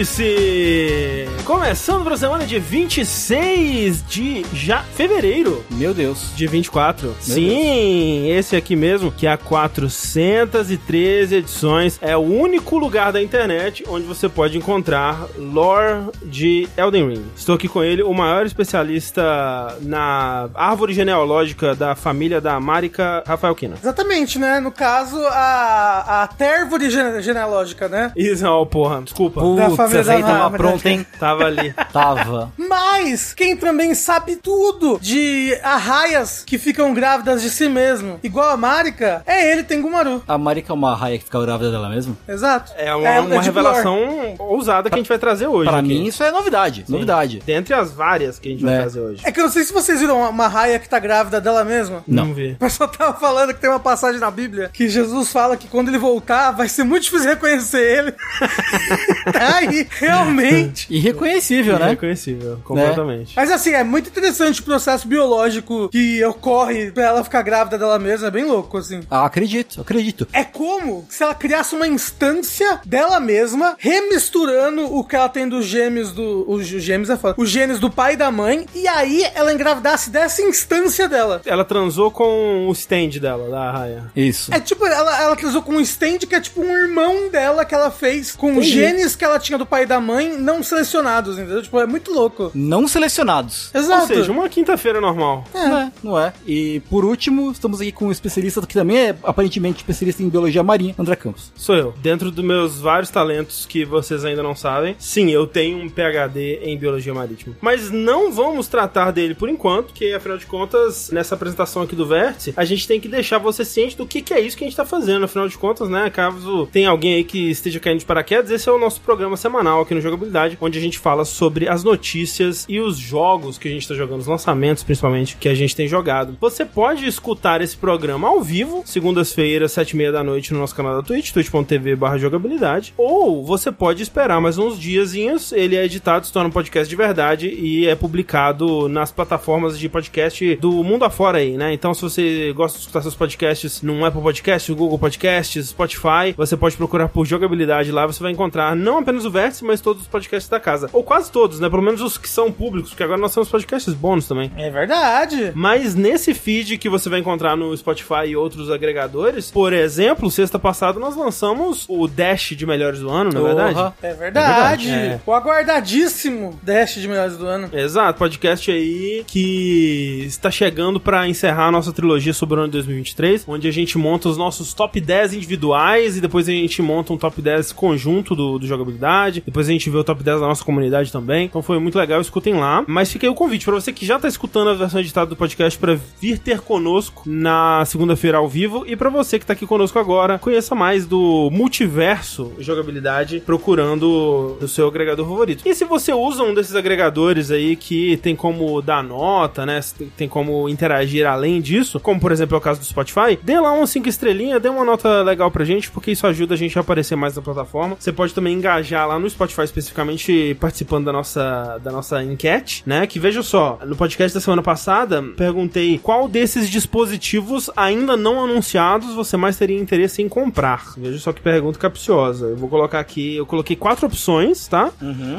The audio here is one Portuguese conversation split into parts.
Vértice! Começando para a semana de 26 de já fevereiro Meu Deus. de 24. Sim, esse aqui mesmo, que há 413 edições, é o único lugar da internet onde você pode encontrar lore de Elden Ring. Estou aqui com ele, o maior especialista na árvore genealógica da família da Marika Rafael Kina. Exatamente, né? No caso, a, a térvore gene- genealógica, né? Isso, ó, porra, desculpa. Da Putz, família da tava Marvel. pronta, hein? Tava ali. Tava. Mas quem também sabe tudo de arraias que ficam grávidas de si mesmo, igual a Marika, é ele, Tengumaru. A Marika é uma raia que fica grávida dela mesma? Exato. É uma, uma tipo revelação ousada que a gente vai trazer hoje. Pra aqui. mim, isso é novidade. Novidade. Dentre as várias que a gente vai Né? trazer hoje. É que eu não sei se vocês viram uma raia que tá grávida dela mesma. Não. Vamos ver. O pessoal tava falando que tem uma passagem na Bíblia que Jesus fala que quando ele voltar vai ser muito difícil reconhecer ele. tá aí, realmente. Irreconhecível, né? Irreconhecível, completamente. Mas assim, é muito interessante o processo biológico que ocorre pra ela ficar grávida dela mesma, é bem louco, assim. Ah, acredito, acredito. É como se ela criasse uma instância dela mesma, remisturando o que ela tem dos gêmeos do. Os gêmeos é foda. Os genes do pai e da mãe, e aí ela engravidasse dessa instância dela. Ela transou com o stand dela, da Raya. Isso. É tipo, ela, ela casou com um stand que é tipo um irmão dela que ela fez com os genes que ela tinha do pai e da mãe não selecionados, entendeu? Tipo, é muito louco. Não selecionados. Exato. Ou seja, uma quinta-feira normal. Não é, não é. E por último, estamos aqui com um especialista que também é aparentemente especialista em biologia marinha, André Campos. Sou eu. Dentro dos meus vários talentos que vocês ainda não sabem, sim, eu tenho um PhD em biologia marítima. Mas não vamos tratar dele por enquanto, porque afinal de contas, nessa apresentação aqui do Vértice, a gente tem que deixar você ciente do que, que é isso que a gente tá fazendo. Afinal de contas, né, caso tenha alguém aí que esteja caindo de paraquedas, esse é o nosso programa semanal aqui no Jogabilidade, onde a gente fala sobre as notícias e os jogos que a gente tá jogando, os lançamentos principalmente, que a gente tem jogado. Você pode escutar esse programa ao vivo, segundas-feiras, sete e meia da noite, no nosso canal da Twitch, twitch.tv barra jogabilidade, ou você pode esperar mais uns diazinhos, ele é editado, se torna um podcast de verdade e é publicado nas plataformas de podcast do mundo afora aí, né? Então, se você gosta de escutar seus podcasts no Apple Podcast, no Google Podcasts, Spotify, você pode procurar por jogabilidade lá, você vai encontrar não apenas o Vértice, mas todos os podcasts da casa. Ou quase todos, né? Pelo menos os que são públicos, porque agora nós temos podcasts bônus também. É verdade. Mas nesse feed que você vai encontrar no Spotify e outros agregadores, por exemplo, sexta passada nós lançamos o Dash de melhores do ano, na é verdade? É verdade. É verdade, é. O aguardadíssimo Dash de melhores do ano. Exato, podcast aí que está chegando pra encerrar a nossa trilogia sobre o ano de 2023, onde a gente monta os nossos top 10 individuais e depois a gente monta um top 10 conjunto do, do jogabilidade, depois a gente vê o top 10 da nossa comunidade também. Então foi muito legal, escutem lá. Mas fica aí o convite pra você que já tá escutando a versão editada do podcast pra vir ter conosco na segunda-feira ao vivo e pra você que tá aqui conosco agora, conheça mais do multiverso jogabilidade procurando o seu agregador favorito. E se você usa um desses agregadores aí que tem como dar nota, né? Tem- como interagir além disso, como por exemplo é o caso do Spotify, dê lá umas 5 estrelinhas, dê uma nota legal pra gente, porque isso ajuda a gente a aparecer mais na plataforma. Você pode também engajar lá no Spotify especificamente participando da nossa, da nossa enquete, né? Que veja só, no podcast da semana passada, perguntei qual desses dispositivos ainda não anunciados você mais teria interesse em comprar. Veja só que pergunta capciosa. Eu vou colocar aqui, eu coloquei quatro opções, tá?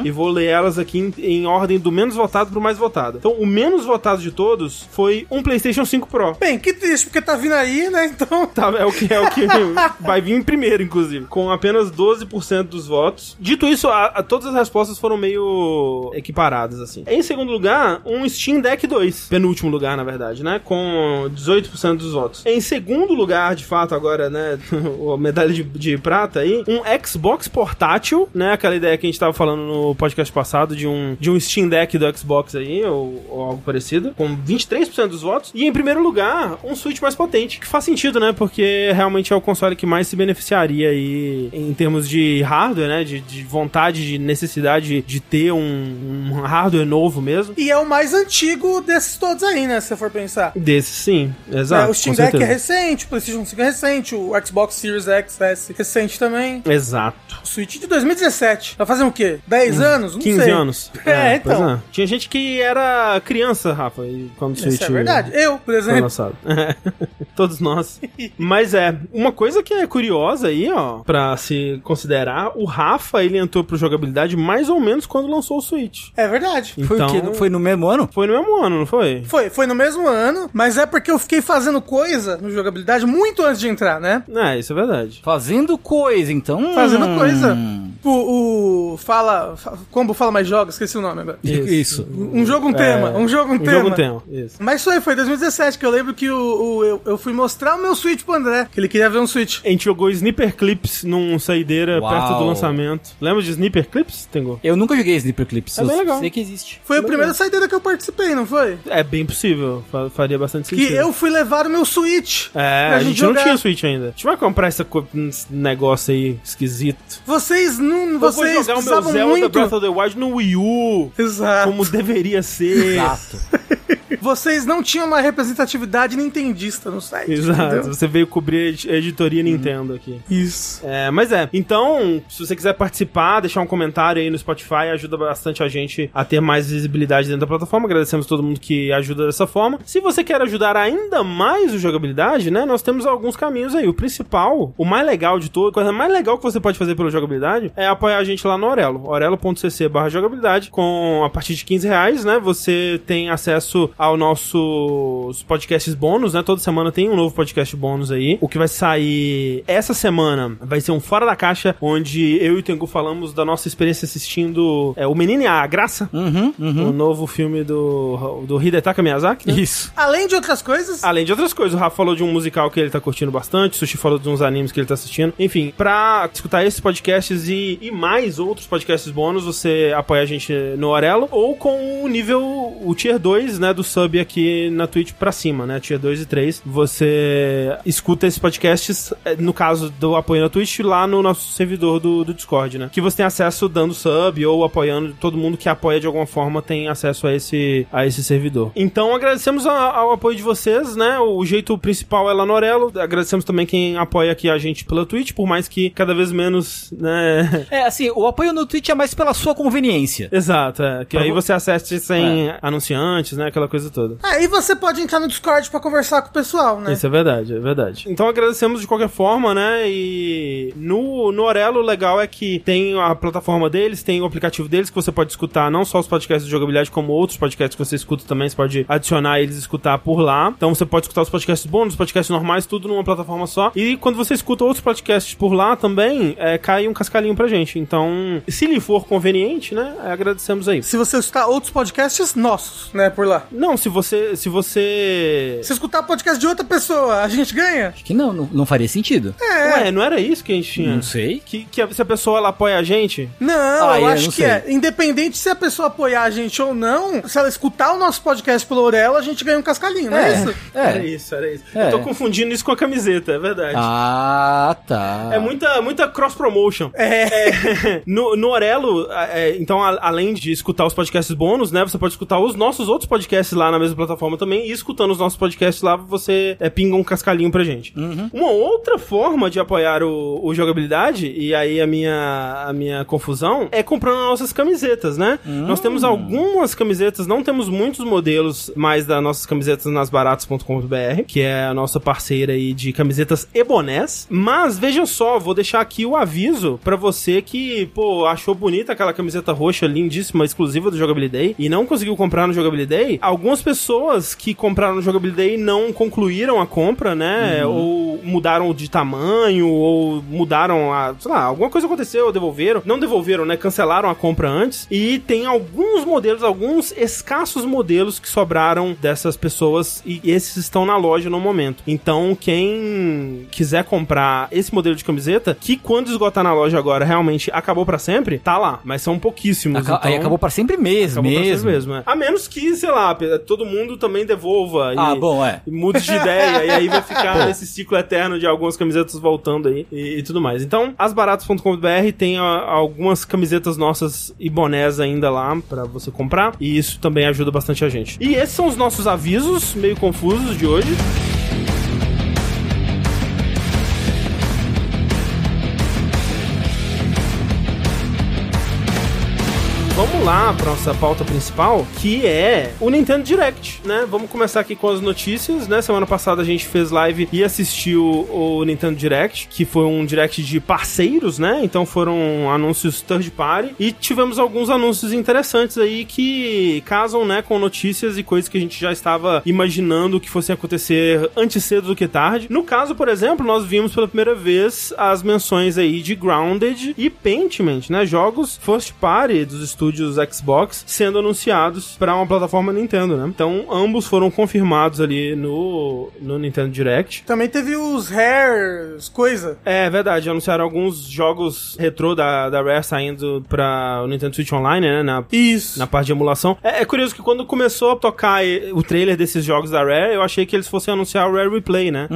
E vou ler elas aqui em, em ordem do menos votado pro mais votado. Então, o menos votado de todos foi um PlayStation 5 Pro. Bem, que triste, porque tá vindo aí, né? Então. Tá, é o que é o que vai vir em primeiro, inclusive, com apenas 12% dos votos. Dito isso, a- a- todas as respostas foram meio equiparadas, assim. Em segundo lugar, um Steam Deck 2. Penúltimo lugar, na verdade, né? Com 18% dos votos. Em segundo lugar, de fato, agora, né? a medalha de, de prata aí, um Xbox portátil, né? Aquela ideia que a gente tava falando no podcast passado de um, de um Steam Deck do Xbox aí, ou, ou algo parecido, com 23% dos votos. E em primeiro lugar, um Switch mais potente, que faz sentido, né? Porque realmente é o console que mais se beneficiaria aí em termos de hardware, né? De, de vontade, de necessidade de ter um, um hardware novo mesmo. E é o mais antigo desses todos aí, né? Se você for pensar. Desse sim, exato. É, o Steam Deck é recente, o PlayStation 5 é recente, o Xbox Series X S recente também. Exato. O Switch de 2017. Vai fazer o quê? 10 anos? Não 15 sei. anos. É, pois então. é. Tinha gente que era criança, Rafa, quando o Isso Switch é verdade. Eu, por exemplo. Todos nós. Mas é, uma coisa que é curiosa aí, ó, pra se considerar, o Rafa, ele entrou pro jogabilidade mais ou menos quando lançou o Switch. É verdade. Foi o quê? Não Foi no mesmo ano? Foi no mesmo ano, não foi? Foi, foi no mesmo ano, mas é porque eu fiquei fazendo coisa no jogabilidade muito antes de entrar, né? É, isso é verdade. Fazendo coisa, então. Fazendo Hum. coisa. O, o Fala. fa- Combo Fala Mais Jogos, esqueci o nome agora. Isso. Um jogo, um tema. Um jogo, um, Um tema. jogo tema. Isso. Mas isso aí foi 2017 que eu lembro que o, o- eu, eu fui mostrar o meu Switch pro André, que ele queria ver um Switch. A gente jogou Sniper Clips num saideira Uau. perto do lançamento. Lembra de Sniper Clips, Tengo? Eu nunca joguei Sniper Clips. É bem eu legal. sei que existe. Foi a primeira saideira que eu participei, não foi? É bem possível. fa- Faria bastante Que sentido. eu fui levar o meu Switch. É, pra a gente gente não tinha Switch ainda. A gente vai comprar esse negócio aí esquisito. Vocês não. Eu vou Vocês jogar o meu Zelda muito. Breath of the Wild no Wii U. Exato. Como deveria ser. Exato. Vocês não tinham uma representatividade nintendista no site. Exato. entendeu? Você veio cobrir a edi- a editoria Nintendo aqui. Isso. É, mas é. Então, se você quiser participar, deixar um comentário aí no Spotify, ajuda bastante a gente a ter mais visibilidade dentro da plataforma. Agradecemos todo mundo que ajuda dessa forma. Se você quer ajudar ainda mais o jogabilidade, né? Nós temos alguns caminhos aí. O principal, o mais legal de tudo, a coisa mais legal que você pode fazer pela jogabilidade é apoiar a gente lá no Orelo. orelo.cc jogabilidade. Com a partir de 15 reais, né? Você tem acesso ao nossos podcasts bônus, né? Toda semana tem um novo podcast bônus aí. O que vai sair essa semana vai ser um Fora da Caixa, onde eu e o Tengu falamos da nossa experiência assistindo é, O Menino e a Graça, Uhum, uhum. o novo filme do, do Hidetaka Miyazaki. né? Isso. Além de outras coisas, Além de outras coisas, o Rafa falou de um musical que ele tá curtindo bastante, o Sushi falou de uns animes que ele tá assistindo. Enfim, pra escutar esses podcasts e, e mais outros podcasts bônus, você apoia a gente no Orelo ou com o nível, o Tier 2, né, do sub aqui na Twitch pra cima, né, Tier 2 e 3. Você escuta esses podcasts, eh, no caso do apoio na Twitch, lá no nosso servidor do, do Discord, né, que você tem acesso dando sub ou apoiando, todo mundo que apoia de alguma forma tem acesso a esse, a esse servidor. Então agradecemos a- ao apoio de vocês, né? O jeito principal é lá no Orelo. Agradecemos também quem apoia aqui a gente pela Twitch, por mais que cada vez menos, né? É, assim, o apoio no Twitch é mais pela sua conveniência. Exato, é. Que Pra aí vo- você acesse sem anunciantes, né? Aquela coisa toda. aí você pode entrar no Discord pra conversar com o pessoal, né? Isso é verdade, é verdade. Então agradecemos de qualquer forma, né? E no, no Orelo, o legal é que tem a plataforma deles, tem o aplicativo deles que você pode escutar não só os podcasts de jogabilidade, como outros podcasts que você escuta também. Você pode adicionar eles e escutar por lá. Então você pode escutar os podcasts bônus, os podcasts normais, tudo numa plataforma só. E quando você escuta outros podcasts por lá também, é, cai um cascalhinho pra gente. Então, se lhe for conveniente, né? Agradecemos aí. Se você escutar outros podcasts nossos, né, por lá. Não, se você. Se você. Se escutar podcast de outra pessoa, a gente ganha? Acho que não, não, não faria sentido. É. Ué, não era isso que a gente tinha? Não sei. Que, que a- se a pessoa ela apoia a gente, Não, Ah, eu é, acho não que sei. É. Independente se a pessoa apoiar a gente ou não, se ela escutar o nosso podcast pelo Orelo, a gente ganha um cascalhinho, não é, isso? Era É. isso, era isso. É. Eu tô confundindo isso com a camiseta, é verdade. Ah, tá. É muita, muita cross-promotion. É. no, no Orelo, é, então, a- além de escutar os podcasts bônus, né? Você pode escutar os nossos outros podcasts lá na mesma plataforma também. E escutando os nossos podcasts lá, você é, pinga um cascalhinho pra gente. Uma outra forma de apoiar o, o jogabilidade, e aí a minha, a minha confusão, é comprando nossas camisetas, né? Nós temos algumas camisetas, não temos muitos modelos mais das nossas camisetas nas baratos.com.br, que é a nossa parceira aí de camisetas e bonés. Mas veja só, vou deixar aqui o aviso pra você que, pô, achou bonita aquela camiseta roxa lindíssima, exclusiva do Jogabilidade e não conseguiu comprar no Jogabilidade. Algumas pessoas que compraram no Jogabilidade não concluíram a compra, né? Ou mudaram de tamanho, ou mudaram a. sei lá, alguma coisa aconteceu, devolveram. Não devolveram, né? Cancelaram a compra antes. E tem alguns modelos, alguns escassos modelos que sobraram dessas pessoas e esses estão na loja no momento. Então, quem quiser comprar esse modelo de camiseta, que quando esgotar na loja agora realmente acabou pra sempre, tá lá. Mas são pouquíssimos. Aca- Aí então- acabou pra sempre mesmo, Acabou pra mesmo. sempre mesmo, é. A menos que, sei lá, todo mundo também devolva Ah, e, bom, é. e mude de ideia, e aí vai ficar esse ciclo eterno de algumas camisetas voltando aí e, e tudo mais. Então, asbaratos.com.br tem a- algumas camisetas nossas e bonés ainda lá pra você comprar, e isso também ajuda bastante a gente. E esses são os nossos avisos meio confusos de hoje. Lá pra nossa pauta principal, que é o Nintendo Direct, né? Vamos começar aqui com as notícias, né? Semana passada a gente fez live e assistiu o Nintendo Direct, que foi um Direct de parceiros, né? Então foram anúncios third party e tivemos alguns anúncios interessantes aí que casam, né, com notícias e coisas que a gente já estava imaginando que fossem acontecer antes cedo do que tarde. No caso, por exemplo, nós vimos pela primeira vez as menções aí de Grounded e Pentiment, né? Jogos first party dos estúdios Xbox sendo anunciados para uma plataforma Nintendo, né? Então, ambos foram confirmados ali no, no Nintendo Direct. Também teve os Rares, coisa. É verdade, anunciaram alguns jogos retrô da, da Rare saindo para o Nintendo Switch Online, né? Na, Isso. na parte de emulação. É, é curioso que quando começou a tocar o trailer desses jogos da Rare, eu achei que eles fossem anunciar o Rare Replay, né?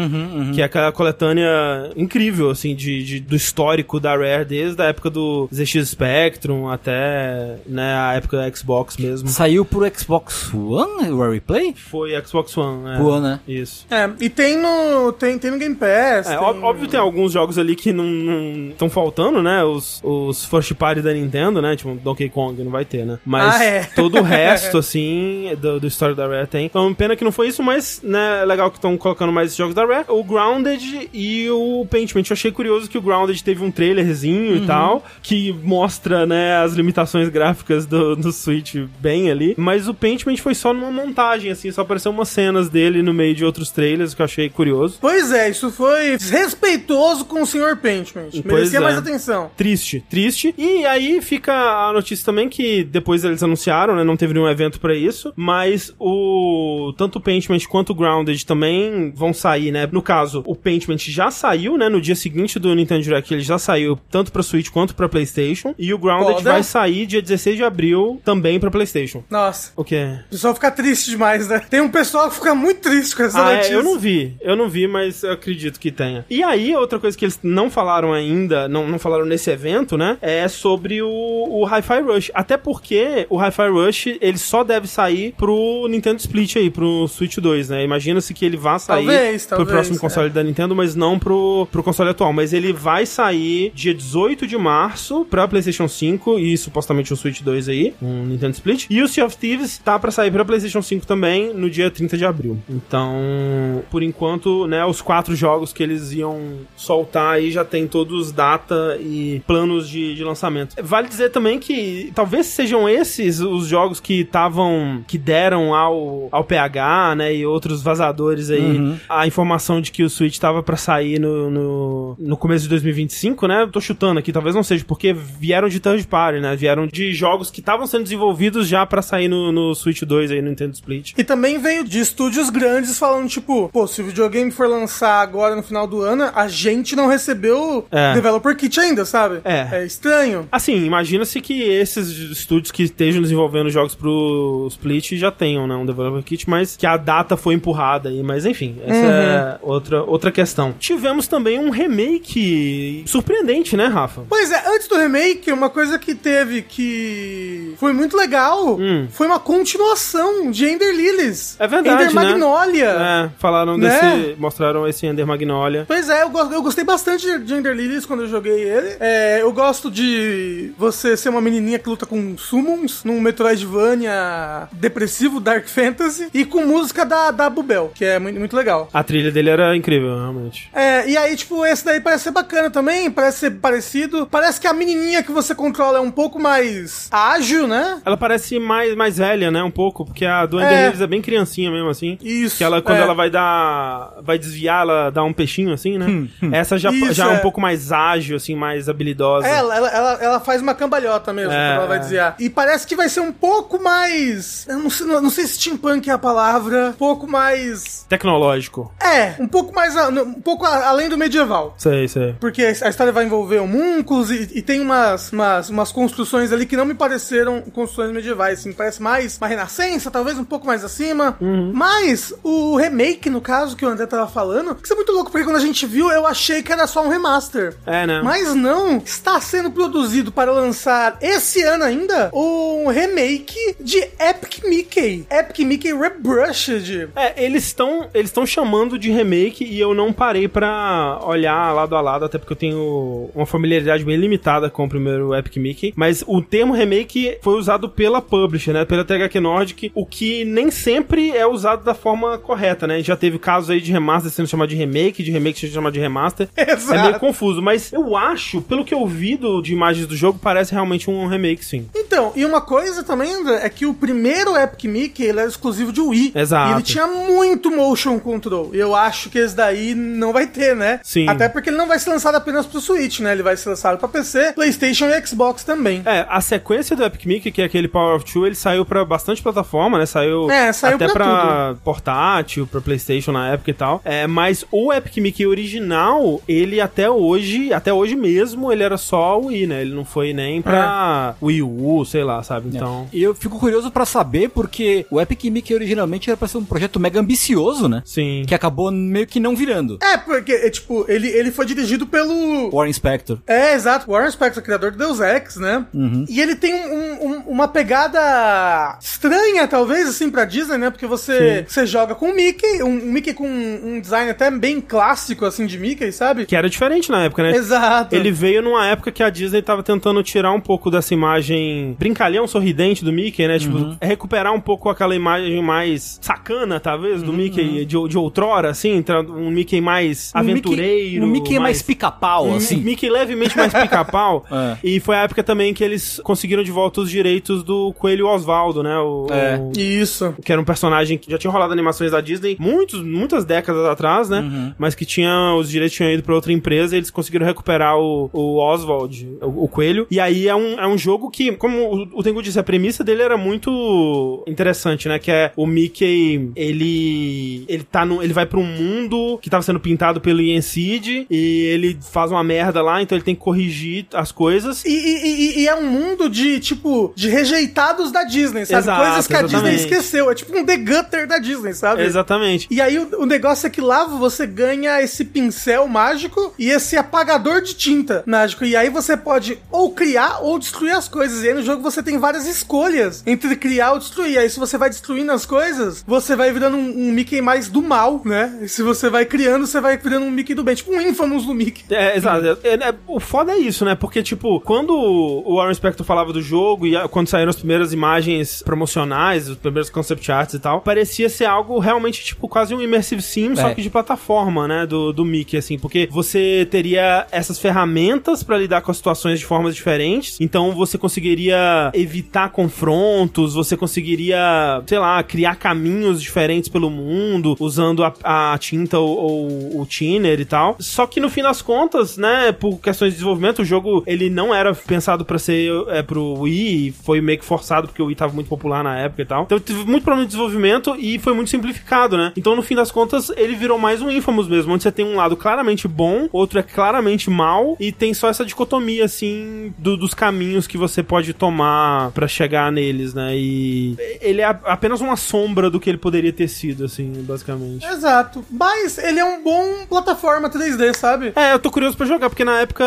Que é aquela coletânea incrível, assim, de, de- do histórico da Rare, desde a época do ZX Spectrum até né, a época da Xbox mesmo. Saiu pro Xbox One o Replay? Foi Xbox One, é. One, né? Isso. É, e tem no, tem, tem no Game Pass. É, tem... óbvio tem alguns jogos ali que não estão faltando, né? Os, os first party da Nintendo, né? Tipo, Donkey Kong não vai ter, né? Mas Ah, é. todo o resto, assim, do, do histórico da Rare tem. Então, pena que não foi isso, mas, né, é legal que estão colocando mais jogos da Rare. O Grounded e o Paintment. Eu achei curioso que o Grounded teve um trailerzinho e tal, que mostra, né, as limitações gráficas do, do Switch bem ali. Mas o Paintment foi só numa montagem, assim, só apareceu umas cenas dele no meio de outros trailers que eu achei curioso. Pois é, isso foi desrespeitoso com o Sr. Pentiment. Pois Merecia é. mais atenção. Triste, triste. E aí fica a notícia também que depois eles anunciaram, né? Não teve nenhum evento pra isso, mas o tanto o Paintment quanto o Grounded também vão sair, né? No caso, o Paintment já saiu, né? No dia seguinte do Nintendo Direct, ele já saiu tanto pra Switch quanto pra PlayStation. E o Grounded Foda. vai sair dia 16 de abril também pra PlayStation. Nossa. O quê? O pessoal fica triste demais, né? Tem um pessoal que fica muito triste com essa Ah, notícia. é, eu não vi. Eu não vi, mas eu acredito que tenha. E aí, outra coisa que eles não falaram ainda, não, não falaram nesse evento, né? É sobre o, o Hi-Fi Rush. Até porque o Hi-Fi Rush, ele só deve sair pro Nintendo Split aí, pro Switch 2, né? Imagina-se que ele vá sair Talvez, pro talvez, próximo é. console da Nintendo, mas não pro, pro console atual. Mas ele vai sair dia 18 de março pra PlayStation 5 e supostamente o Switch 2 aí, um Nintendo Split. E o Sea of Thieves tá pra sair pra PlayStation 5 também no dia 30 de abril. Então, por enquanto, né, os quatro jogos que eles iam soltar aí já tem todos data e planos de, de lançamento. Vale dizer também que talvez sejam esses os jogos que estavam que deram ao, ao PH, né, e outros vazadores aí a informação de que o Switch tava pra sair no, no, no começo de 2025, né? Tô chutando aqui, talvez não seja, porque vieram de third party, né? Vieram de jogos que estavam sendo desenvolvidos já pra sair no, no Switch 2 aí no Nintendo Split. E também veio de estúdios grandes falando, tipo, pô, se o videogame for lançar agora no final do ano, a gente não recebeu É. Developer Kit ainda, sabe? É. É estranho. Assim, imagina-se que esses estúdios que estejam desenvolvendo jogos pro Split já tenham, né, um developer kit, mas que a data foi empurrada aí, mas enfim, essa é outra, outra questão. Tivemos também um remake surpreendente, né, Rafa? Pois é, antes do remake, uma coisa que teve que foi muito legal Hum. foi uma continuação de Ender Lilies. É verdade, Ender né? Magnolia. É, falaram Né? desse, mostraram esse Ender Magnolia. Pois é, eu, go- eu gostei bastante de- de Ender Lilies quando eu joguei ele. É, eu gosto de você ser uma menininha que luta com summons num Metroidvania depressivo, Dark Fantasy, e com música da, da Bubel, que é muito, muito legal. A trilha dele era incrível, realmente. É, e aí, tipo, esse daí parece ser bacana também, parece ser parecido. Parece que a menininha que você controla é um pouco mais ágil, né? Ela parece mais, mais velha, né, um pouco, porque a do É. Ender Lilies é bem criancinha mesmo, assim. Isso. Que ela, quando é. ela vai dar. Vai desviar, ela dá um peixinho assim, né? Essa já, Isso, já é um é. pouco mais ágil, assim, mais habilidosa. É, Ela, ela, ela, ela faz uma cambalhota mesmo, É, quando ela vai é. desviar. E parece que vai ser um pouco mais. Eu não sei, não, não sei se steampunk é a palavra. Um pouco mais. Tecnológico. É, um pouco mais. Um pouco além do medieval. Sei, sei. Porque a história vai envolver homúnculos e, e tem umas, umas, umas construções ali que não me pareceram construções medievais, assim. Parece mais uma renascença, talvez um pouco mais acima. Uhum. Mas o remake, no caso, que o André tava falando, isso é muito louco, porque quando a gente viu, eu achei que era só um remaster. É, né? Mas não, está sendo produzido para lançar esse ano ainda um remake de Epic Mickey. Epic Mickey Rebrushed. É, eles estão eles estão chamando de remake e eu não parei pra olhar lado a lado, até porque eu tenho uma familiaridade bem limitada com o primeiro Epic Mickey. Mas o termo remake foi usado pela publisher, né? Pela THQ Nordic, o que nem sempre é usado da forma correta, né? Já teve casos aí de remaster sendo chamado de remake, de remake sendo chamado de remaster. Exato. É meio confuso, mas eu acho, pelo que eu vi do, de imagens do jogo, parece realmente um remake, sim. Então, e uma coisa também, André, é que o primeiro Epic Mickey, ele era exclusivo de Wii. Exato. E ele tinha muito motion control. E eu acho que esse daí não vai ter, né? Sim. Até porque ele não vai ser lançado apenas pro Switch, né? Ele vai ser lançado pra PC, PlayStation e Xbox também. É, a sequência do Epic Mickey, que é aquele Power of Two, ele saiu pra bastante plataforma, né? Saiu, É, saiu até pra pra portátil, pra PlayStation na época e tal. É, mas o Epic Mickey original, ele até hoje, até hoje mesmo, ele era só o Wii, né? Ele não foi nem pra Wii U, sei lá, sabe? Então. E eu fico curioso pra saber porque o Epic Mickey originalmente era pra ser um projeto mega ambicioso, né? Sim. Que acabou meio que não virando. É, porque, é, tipo, ele, ele foi dirigido pelo. Warren Spector. É, exato. Warren Spector, criador do Deus Ex, né? E ele tem um- um- uma pegada estranha, talvez, assim, pra Disney, né? Porque você, você joga com o Mickey, um, um Mickey com um design até bem clássico, assim, de Mickey, sabe? Que era diferente na época, né? Exato. Ele veio numa época que a Disney tava tentando tirar um pouco dessa imagem brincalhão, sorridente do Mickey, né? Tipo, recuperar um pouco aquela imagem mais sacana, talvez, do Mickey de, de outrora, assim, um Mickey mais Um Mickey- aventureiro. Um Mickey mais pica-pau, um assim. Mickey levemente mais pica-pau. É. E foi a época também que eles conseguiram de volta os direitos do Coelho Osvaldo, né? O, É. o- Isso. que era um personagem que já tinha rolado animações da Disney muitos, muitas décadas atrás, né? Uhum. Mas que tinha os direitos tinham ido pra outra empresa e eles conseguiram recuperar o, o Oswald, o, o coelho. E aí é um, é um jogo que, como o, o Tengu disse, a premissa dele era muito interessante, né? Que é o Mickey, ele ele tá no, ele vai pra um mundo que tava sendo pintado pelo Ian Seed e ele faz uma merda lá, então ele tem que corrigir as coisas. E, e- e- e é um mundo de, tipo, de rejeitados da Disney, sabe? Exato, Coisas que a Disney exatamente. esqueceu. É tipo um The Gutter da Disney, sabe? Exatamente. E aí o, o negócio é que lá você ganha esse pincel mágico e esse apagador de tinta mágico. E aí você pode ou criar ou destruir as coisas. E aí no jogo você tem várias escolhas entre criar ou destruir. Aí se você vai destruindo as coisas, você vai virando um, um Mickey mais do mal, né? E se você vai criando, você vai virando um Mickey do bem. Tipo um Infamous do Mickey. É, exato. É, é, o foda é isso, né? Porque, tipo, quando o Warren Spector falava do jogo e a- quando saíram as primeiras imagens promocionais, os primeiros concept arts e tal, parecia ser algo realmente, tipo, quase um immersive sim, só É. que de plataforma, né? Do, do Mickey, assim. Porque você teria essas ferramentas pra lidar com as situações de formas diferentes. Então você conseguiria evitar confrontos, você conseguiria, sei lá, criar caminhos diferentes pelo mundo, usando a, a tinta ou, ou o thinner e tal. Só que no fim das contas, né, por questões de desenvolvimento, o jogo ele não era pensado pra ser é, pro Wii, foi meio que forçado porque o Wii tava muito popular na época e tal. Então teve muito problema de desenvolvimento e foi muito simplificado, né? Então no fim das contas, ele virou mais um Infamous mesmo, onde você tem um lado claramente bom, outro é claramente mal e tem só essa dicotomia assim do- dos caminhos que você pode tomar pra chegar neles, né? E ele é apenas uma sombra do que ele poderia ter sido, assim, basicamente. Exato. Mas ele é um bom plataforma 3D, sabe? É, eu tô curioso pra jogar, porque na época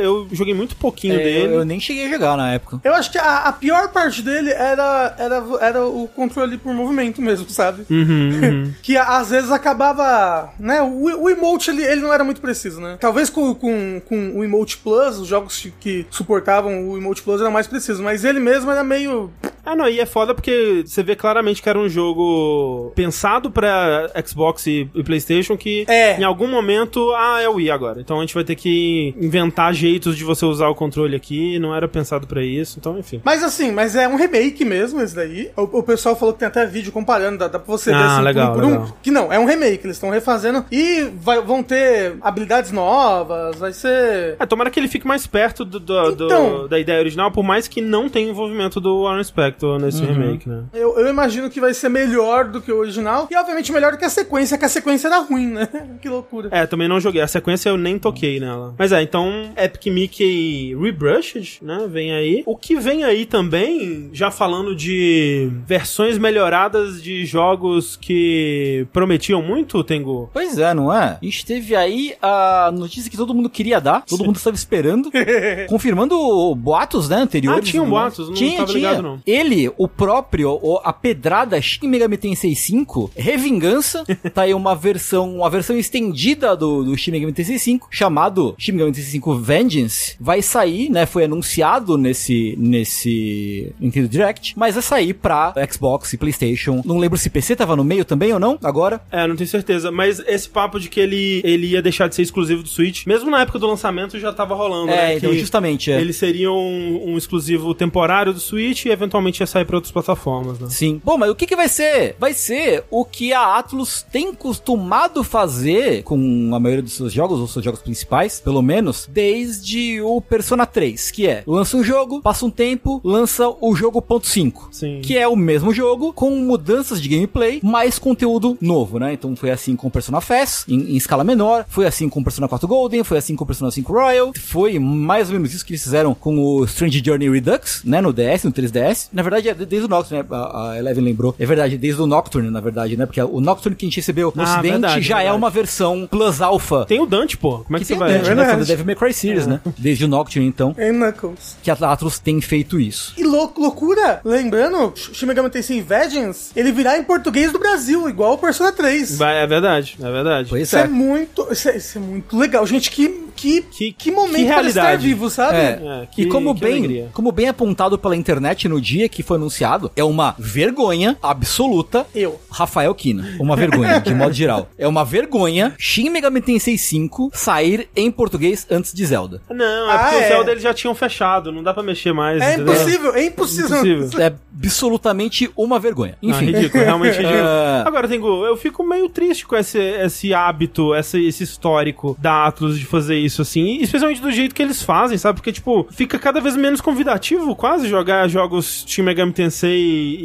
eu joguei muito pouquinho É, dele. eu, eu nem cheguei a jogar na época. Eu acho que a, a pior parte dele era, era, era o controle por movimento mesmo, sabe? Uhum, uhum. Que às vezes acabava. Né? O, o emote ele, ele não era muito preciso, né? Talvez com, com, com o Emote Plus, os jogos que- suportavam o Emote Plus eram mais precisos, mas ele mesmo era meio. Ah, não, e é foda porque você vê claramente que era um jogo pensado pra Xbox e, e PlayStation que É. em algum momento, ah, é o Wii agora. Então a gente vai ter que inventar jeitos de você usar o controle aqui, não era pensado pra isso, então enfim. Mas assim, mas é um remake mesmo, esse daí. O, o pessoal falou que tem até vídeo comparando, dá, dá pra você ver Ah, assim, legal, por um por um. legal. Que não, é um remake, eles estão refazendo. E vai- vão ter habilidades novas, vai ser. É, tomara que ele fique mais perto do, do- do- Então. da ideia original, por mais que não tenha envolvimento do Warren Spector nesse remake, né? Eu, eu imagino que vai ser melhor do que o original. E obviamente melhor do que a sequência, que a sequência era ruim, né? que loucura. É, também não joguei. A sequência eu nem toquei nela. Mas é, então Epic Mickey Rebrushed, né? Vem aí. O que vem aí também, já falando de versões melhoradas de jogos que prometiam muito, Tengu. Pois é, não é? A gente teve aí a notícia que todo mundo queria dar, todo mundo estava esperando, confirmando boatos, né, anteriores. Ah, tinham boatos, não tava ligado, não. ele, o próprio, a pedrada Shin Megami Tensei 5, Revingança, tá aí uma versão, uma versão estendida do, do Shin Megami Tensei 5, chamado Shin Megami Tensei 5 Vengeance, vai sair, né, foi anunciado nesse, nesse Nintendo Direct, mas vai sair pra Xbox e Playstation, não lembro se PC tava no meio também ou não, agora, É, não tenho certeza. Mas esse papo de que ele, ele ia deixar de ser exclusivo do Switch, mesmo na época do lançamento já tava rolando, É, né? então que justamente, é. Ele seria um, um exclusivo temporário do Switch e eventualmente ia sair pra outras plataformas, né? Sim. Bom, mas o que que vai ser? Vai ser o que a Atlus tem costumado fazer com a maioria dos seus jogos, ou seus jogos principais, pelo menos, desde o Persona 3, que é, lança um jogo, passa um tempo, lança o jogo ponto .5. Sim. Que é o mesmo jogo, com mudanças de gameplay, mais conteúdo novo, né? Então foi assim com Persona Fest, em, em escala menor, foi assim com Persona 4 Golden, foi assim com Persona 5 Royal, foi mais ou menos isso que eles fizeram com o Strange Journey Redux, né? No DS, no 3DS. Na verdade, é de- desde o Nocturne, né? A, a Eleven lembrou. É verdade, desde o Nocturne, na verdade, né? Porque o Nocturne que a gente recebeu no Ah, ocidente verdade, já é verdade. uma versão Plus Alpha. Tem o Dante, pô. Como é que, que você tem o vai... Dante, né? Foi do Devil May Cry Series, né? Desde o Nocturne, então, Em Knuckles. que a Atlus tem feito isso. E lou- loucura, lembrando, Shin Megami Tensei Vengeance, ele virá em português do Brasil, igual o Persona 3. Vai, é verdade, é verdade. Pois Isso é. muito, isso é, isso é muito legal. Gente, que que, Que- que, momento que para estar realidade. vivo, sabe? É. É, que- e como que bem, alegria. como bem apontado pela internet no dia que foi anunciado, é uma vergonha absoluta. Eu. Rafael Kina, uma vergonha, de modo geral. É uma vergonha Shin Megami Tensei 5 sair em português antes de Zelda. Não, é Ah, porque é. o Zelda eles já tinham fechado, não dá pra mexer mais. É impossível, é impossível. Impossível. É absolutamente uma vergonha. Não, Enfim. ridículo, realmente ridículo. Ah. Agora, Tengu, eu fico meio triste com esse, esse hábito, esse, esse histórico da Atlus de fazer isso, assim, especialmente do jeito que eles fazem, sabe? Porque, tipo, fica cada vez menos convidativo quase jogar jogos Shin Megami Tensei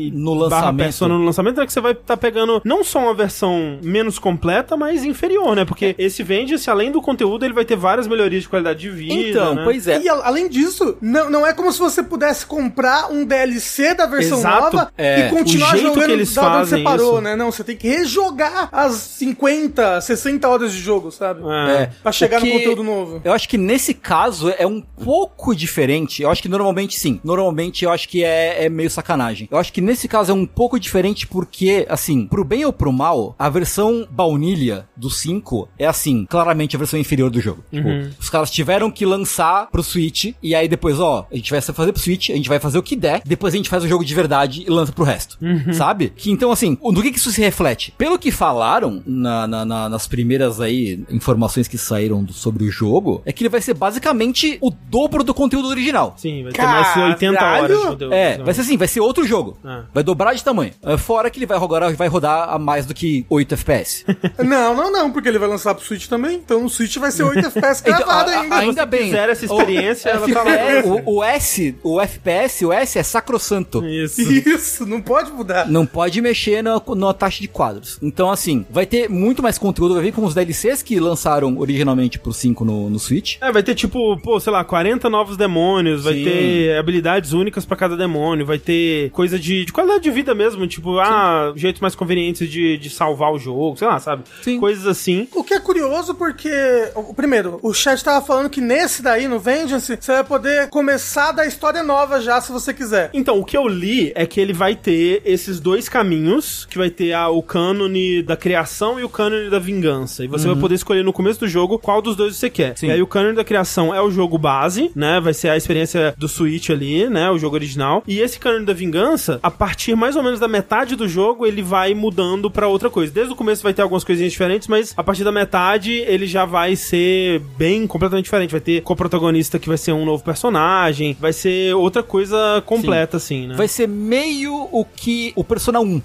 e No barra lançamento. Persona no lançamento, é que você vai estar pegando não só uma versão menos completa, mas inferior, né? É. Porque esse vende-se, além do conteúdo, ele vai ter várias melhorias de qualidade de vida, Então, né? pois é. E além disso, não, não é como se você pudesse comprar um DLC da versão Exato. nova É, e continuar jogando que eles da onde você parou, isso. né? Não, você tem que rejogar as 50, 60 horas de jogo, sabe? É. Pra chegar O que- no conteúdo novo. Eu acho que nesse caso é um pouco diferente. Eu acho que normalmente sim. Normalmente eu acho que é, é meio sacanagem. Eu acho que nesse caso é um pouco diferente porque, assim, pro bem ou pro mal, a versão baunilha do 5 é assim, claramente a versão inferior do jogo. Tipo, os caras tiveram que lançar pro Switch e aí depois, ó, a gente vai fazer pro Switch, a gente vai fazer o que der, depois a gente faz o jogo de verdade e lança pro resto. Sabe? Que então, assim, do que, que isso se reflete? Pelo que falaram na, na- na- nas primeiras aí informações que saíram do- sobre o jogo, é que ele vai ser basicamente o dobro do conteúdo original. Sim, vai ter mais 80 Caralho! horas de conteúdo. É, vai ser assim, vai ser outro jogo. É. Vai dobrar de tamanho. É, Fora que ele vai rodar, vai rodar a mais do que 8 FPS. Não, não, não, porque ele vai lançar pro Switch também. Então o Switch vai ser 8 FPS Então, gravado a- a- ainda. ainda bem. quiser essa experiência, o, ela tá lá. FPS, o, o S, o FPS, o S é sacrossanto. Isso. Isso, não pode mudar. Não pode mexer na, na taxa de quadros. Então, assim, vai ter muito mais conteúdo. Vai vir com os DLCs que lançaram originalmente pro 5 no, no Switch. É, vai ter tipo, pô, sei lá, 40 novos demônios, vai Sim. ter habilidades únicas pra cada demônio, vai ter coisa de, de qualidade de vida mesmo, tipo, ah, jeitos mais convenientes de, de salvar o jogo, sei lá, sabe? Sim. Coisas assim. O que é curioso porque, o- primeiro, o chat tava falando que nesse daí, no Vengeance, você vai poder começar da história nova já, se você quiser. Então, o que eu li é que ele vai ter esses dois caminhos, que vai ter o cânone da criação e o cânone da vingança. E você vai poder escolher no começo do jogo qual dos dois você quer. Sim. E aí o cânone da criação é o jogo base, né? Vai ser a experiência do Switch ali, né? O jogo original. E esse cânone da vingança, a partir mais ou menos da metade do jogo, ele vai mudando pra outra coisa. Desde o começo vai ter algumas coisinhas diferentes, mas a partir da metade ele já vai ser bem completamente diferente. Vai ter co-protagonista que vai ser um novo personagem, vai ser outra coisa completa, assim, né? Vai ser meio o que o Persona 1.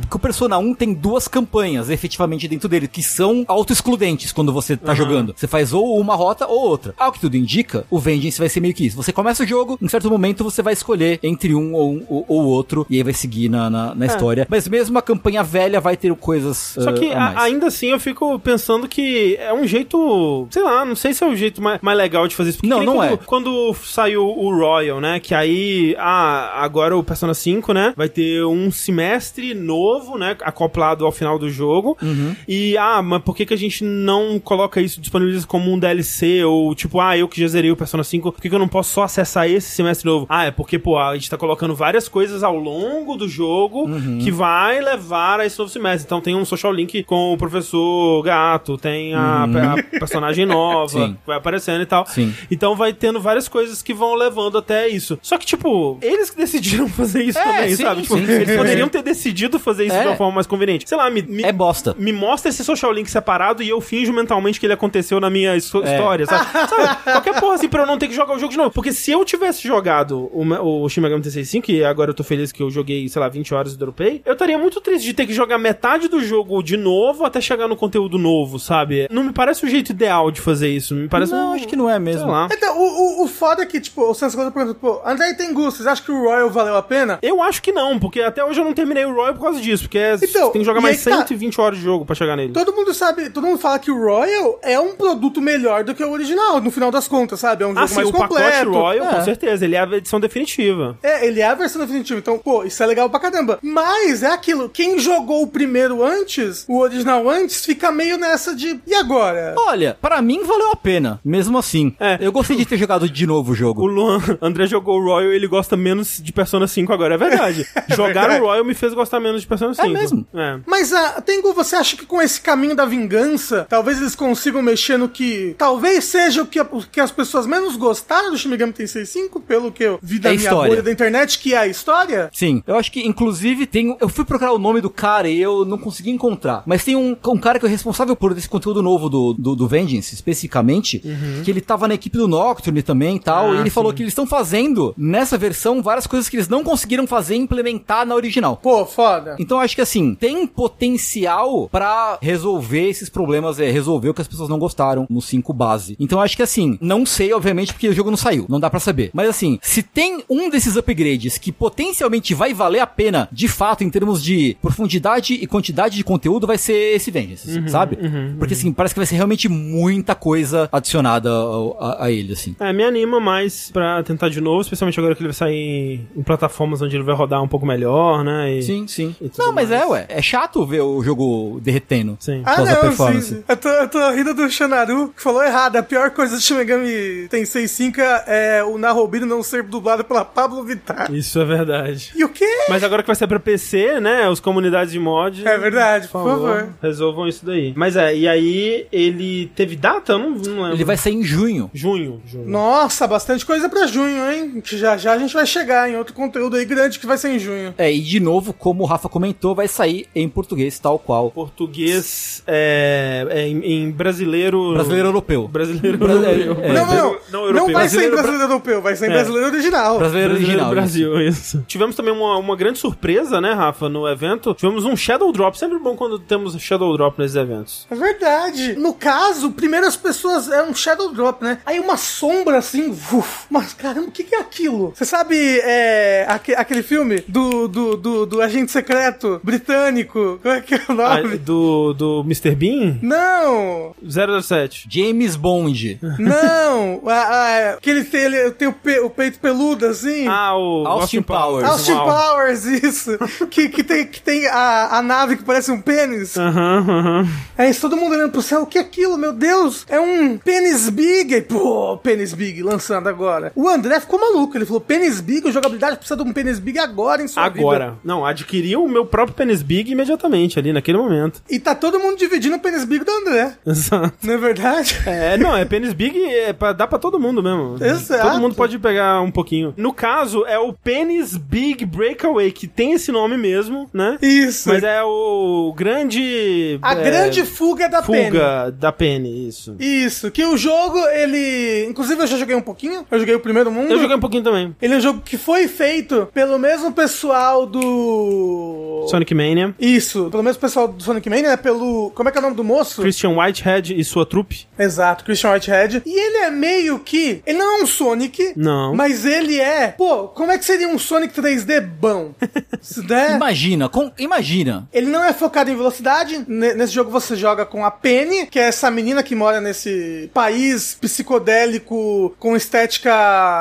Porque o Persona 1 tem duas campanhas efetivamente dentro dele, que são auto-excludentes quando você tá jogando. Você faz ou uma rota ou outra. Ao que tudo indica, o Vengeance vai ser meio que isso. Você começa o jogo, em certo momento você vai escolher entre um ou, um, ou, ou outro, e aí vai seguir na, na, na história. Mas mesmo a campanha velha vai ter coisas. Só ah, que a- ainda assim eu fico pensando que é um jeito, sei lá, não sei se é o jeito mais, mais legal de fazer isso. Porque Não, não quando, é. Quando saiu o Royal, né? Que aí, ah, agora o Persona 5, né? Vai ter um semestre novo, né? Acoplado ao final do jogo. Uhum. E, ah, mas por que, que a gente não coloca isso disponibiliza como um DLC, ou tipo, ah, eu que já zerei o Persona 5, por que, que eu não posso só acessar esse semestre novo? Ah, é porque, pô, a gente tá colocando várias coisas ao longo do jogo Uhum. que vai levar a esse novo semestre. Então tem um social link com o professor Gato, tem a, a personagem nova, Uhum. Sim. que vai aparecendo e tal. Sim. Então vai tendo várias coisas que vão levando até isso. Só que, tipo, eles que decidiram fazer isso É, também, sim, sabe? Tipo, sim, sim, eles sim. poderiam ter decidido fazer isso É. de uma forma mais conveniente. Sei lá, me, me, É bosta. me mostra esse social link separado e eu finjo mentalmente que ele aconteceu na minha É. história, sabe? Sabe? Qualquer porra assim pra eu não ter que jogar o jogo de novo. Porque se eu tivesse jogado o, o Shin Megami Tensei 5, e agora eu tô feliz que eu joguei, sei lá, 20 horas do Dropei, eu estaria muito triste de ter que jogar metade do jogo de novo até chegar no conteúdo novo, sabe? Não me parece o jeito ideal de fazer isso. Me parece Não, um- acho que não é mesmo. Sei lá. Então, o, o, o foda é que, tipo, o Senso pergunta, pô, André e Tengu, vocês acham que o Royal valeu a pena? Eu acho que não, porque até hoje eu não terminei o Royal por causa disso, porque é- Então, tem que jogar mais aí que tá. 120 horas de jogo pra chegar nele. Todo mundo sabe, todo mundo fala que o Royal é um produto melhor do que o original, no final das contas, sabe? É um jogo Ah, sim, mais o completo. pacote Royal, É. com certeza, ele é a edição definitiva. É, ele é a versão definitiva, então, pô, isso é legal pra caramba. Mas é aquilo, quem jogou o primeiro antes, o original antes, fica meio nessa de. E agora? Olha, pra mim valeu a pena, mesmo assim. É. Eu gostei de ter jogado de novo o O jogo. Luan, André jogou o Royal e ele gosta menos de Persona 5 agora, é verdade. Jogar verdade. o Royal me fez gostar menos de Persona 5. mesmo? É. Mas, ah, Tengu, você acha que com esse caminho da vingança, talvez eles consigam mexer no que. Talvez seja o que, o que as pessoas menos gostaram do Shin Megami Tensei 5, pelo que eu vi da É minha história. bolha da internet, que é a história? Sim, eu acho que inclusive tem. Eu fui procurar o nome do cara e eu não consegui encontrar. Mas tem um, um cara que é responsável por esse conteúdo novo do, do, do Vengeance, especificamente, que ele tava na equipe do Nocturne também e tal. Ah, e ele sim. falou que eles estão fazendo nessa versão várias coisas que eles não conseguiram fazer e implementar na original. Pô, foda. Então acho que assim, tem potencial pra resolver esses problemas, é, resolver o que as pessoas não gostaram no 5 base. Então acho que assim, não sei, obviamente, porque o jogo não saiu, não dá pra saber. Mas assim, se tem um desses upgrades que potencialmente vai valer a pena, de fato, em termos de profundidade e quantidade de conteúdo, vai ser esse Vengeance, sabe? porque assim, parece que vai ser realmente muita coisa adicionada ao- a, a ele, assim. É, me anima mais pra tentar de novo, especialmente agora que ele vai sair em plataformas onde ele vai rodar um pouco melhor, né? E- Sim, sim. E Não, mas mais. é, ué. É chato ver o jogo derretendo. Sim. Ah, não, performance. sim. Eu tô, eu tô rindo do Shanaru, que falou errado. A pior coisa do Shin Megami Tensei 5 é o Narobiro não ser dublado pela Pablo Vittar. Isso é verdade. E o quê? Mas agora que vai ser pra PC, né? Os comunidades de mod. É verdade, por favor. Resolvam isso daí. Mas é, e aí ele teve data? Eu não, não lembro. Ele vai sair em junho. Junho. junho. Nossa, bastante coisa pra junho, hein? Que já já a gente vai chegar em outro conteúdo aí grande que vai ser em junho. É, e de novo, como o Rafa comentou, vai sair em português, tal qual. Português é, é em, em brasileiro. Brasileiro europeu. Brasileiro. Bra- europeu. é, não, não, não. não Não, europeu. vai ser em Brasileiro europeu, vai ser em É. brasileiro original. Brasileiro Brasileiro original. Brasil, isso. Tivemos também uma, uma grande surpresa, né, Rafa, no evento. Tivemos um Shadow Drop. Sempre bom quando temos Shadow Drop nesses eventos. É verdade. No caso, primeiro as pessoas. É um shadow drop, né? Aí uma sombra assim. Uf, mas caramba, o que, que é aquilo? Você sabe é, aque- aquele filme do, do, do, do agente secreto britânico? Como é que é o Ah, nome? do, do Mr. Bean? Não! 007. James Bond. Não! Ah, ah, que ele tem, ele tem o, pe- o peito peludo assim. Ah, o Austin Powers. Austin Uau. Powers, isso! que, que tem, que tem a, a nave que parece um pênis. Aham, aham. É isso, todo mundo olhando pro céu. O que é aquilo, meu Deus? É um pênis big. Pô, pênis big lançando agora. O André ficou maluco. Ele falou: pênis big, jogabilidade precisa de um pênis big agora em sua vida. Agora. Não, adquiri o meu próprio Penis Big imediatamente, ali, naquele momento. E tá todo mundo dividindo o pênis big do André. Exato. Não é verdade? É, não, é Penis Big, é pra, dá pra todo mundo mesmo. Exato. Todo mundo pode pegar um pouquinho. No caso, é o Penis Big Breakaway, que tem esse nome mesmo, né? Isso. Mas é o grande. A é, grande fuga da Penny. fuga da Penny, isso. Isso, que o jogo, ele. Inclusive, eu já joguei um pouquinho. Eu joguei o primeiro mundo. Eu joguei um pouquinho também. Ele é um jogo que foi feito pelo mesmo pessoal do. Sonic Mania. Isso, pelo mesmo pessoal do Sonic Mania, né? Pelo. Como é que é o nome do moço? Christian Whitehead e sua trupe. Exato, Christian Whitehead. E ele é meio que. Ele não é um Sonic. Não. Mas ele é. Pô, como é que seria um Sonic 3D bom? Se der. Imagina, com, imagina. Ele não é focado em velocidade. Ne- Nesse jogo você joga com a Penny, que é essa menina que mora nesse país psicodélico com estética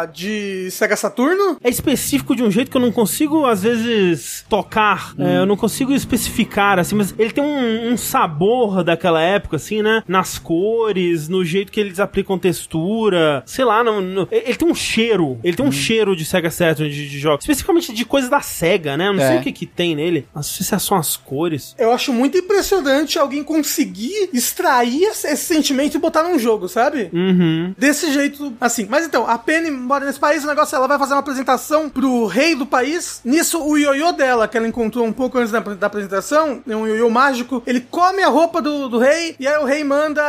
de Sega Saturno. É específico de um jeito que eu não consigo, às vezes, tocar. É, eu não consigo especificar, assim, mas ele tem um, um sabor daquela época, assim, né? Nas cores no jeito que eles aplicam textura, sei lá, no, no- ele tem um cheiro, ele Hum. tem um cheiro de Sega Saturn de, de jogos, especificamente de coisas da Sega, né? Eu não É. sei o que que tem nele, não sei se são as cores. Eu acho muito impressionante alguém conseguir extrair esse esse sentimento e botar num jogo, sabe? Uhum. Desse jeito, assim. Mas então, a Penny mora nesse país, o negócio é ela vai fazer uma apresentação pro rei do país. Nisso, o ioiô dela, que ela encontrou um pouco antes da, da apresentação, é um ioiô mágico, ele come a roupa do, do rei e aí o rei manda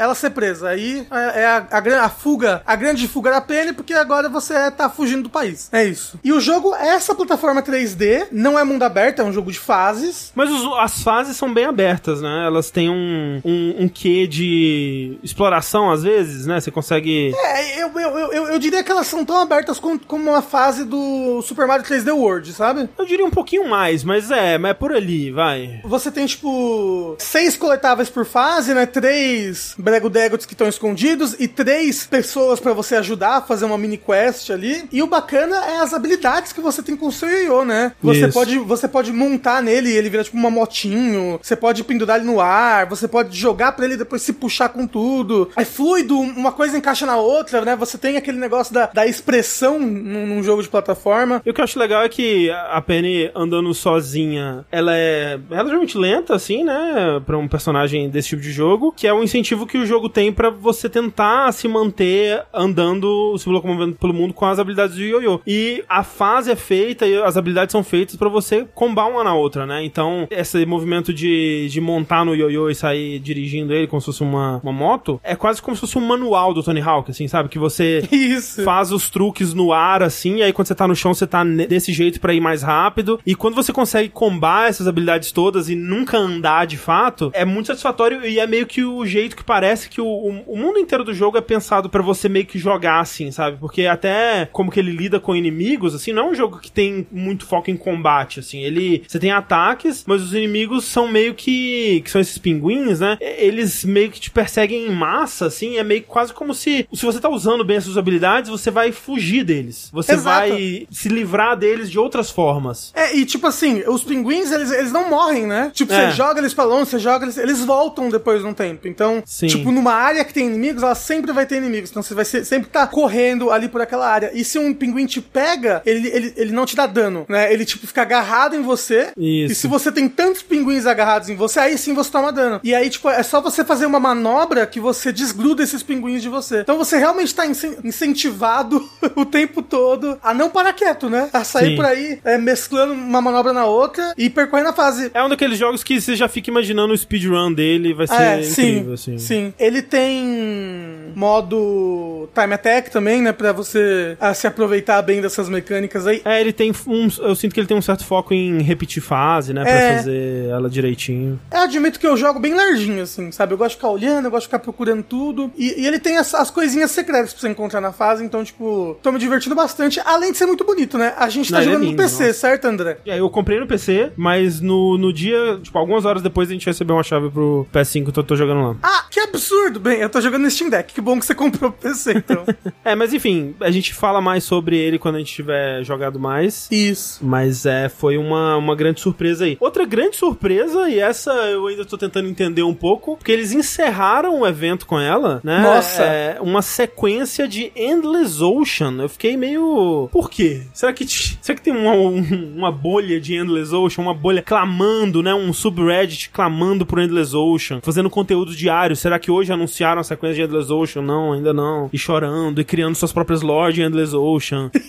ela ser presa. Aí é, é a, a, a fuga, a grande fuga da Penny, porque agora você tá fugindo do país. É isso. E o jogo é essa plataforma 3D, não é mundo aberto, é um jogo de fases. Mas os- as fases são bem abertas, né? Elas têm um, um, um quê de exploração, às vezes, né? Você consegue... É, eu, eu, eu, eu diria que elas são tão abertas como, como a fase do Super Mario 3D World, sabe? Eu diria um pouquinho mais, mas é, mas é por ali, vai. Você tem, tipo, seis coletáveis por fase, né? Três Brego Degots que estão escondidos e três pessoas pra você ajudar a fazer uma mini quest ali. E o bacana é as habilidades que você tem com o seu Yoyo, né? Você Isso. pode, você pode montar nele e ele vira tipo uma motinho. Você pode pendurar ele no ar. Você pode jogar pra ele e depois se puxar com tudo. É fluido, uma coisa encaixa na outra, né? Você tem aquele negócio da, da expressão num, num jogo de plataforma. E o que eu acho legal é que a Penny andando sozinha, ela é relativamente lenta, assim, né? Pra um personagem desse tipo de jogo, que é um incentivo que o jogo tem pra você tentar se manter andando, se locomovendo pelo mundo com as habilidades do Yoyo. E a fase é feita e as habilidades são feitas pra você combar uma na outra, né? Então, esse movimento de, de montar no Yoyo e sair dirigindo ele como se fosse uma, uma moto, é quase como se fosse um manual do Tony Hawk, assim, sabe? Que você Isso. Faz os truques no ar, assim, e aí quando você tá no chão, você tá desse jeito pra ir mais rápido. E quando você consegue combar essas habilidades todas e nunca andar de fato, é muito satisfatório e é meio que o jeito que parece que o, o, mundo inteiro do jogo é pensado pra você meio que jogar, assim, sabe? Porque até como que ele lida com inimigos, assim, não é um jogo que tem muito foco em combate, assim. Ele. Você tem ataques, mas os inimigos são meio que. que são esses pinguins, né? Eles meio que te perseguem em massa, assim. É meio quase como se. Se você tá usando bem as suas habilidades, você vai fugir deles. Você Exato. vai se livrar deles de outras formas. É, e tipo assim, os pinguins, eles, eles não morrem, né? Tipo, É. você joga eles pra longe, você joga eles, eles voltam depois de um tempo. Então, Sim. tipo, numa área que tem inimigos, ela sempre vai ter inimigos. Então você vai ser- sempre tá correndo ali por aquela área. E se um pinguim te pega, ele, ele, ele não te dá dano, né? Ele, tipo, fica agarrado em você. Isso. E se você tem tantos pinguins agarrados em você, aí sim você toma dano. E aí, tipo, é só você fazer uma manobra que você desgruda esses pinguins de você. Então você realmente tá incen- incentivado o tempo todo a não parar quieto, né? A sair Sim. por aí é, mesclando uma manobra na outra e percorrendo a fase. É um daqueles jogos que você já fica imaginando o speedrun dele, vai ser É, incrível, sim, assim. sim. Ele tem modo time attack também, né? Pra você ah, se aproveitar bem dessas mecânicas aí. É, ele tem um. Eu sinto que ele tem um certo foco em repetir fase, né? Pra É. fazer ela direitinho. Eu admito que eu jogo bem larginho, assim, sabe? Eu gosto de ficar olhando, eu gosto de ficar procurando tudo. E, e ele tem as, as coisinhas secretas pra você encontrar na fase, então, tipo, tô me divertindo bastante, além de ser muito bonito, né? A gente tá Não, é jogando lindo, no PC, nossa. certo, André? É, eu comprei no PC, mas no, no dia, tipo, algumas horas depois a gente recebeu uma chave pro PS5 que eu tô jogando lá. Ah, que absurdo! Bem, eu tô jogando no Steam Deck, que bom que você comprou pro PC, então. É, mas enfim, a gente fala mais sobre ele quando a gente tiver jogado mais. Isso. Mas é, foi uma, uma grande surpresa aí. Outra grande surpresa, e essa eu ainda tô tentando entender um pouco, porque eles encerraram o evento com ela, né? Nossa. É, uma sequência de Endless Ocean. Eu fiquei meio. Por quê? Será que, será que tem uma, um- uma bolha de Endless Ocean? Uma bolha clamando, né? Um subreddit clamando pro Endless Ocean, fazendo conteúdo diário. Será que hoje anunciaram a sequência de Endless Ocean? Não, ainda não. E chorando, e criando suas próprias lore de Endless Ocean.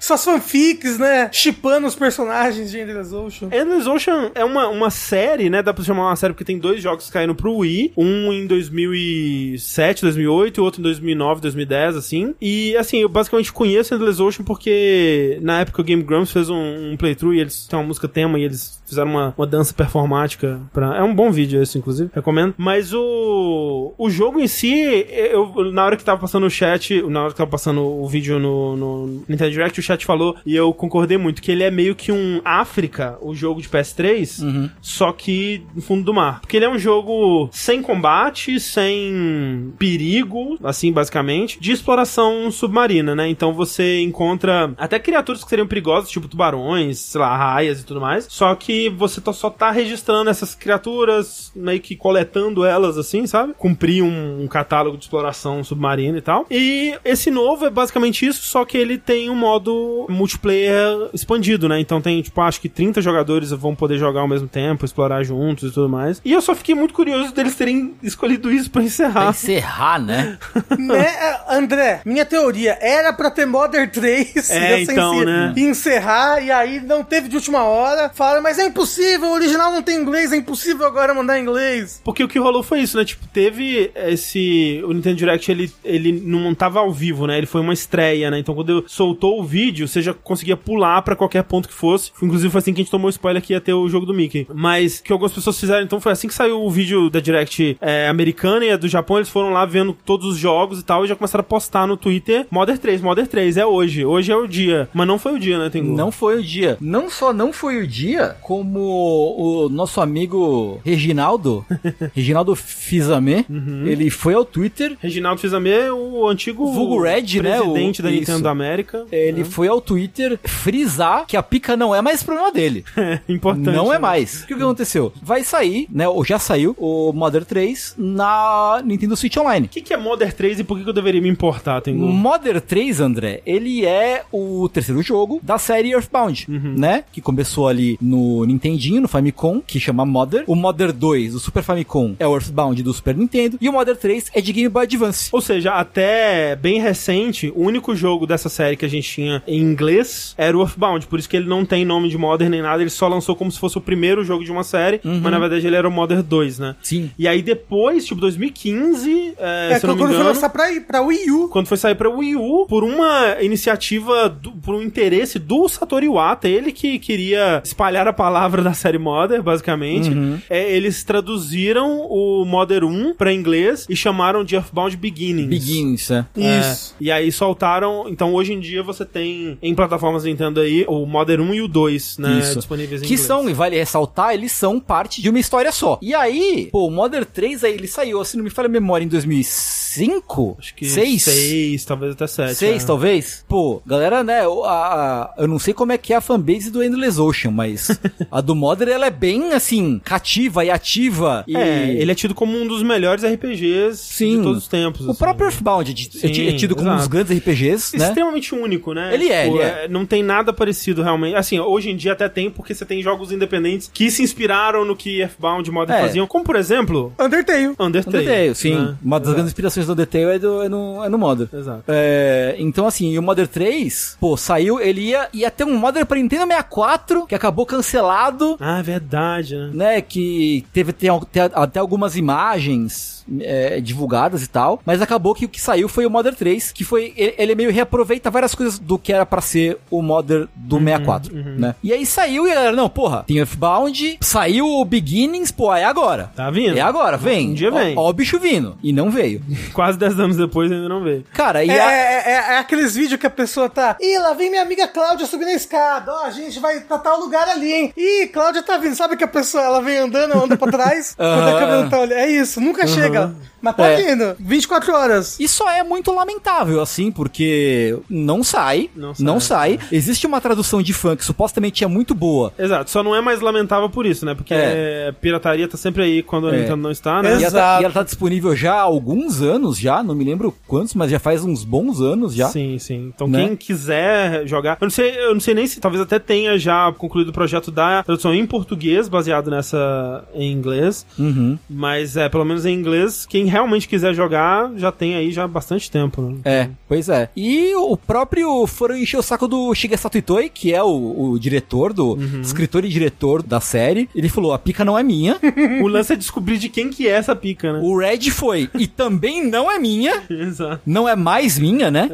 Suas fanfics, né? Chipando os personagens de Endless Ocean. Endless Ocean é uma, uma série, né? Dá pra chamar uma série porque tem dois jogos caíram pro Wii. Um em 2007, 2008 e outro em 2009, 2010, assim. E, assim, eu basicamente conheço Endless Ocean porque na época o Game Grumps fez um, um playthrough e eles têm uma música tema e eles fizeram uma, uma dança performática. Pra... É um bom vídeo esse, inclusive. Recomendo. Mas o, o jogo em si, eu, na hora que tava passando o chat, na hora que tava passando o vídeo no, no, Nintendo Direct, o chat falou, e eu concordei muito, que ele é meio que um África, o jogo de PS3, só que no fundo do mar. Porque ele é um jogo sem combate, sem perigo, assim, basicamente, de exploração submarina, né? Então você encontra até criaturas que seriam perigosas, tipo tubarões, sei lá, raias e tudo mais, só que você tá- só tá registrando essas criaturas, meio que coletando elas, assim, sabe? Cumprir um, um catálogo de exploração submarina e tal. E esse novo é basicamente isso, só que ele tem um modo multiplayer expandido, né? Então tem, tipo, acho que 30 jogadores vão poder jogar ao mesmo tempo, explorar juntos e tudo mais. E eu só fiquei muito curioso deles terem escolhido isso pra Pra encerrar. encerrar, né? né, André, minha teoria era pra ter Modern 3 É, então, né? e encerrar, e aí não teve de última hora. Falaram, mas é impossível, o original não tem inglês, é impossível agora mandar em inglês. Porque o que rolou foi isso, né? Tipo, teve esse. O Nintendo Direct, ele, ele não tava ao vivo, né? Ele foi uma estreia, né? Então quando soltou o vídeo, você já conseguia pular pra qualquer ponto que fosse. Inclusive foi assim que a gente tomou spoiler que ia ter o jogo do Mickey. Mas o que algumas pessoas fizeram, então foi assim que saiu o vídeo da Direct é, americana e a do Japão, eles foram lá vendo todos os jogos e tal e já começaram a postar no Twitter Modern 3, Modern 3, é hoje. Hoje é o dia. Mas não foi o dia, né, Tengu? Não foi o dia. Não só não foi o dia, como o nosso amigo Reginaldo, Reginaldo Fizame, ele foi ao Twitter, Reginaldo Fizame, o antigo Vulgo Red, né? presidente O- da Nintendo isso. da América. ele foi ao Twitter frisar que a pica não é mais problema dele. É importante. Não é né? mais. O que, que aconteceu? Vai sair, né? Ou já saiu o Modern 3 na Nintendo Switch Online. O que, que é Modern 3 e por que, que eu deveria me importar, Tengu? Modern 3, André, ele é o terceiro jogo da série Earthbound, né? Que começou ali no Nintendinho, no Famicom, que chama Modern. O Modern 2, o Super Famicom, é o Earthbound do Super Nintendo. E o Modern 3 é de Game Boy Advance. Ou seja, até bem recente, o único jogo dessa série que a gente tinha em inglês era o Earthbound. Por isso que ele não tem nome de Modern nem nada, ele só lançou como se fosse o primeiro jogo de uma série, mas na verdade ele era o Modern 2, né? Sim. E aí depois, tipo, 2015, é, É, se não quando me foi engano... lançar pra, pra Wii U. Quando foi sair pra Wii U, por uma iniciativa, do- por um interesse do Satoru Iwata, ele que queria espalhar a palavra da série Modern, basicamente, é, eles traduziram o Modern 1 pra inglês e chamaram de Earthbound Beginnings. Begins, né? Isso. É, e aí soltaram. Então hoje em dia você tem em plataformas Nintendo aí o Modern 1 e o 2, né? Isso. Disponíveis em Que inglês. são, e vale ressaltar, eles são parte de uma história só. E aí, pô, o Modern 3 aí, ele saiu, se não me falha a memória, em 2005? Acho que 6? 6, talvez até 7. Seis, é. talvez? Pô, galera, né? a- a- eu não sei como é que é a fanbase do Endless Ocean, mas a do Modern, ela é bem, assim, cativa e ativa. E É, ele é tido como um dos melhores RPGs Sim. de todos os tempos. O assim. próprio Earthbound é é, é Sim, tido como um dos exato. grandes RPGs, né? extremamente único, né? Ele é, ele é. Não tem nada parecido realmente. Assim, hoje em dia até tem, porque você tem jogos independentes que se inspiraram no que Earthbound e Modern É. faziam. Como, por exemplo, Undertale. Undertale. Undertale, sim. né? Uma das grandes inspirações do Undertale é, do, é, no, é no Modern. Exato. É, então, assim, e o Modern 3, pô, saiu, ele ia, ia ter um Modern pra Nintendo 64, que acabou cancelado, Ah, é verdade, né? né? Que teve tem, tem até algumas imagens é, divulgadas e tal, mas acabou que o que saiu foi o Modern 3, que foi. Ele, ele meio reaproveita várias coisas do que era pra ser o Modern do 64, né? E aí saiu e a galera, não, porra, tem Earthbound, saiu o Beginnings, pô, é agora. Tá vindo? É agora, vem. Um dia vem. Ó, ó o bicho vindo. E não veio. Quase 10 anos depois ainda não veio. Cara, e É, a- é, é- é aqueles vídeos que a pessoa tá. Ih, lá vem minha amiga Cláudia subindo a escada. Ó, a gente vai pra tal lugar ali, hein? Ih, Cláudia tá vindo. Sabe que a pessoa ela vem andando, anda pra trás? quando a câmera não tá olhando. É isso, nunca chega. Mas tá É. vindo. 24 horas. E só é muito lamentável, assim, porque não sai, Não não sai. sai. Existe uma tradução de fã que supostamente é muito boa. Exato, só não é mais lamentável por isso, né? Porque É. é, pirataria tá sempre aí quando a É. Nintendo não está, né? E ela, tá, Exato. e ela tá disponível já há alguns anos já, não me lembro quantos, mas já faz uns bons anos já. Sim, sim. Então Né? quem quiser jogar, eu não sei, eu não sei nem se talvez até tenha já concluído o projeto da tradução em português baseado nessa em inglês, Uhum. mas é pelo menos em inglês, quem realmente quiser jogar já tem aí já bastante tempo, né? É, pois é. E o próprio foram encher o saco do Shigesato Itoi, que é o, o diretor, do Uhum. escritor e diretor da série. Ele falou: a pica não é minha. o lance é descobrir de quem que é essa pica, né? o Red foi, e também não é minha. Exato. Não é mais minha, né?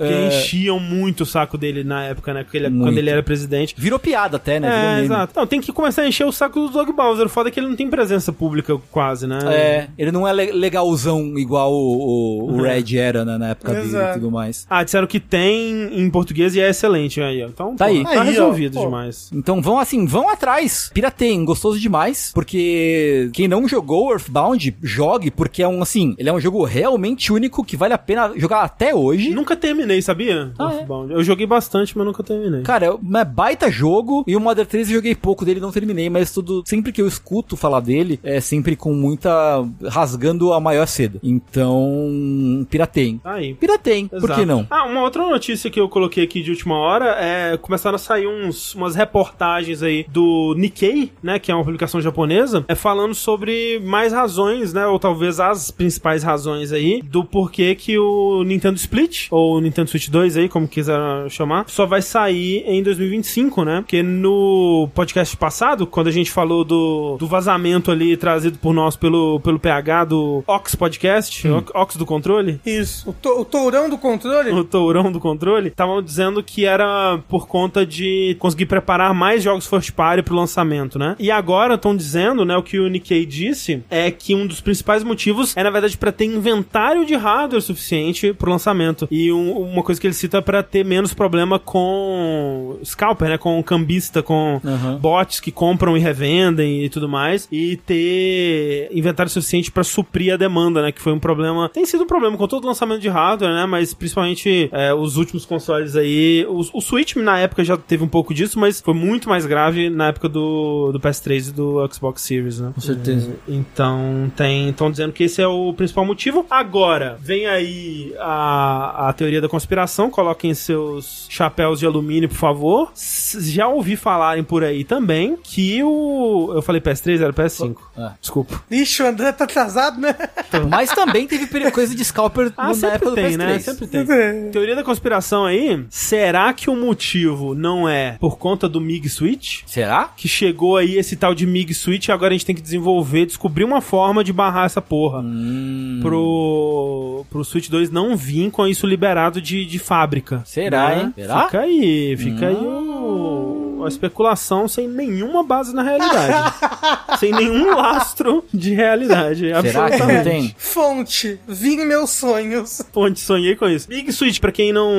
É, É. enchiam muito o saco dele na época, né? Ele, Muito. quando ele era presidente. Virou piada até, né? É, exato. Não, tem que começar a encher o saco do Dog Bowser. O foda é que ele não tem presença pública quase, né? É, ele não é legalzão igual o, o- o Uhum. Red era né, na época dele e Exato. tudo mais. Ah, disseram que tem em português e é excelente aí, ó. Então, Tá pô, aí. tá Aí, ó, resolvido pô. demais. Então vão assim, vão atrás. Pirateiem, gostoso demais. Porque quem não jogou Earthbound, jogue, porque é um assim, ele é um jogo realmente único que vale a pena jogar até hoje. Nunca terminei, sabia? Ah, é? Earthbound. Eu joguei bastante, mas nunca terminei. Cara, é um baita jogo. E o Modern 3 eu joguei pouco dele, não terminei, mas tudo. Sempre que eu escuto falar dele, é sempre com muita. rasgando a maior seda. Então. Pirateiem. Aí. Pirateiem, por que Exato. não? Ah, uma outra notícia que eu coloquei aqui de última hora é começaram a sair uns, umas reportagens aí do Nikkei, né, que é uma publicação japonesa, é falando sobre mais razões, né, ou talvez as principais razões aí do porquê que o Nintendo Split ou o Nintendo Switch 2 aí, como quiser chamar, só vai sair em 2025, né? Porque no podcast passado, quando a gente falou do, do vazamento ali trazido por nós pelo, pelo PH do Ox Podcast, Ox- Ox do controle, Isso. O, to- o tourão do controle? o tourão do controle, estavam dizendo que era por conta de conseguir preparar mais jogos first party pro lançamento, né? E agora estão dizendo, né, o que o Nikkei disse é que um dos principais motivos é na verdade para ter inventário de hardware suficiente pro lançamento. E um- uma coisa que ele cita para ter menos problema com scalper, né, com cambista, com Aham. bots que compram e revendem e tudo mais, e ter inventário suficiente pra suprir a demanda, né? Que foi um problema. Tem sido um problema com todo lançamento de hardware, né? Mas principalmente é, os últimos consoles aí. O, o Switch na época já teve um pouco disso, mas foi muito mais grave na época do, do PS3 e do Xbox Series, né? Com certeza. Então, tem. Estão dizendo que esse é o principal motivo. Agora, vem aí a, a teoria da conspiração. Coloquem seus chapéus de alumínio, por favor. Já ouvi falarem por aí também que o. Eu falei PS3, era PS5. É. Desculpa. Ixi, o André tá atrasado, né? Mas também teve coisa de scalper Ah, no- na sempre época do tem, PS3. né? Sempre tem. Teoria da conspiração aí. Será que o motivo não é por conta do MIG Switch? Será? Que chegou aí esse tal de MIG Switch e agora a gente tem que desenvolver, descobrir uma forma de barrar essa porra. Hum. pro, pro Switch 2 não vir com isso liberado de, de fábrica. Será, hein? Será? Fica aí, fica aí o, a especulação sem nenhuma base na realidade. sem nenhum lastro de realidade. Será que não tem? Fonte, vim meus sonhos. Ponte, sonhei com isso. Big Switch, pra quem não,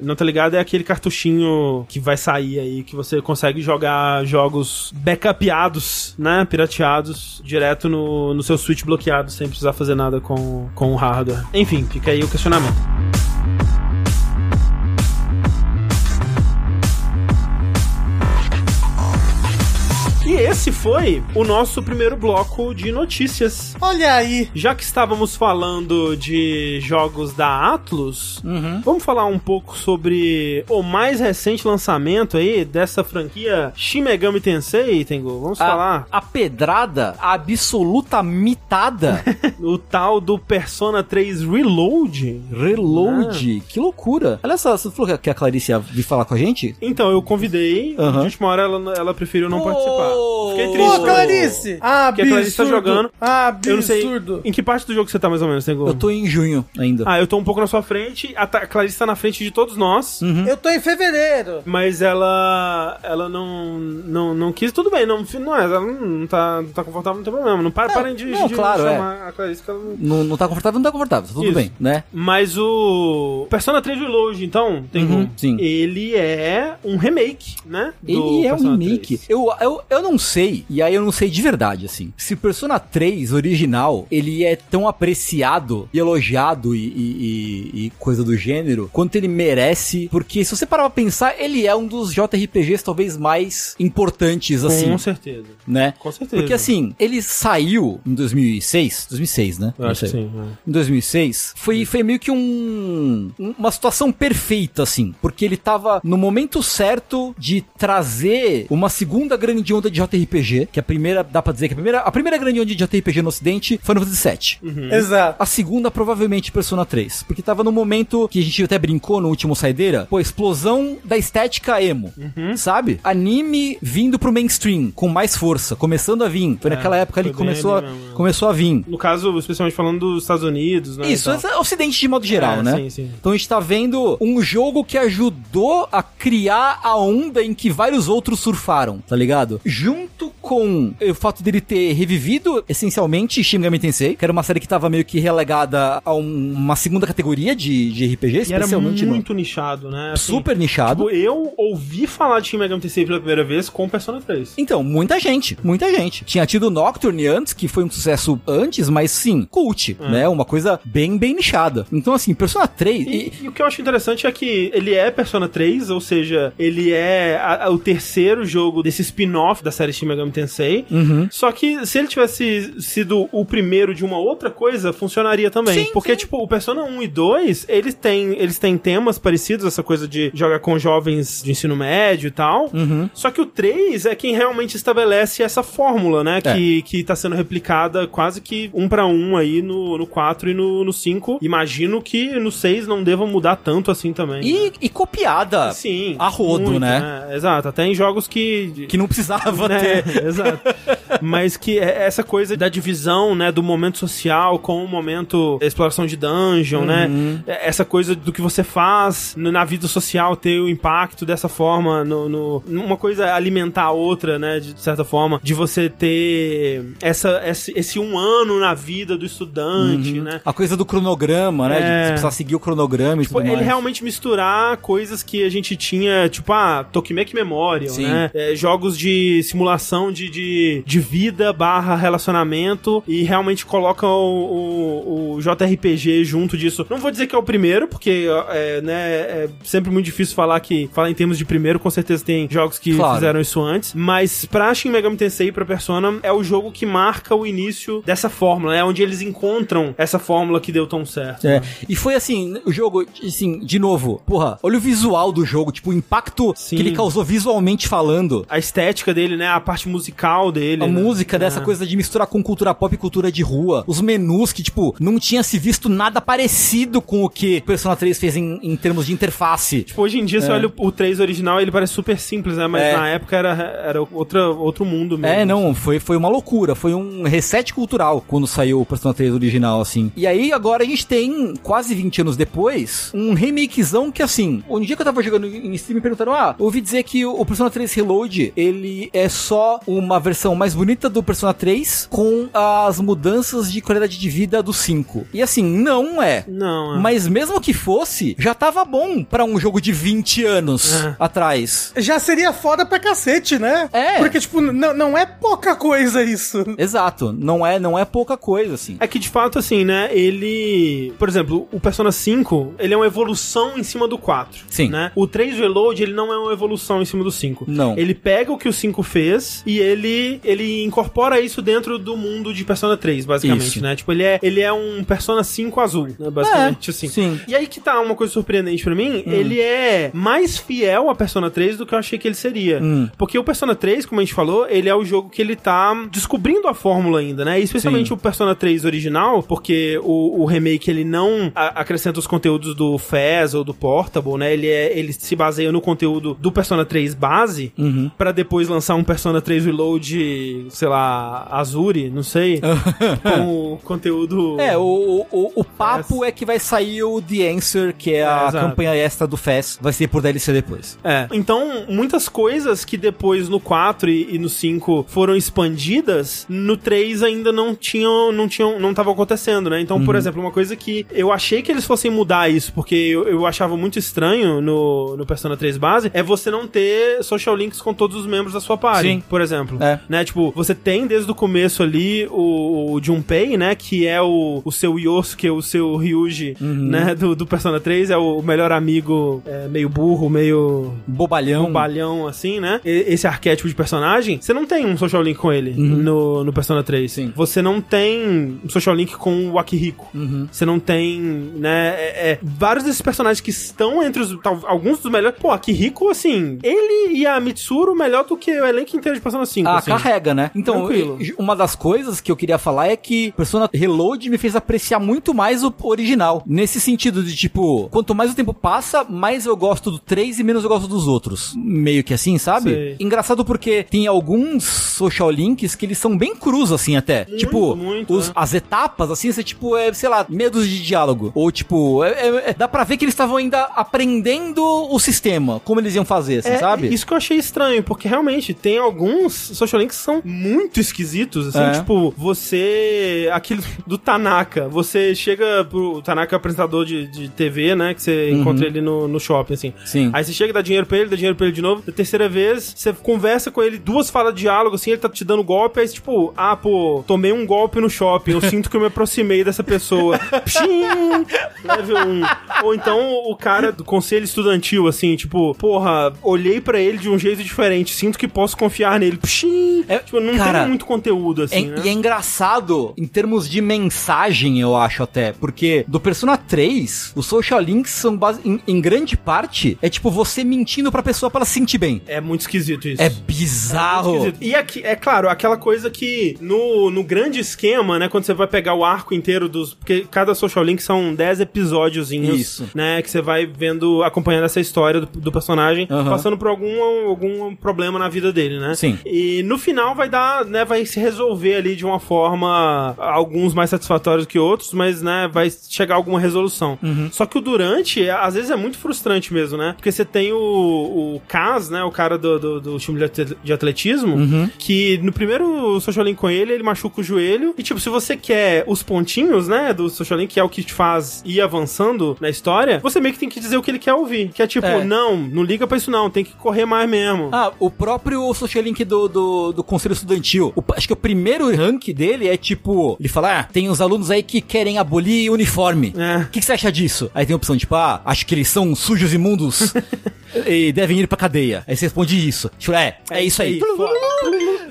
não tá ligado, é aquele cartuchinho que vai sair aí, que você consegue jogar jogos backupeados, né? Pirateados, direto no, no seu Switch bloqueado, sem precisar fazer nada com, com o hardware. Enfim, fica aí o questionamento. Esse foi o nosso primeiro bloco de notícias. Olha aí. Já que estávamos falando de jogos da Atlus, Uhum. vamos falar um pouco sobre o mais recente lançamento aí dessa franquia Shin Megami Tensei, Tengu. Vamos A, falar a pedrada absoluta mitada. o tal do Persona 3 Reload. Reload. Que loucura. Olha só, você falou que a Clarice ia vir falar com a gente? Então, eu convidei, Aham. de última hora ela, ela preferiu não Oh! participar. Fiquei triste. Pô, Clarice! Ah, Porque a Clarice tá jogando. Ah, Eu não sei absurdo. em que parte do jogo você tá mais ou menos, Tengu. Eu tô em junho ainda. Ah, eu tô um pouco na sua frente, a Ta- a Clarice tá na frente de todos nós. Uhum. Eu tô em fevereiro. Mas ela. Ela não. Não, não quis. Tudo bem, não, não é. Ela não tá, não tá confortável, não tem problema. Não, para, parem de, não, de claro, chamar a Clarice que ela não. Não, não tá confortável, não tá confortável. Tá tudo Isso. bem, né? Mas o Persona 3 Reload, então, tem Uhum, um- sim. ele é um remake, né? do Ele é um Persona remake. 3. Eu, eu, eu não sei, e aí eu não sei de verdade, assim. Se o Persona 3 original, ele é tão apreciado e elogiado e, e- e- coisa do gênero, quanto ele merece, porque se você parar pra pensar, ele é um dos JRPGs talvez mais importantes, assim, Com certeza. né? Com certeza. Porque assim, ele saiu em 2006, 2006, né? Eu acho que sim. é. em 2006, foi, foi meio que um, um- uma situação perfeita, assim, porque ele tava no momento certo de trazer uma segunda grande onda de JRPG, que a primeira, dá pra dizer que a primeira, a primeira grande onda de JRPG no ocidente foi no 17. Uhum. Exato. A segunda, provavelmente, Persona 3. Porque tava no momento que a gente até brincou no último Saideira, pô, explosão da estética emo. Uhum. Sabe? Anime vindo pro mainstream, com mais força, começando a vir. Foi É, naquela época ali que começou, a, começou a vir. No caso, especialmente falando dos Estados Unidos, né? Isso, é ocidente de modo geral, É, né? sim, sim. Então a gente tá vendo um jogo que ajudou a criar a onda em que vários outros surfaram, tá ligado? Junto junto com o fato dele ter revivido essencialmente Shin Megami Tensei, que era uma série que tava meio que relegada a um- uma segunda categoria de, de RPG, E era especialmente no- muito nichado, né? Assim, super nichado. Tipo, eu ouvi falar de Shin Megami Tensei pela primeira vez com Persona 3. Então, muita gente, muita gente. Tinha tido Nocturne antes, que foi um sucesso antes, mas sim, cult, né? Uma coisa bem, bem nichada. Então, assim, Persona 3... E, e- e o que eu acho interessante é que ele é Persona 3, ou seja, ele é a- a- o terceiro jogo desse spin-off da série Shin Megami Tensei. Uhum. Só que se ele tivesse sido o primeiro de uma outra coisa, funcionaria também. Sim, Porque, sim. tipo, o Persona 1 e 2, eles têm, eles têm temas parecidos, essa coisa de jogar com jovens de ensino médio e tal. Uhum. Só que o 3 é quem realmente estabelece essa fórmula, né? É. Que, que tá sendo replicada quase que um pra um aí no, no 4 e no, no 5. Imagino que no 6 não deva mudar tanto assim também. E, né? e copiada Sim. a rodo, muito, né? Exato. Até em jogos que. Que não precisava né? ter. Exato. Mas que é essa coisa da divisão, né, do momento social com o momento da exploração de dungeon, né? Uhum. É- Essa coisa do que você faz na vida social ter o impacto dessa forma, no, no- uma coisa alimentar a outra, né, de certa forma, de você ter essa, esse, esse um ano na vida do estudante, né? A coisa do cronograma, né? De É. você precisar seguir o cronograma e Tipo, ele mais. realmente misturar coisas que a gente tinha, tipo, ah, Tokimeki Memorial, Sim. né? É, jogos de simulação de, de, de vida barra relacionamento e realmente coloca o, o, o JRPG junto disso. Não vou dizer que é o primeiro, porque é, né, é sempre muito difícil falar que, falar em termos de primeiro, com certeza tem jogos que Claro. fizeram isso antes, mas pra Shin Megami Tensei e pra Persona é o jogo que marca o início dessa fórmula, é onde eles encontram essa fórmula que deu tão certo. É. E foi assim, o jogo, assim, de novo, porra, olha o visual do jogo, tipo, o impacto Sim. que ele causou visualmente falando. a estética dele, né? A parte musical dele. A né? música dessa É. coisa de misturar com cultura pop e cultura de rua. Os menus que, tipo, não tinha se visto nada parecido com o que o Persona 3 fez em, em termos de interface. Tipo, hoje em dia, você É. olha o, o 3 original, ele parece super simples, né? Mas É. na época era, era outra, outro mundo mesmo. É, não, foi, foi uma loucura, foi um reset cultural quando saiu o Persona 3 original, assim. E aí, agora a gente tem, quase 20 anos depois, um remakezão que, assim, um dia que eu tava jogando em stream me perguntaram, ah, ouvi dizer que o Persona 3 Reload, ele é só uma versão mais bonita do Persona 3 com as mudanças de qualidade de vida do 5. E assim, não é. Não, é. Mas mesmo que fosse, já tava bom pra um jogo de 20 anos É. atrás. Já seria foda pra cacete, né? É. Porque, tipo, n- não é pouca coisa isso. Exato, não é, não é pouca coisa, assim. É que de fato, assim, né? Ele. Por exemplo, o Persona 5, ele é uma evolução em cima do 4. Sim. Né? O 3 Reload, ele não é uma evolução em cima do 5. Não. Ele pega o que o 5 fez e ele, ele incorpora isso dentro do mundo de Persona 3, basicamente, Isso. né? Tipo, ele é, ele é um Persona 5 azul, né? Basicamente, É, assim. sim. E aí que tá uma coisa surpreendente pra mim, ele é mais fiel a Persona 3 do que eu achei que ele seria. Hum. Porque o Persona 3, como a gente falou, ele é o jogo que ele tá descobrindo a fórmula ainda, né? E especialmente Sim. o Persona 3 original, porque o, o remake ele não a- acrescenta os conteúdos do Fez ou do Portable, né? Ele, é, ele se baseia no conteúdo do Persona 3 base, Uhum. pra depois lançar um Persona 3 Reload, sei lá, Azuri, não sei, com o conteúdo... É, o, o, o papo é que vai sair o The Answer, que é, a É, exato. campanha extra do FES, vai ser por DLC depois. É. Então, muitas coisas que depois no 4 e, e no 5 foram expandidas, no 3 ainda não tinham, não tinham, não estavam acontecendo, né? Então, por exemplo, uma coisa que eu achei que eles fossem mudar isso, porque eu, eu achava muito estranho no, no Persona 3 base, é você não ter social links com todos os membros da sua party, Sim. por exemplo. É. Né? Tipo, você tem desde o começo ali o, o Junpei, né? Que é o, o seu Yosuke, o seu Ryuji, né? Do, do Persona 3, é o melhor amigo é, meio burro, meio Bobalhão. bombalhão, assim, né? E- Esse arquétipo de personagem, você não tem um social link com ele no, no Persona 3. Sim. Você não tem um social link com o Akihiko. Você não tem, né? é- é, vários desses personagens que estão entre os. tal- alguns dos melhores. Pô, Akihiko, assim, ele e a Mitsuru melhor do que o elenco inteiro de Persona 5. Ah, assim. carrega, né? Então, uma das coisas que eu queria falar é que Persona Reload me fez apreciar muito mais o original. Nesse sentido de, tipo, quanto mais o tempo passa, mais eu gosto do 3 e menos eu gosto dos outros. Meio que assim, sabe? Sei. Engraçado porque tem alguns social links que eles são bem crus, assim, até. tipo, muito, os- é. as etapas, assim, você, tipo, é, sei lá, medos de diálogo. Ou, tipo, é- é- é- dá pra ver que eles estavam ainda aprendendo o sistema, como eles iam fazer, assim, É, sabe? Isso que eu achei estranho, porque realmente tem alguns social links são muito esquisitos, assim, É. tipo, você. Aquele do Tanaka. Você chega pro. Tanaka é apresentador de, de TV, né? Que você encontra ele no, no shopping, assim. Sim. Aí você chega, dá dinheiro pra ele, dá dinheiro pra ele de novo. Da terceira vez, você conversa com ele, duas falas de diálogo, assim, ele tá te dando golpe, aí tipo, ah, pô, tomei um golpe no shopping, eu sinto que eu me aproximei dessa pessoa. Pshim! Level 1. Ou então o cara do conselho estudantil, assim, tipo, porra, olhei pra ele de um jeito diferente, sinto que posso confiar nele. Pshim! É, tipo, não cara, tem muito conteúdo, É- assim, né? E é engraçado em termos de mensagem, eu acho até. Porque do Persona 3, os social links são base... em, em grande parte, é tipo você mentindo pra pessoa pra ela se sentir bem. É muito esquisito isso. É bizarro. Esquisito. E aqui, é claro, aquela coisa que no, no grande esquema, né, quando você vai pegar o arco inteiro dos. Porque cada social link são 10 episódiozinhos. Isso. Né, que você vai vendo, acompanhando essa história do, do personagem, Aham. passando por algum, algum problema na vida dele, né? Sim. E no final vai dar, né, vai se resolver ali de uma forma, alguns mais satisfatórios que outros, mas, né, vai chegar a alguma resolução. Uhum. Só que o durante, é, às vezes é muito frustrante mesmo, né? Porque você tem o, o Kaz, né, o cara do, do, do time de atletismo, Uhum. que no primeiro social link com ele, ele machuca o joelho, e tipo, se você quer os pontinhos, né, do social link, que é o que te faz ir avançando na história, você meio que tem que dizer o que ele quer ouvir, que é tipo, É. não, não liga pra isso não, tem que correr mais mesmo. Ah, o próprio social link do, do, do Conselho Estudantil. O- acho que o primeiro rank dele é tipo: ele fala, ah, tem uns alunos aí que querem abolir uniforme. É. O que, que você acha disso? Aí tem a opção tipo, ah, acho que eles são sujos imundos e devem ir pra cadeia. Aí você responde isso. Tipo, é, é, isso aí.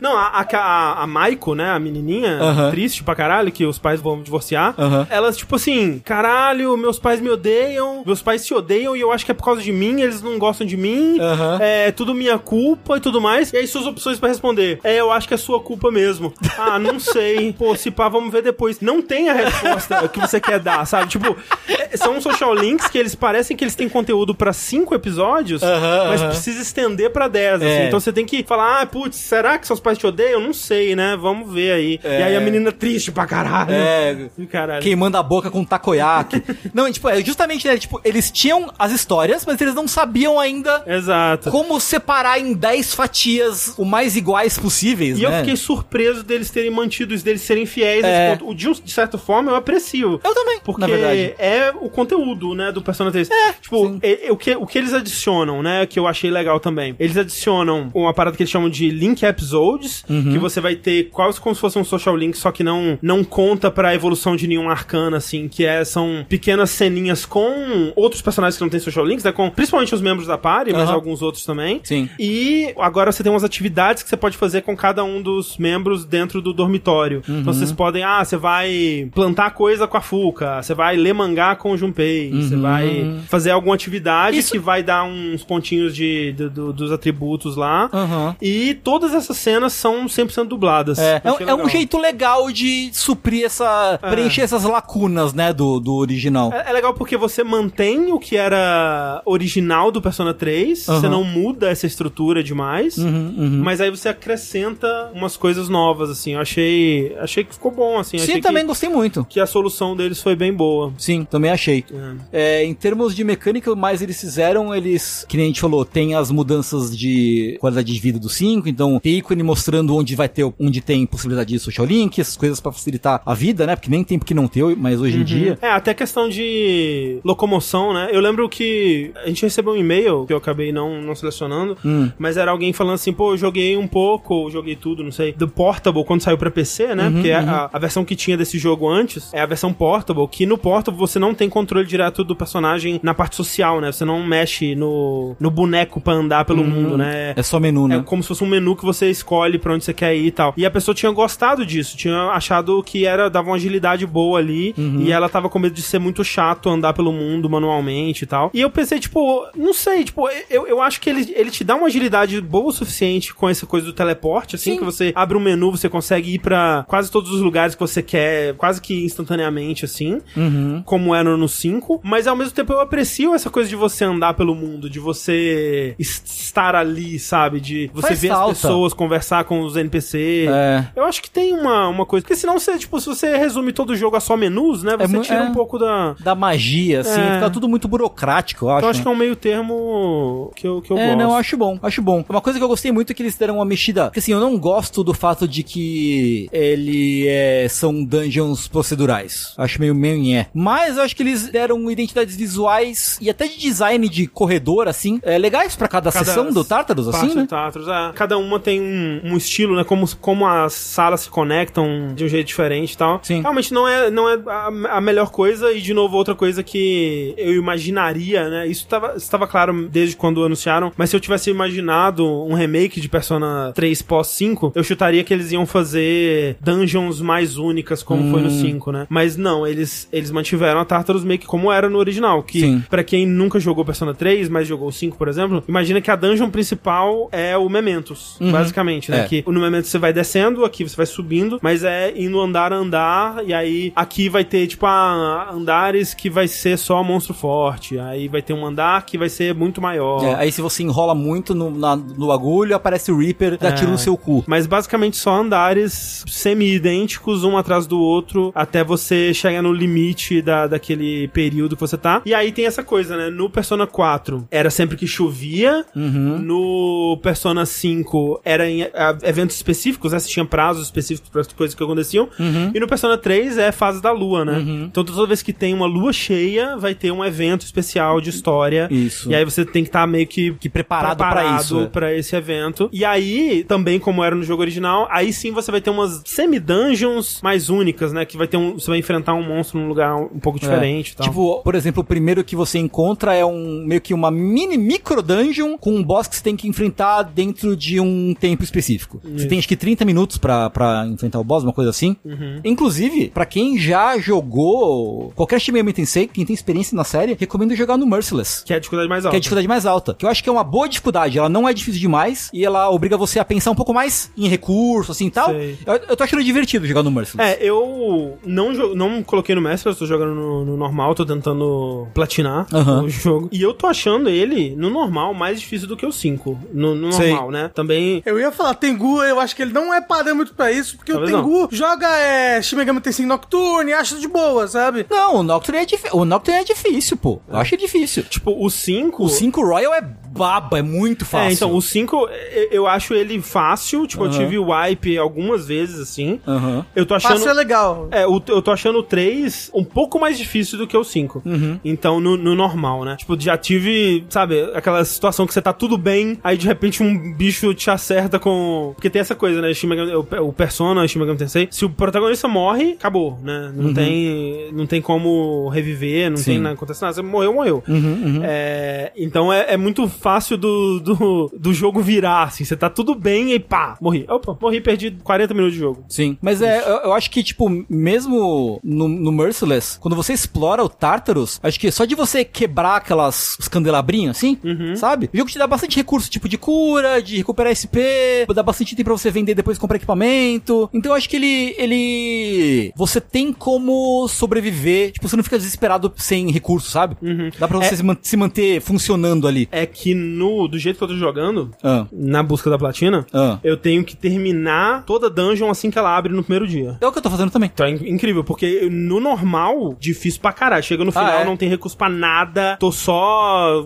Não, a, a, a, Maiko, né, a menininha, Aham. triste pra caralho, que os pais vão divorciar, Aham. elas, tipo assim, caralho, meus pais me odeiam, meus pais se odeiam e eu acho que é por causa de mim, eles não gostam de mim, Aham. é tudo minha culpa e tudo mais. E aí suas opções pra responder, é, eu acho que é sua culpa mesmo. Ah, não sei. Pô, se pá, vamos ver depois. Não tem a resposta que você quer dar, sabe? Tipo, é, são social links que eles parecem que eles têm conteúdo pra cinco episódios, Aham, mas aham. precisa estender pra 10, assim. É. Então você tem que falar, ah, putz, será que seus pais te odeiam? Não sei, né? Vamos ver aí. É. E aí a menina triste pra caralho. É, Caralho. queimando a boca com takoyaki. não, tipo, é justamente, né, tipo, eles tinham as histórias, mas eles não sabiam ainda Exato. como separar em 10 fatias o mais iguais possíveis, E né? eu fiquei surpreso deles terem mantido isso, deles serem fiéis a É. esse ponto. O de, um- de certa forma eu aprecio. Eu também, Porque na verdade. é o conteúdo, né, do Persona 3. É, tipo, é- é o, que, o que eles adicionam, né, que eu achei legal também. Eles adicionam uma parada que eles chamam de Link Episodes, Uhum. que você vai ter quase como se fosse um social link, só que não, não conta pra evolução de nenhum arcana, assim, que é, são pequenas ceninhas com outros personagens que não têm social links, né, com principalmente os membros da party, mas Aham. alguns outros também. Sim. E agora você tem umas atividades que você pode fazer com cada um dos membros dentro do dormitório. Uhum. Então vocês podem, ah, você vai plantar coisa com a Fuca, você vai ler mangá com o Junpei, você vai fazer alguma atividade Uhum. Isso- que vai dar uns pontinhos de, do- do- dos atributos lá. Aham. E todas essas cenas são 100% dubladas. É, é, um- é um legal. jeito legal de suprir essa. É. preencher essas lacunas, né, do, do original. É, é legal porque você mantém o que era original do Persona 3, você Aham. não muda essa estrutura demais, Uhum, uhum. mas aí você acrescenta umas coisas novas, assim. Eu achei, achei que ficou bom, assim. Sim, também gostei muito. que, que a solução deles foi bem boa. Sim, também achei. É, em termos de mecânica, mais eles fizeram, eles, que nem a gente falou, tem as mudanças de qualidade de vida do 5, então tem ícone mostrando onde vai ter, onde tem possibilidade de social link, essas coisas pra facilitar a vida, né? Porque nem tempo que não tem, mas hoje em dia. É, até questão de locomoção, né? Eu lembro que a gente recebeu um e-mail que eu acabei não, não selecionando, Hum. mas era alguém falando assim, pô, eu joguei um pouco, ou joguei tudo, não sei, do Portable quando saiu pra PC, né? Porque a, a versão que tinha desse jogo antes é a versão Portable, que no Portable você não tem controle direto do personagem na parte social, né? Você não mexe no, no boneco pra andar pelo mundo, né? É só menu, É né? como se fosse um menu que você escolhe pra onde você quer ir e tal. E a pessoa tinha gostado disso, tinha achado que era dava uma agilidade boa ali Uhum. e ela tava com medo de ser muito chato andar pelo mundo manualmente e tal. E eu pensei, tipo, não sei, tipo, eu, eu acho que ele, ele te dá uma agilidade boa o suficiente com essa coisa do teleporte, assim, Sim. que você abre um menu, você consegue ir pra quase todos os lugares que você quer, quase que instantaneamente, assim Uhum. como era no 5, mas ao mesmo tempo eu aprecio essa coisa de você andar pelo mundo, de você es- estar ali, sabe? De você Faz ver as pessoas, conversar com os NPC. É. Eu acho que tem uma, uma coisa. Porque senão você, tipo, se você resume todo o jogo a só menus, né? Você mu- tira é. um pouco da. Da magia, assim, É. fica tudo muito burocrático, eu acho. Então acho né? que é um meio termo que eu, que eu É, gosto. não, eu acho bom, acho bom. Uma coisa que eu gostei muito que eles deram uma mexida. Porque assim, eu não gosto do fato de que ele é, são dungeons procedurais. Acho meio meio é. Mas eu acho que eles deram identidades visuais e até de design de corredor, assim, é, legais pra cada, Cada sessão do Tartarus, assim, né? Tartarus, é. Cada uma tem um, um estilo, né? Como, como as salas se conectam de um jeito diferente e tal. Sim. Realmente não é, não é a, a melhor coisa. E, de novo, outra coisa que eu imaginaria, né? Isso tava, estava claro desde quando anunciaram. Mas se eu tivesse imaginado um remake de Persona 3 pós 5, eu chutaria que eles iam fazer dungeons mais únicas, como foi no 5, né? Mas não, eles, eles mantiveram a Tartarus meio que como era no original. Que, pra quem nunca jogou Persona 3, mas jogou o 5, por exemplo, imagina que a dungeon principal é o Mementos, basicamente, né? É. Que no Mementos você vai descendo, aqui você vai subindo, mas é indo andar a andar, e aí aqui vai ter, tipo, ah, andares que vai ser só monstro forte, aí vai ter um andar que vai ser muito maior. É, aí se você enrola muito no, na- no agulho, aparece o Reaper, dá É. tiro no seu cu. Mas basicamente só andares semi-idênticos, um atrás do outro, até você chegar no limite da, daquele período que você tá. E aí tem essa coisa, né? No Persona 4 era sempre que chovia, Uhum. no Persona 5 era em eventos específicos, né? Você tinha prazos específicos para as coisas que aconteciam. Uhum. E no Persona 3 é fase da lua, né? Então toda vez que tem uma lua cheia, vai ter um evento especial de história. Isso. E aí você tem que estar meio que Que preparado pra isso, é. pra esse evento. E aí, também como era no jogo original, aí sim você vai ter umas semi-dungeons mais únicas, né? Que vai ter um. Você vai enfrentar um monstro num lugar um pouco diferente e tal. Tipo, por exemplo, o primeiro que você encontra é um meio que uma mini micro dungeon com um boss que você tem que enfrentar dentro de um tempo específico. Você tem acho que 30 minutos pra, pra enfrentar o boss, uma coisa assim. Uhum. Inclusive, pra quem já jogou qualquer Shin Megami Tensei, quem tem experiência na série, recomendo jogar no Merciless. que é a dificuldade mais Que alta. é a dificuldade mais alta. Que eu acho que é uma boa dificuldade. Ela não é difícil demais. E ela obriga você a pensar um pouco mais em recurso, assim e tal. Eu, eu tô achando divertido jogar no Merciless. É, eu não, não coloquei no Master, eu tô jogando no, no normal, tô tentando platinar Aham. o jogo. E eu tô achando ele, no normal, mais difícil do que o 5. No, no normal, né? Também. Eu ia falar, Tengu, eu acho que ele não é parâmetro pra isso, porque Talvez o Tengu joga é, Shin Megami Tensei Nocturne e acha de boa, sabe? Não, o Nocturne é, o Nocturne é difícil, pô. Eu acho difícil. Tipo, o 5. O 5 Royal é baba, é muito fácil. É, então, o 5, eu- eu acho ele fácil. Tipo, eu Aham. tive o wipe algumas vezes, assim. Aham. Eu tô achando. Fácil é legal. É, o- eu tô achando o 3 um pouco mais difícil do que o 5. Uhum. Então, no, no normal, né? Tipo, já tive, sabe, aquela situação que você tá tudo bem, aí de repente um bicho te acerta com. Porque tem essa coisa, né? O, o Persona, Shin Megami Tensei, se o protagonista morre, acabou, né? Não, tem, não tem como reviver, não Uhum. Sim. tem nada, acontece nada. Você morreu, morreu. Uhum, uhum. É, então é, é muito fácil do, do, do jogo virar, assim. Você tá tudo bem e pá, morri. Opa, morri, perdi 40 minutos de jogo. Sim. Mas é, eu, eu acho que, tipo, mesmo no, no Merciless, quando você explora o Tartarus, acho que só de você quebrar aquelas os candelabrinhos, assim, sabe? O jogo te dá bastante recurso, tipo, de cura, de recuperar SP, dá bastante item pra você vender depois comprar equipamento. Então eu acho que ele, ele... Você tem como sobreviver, tipo, você não fica desesperado sem recurso, sabe? Dá pra você se, man- se manter funcionando ali. É que no do jeito que eu tô jogando, Ah, na busca da platina, ah. eu tenho que terminar toda a dungeon assim que ela abre no primeiro dia. É o que eu tô fazendo também. Então é in- incrível, porque no normal, difícil pra caralho. Chega no final, é? não tem recurso pra nada, tô só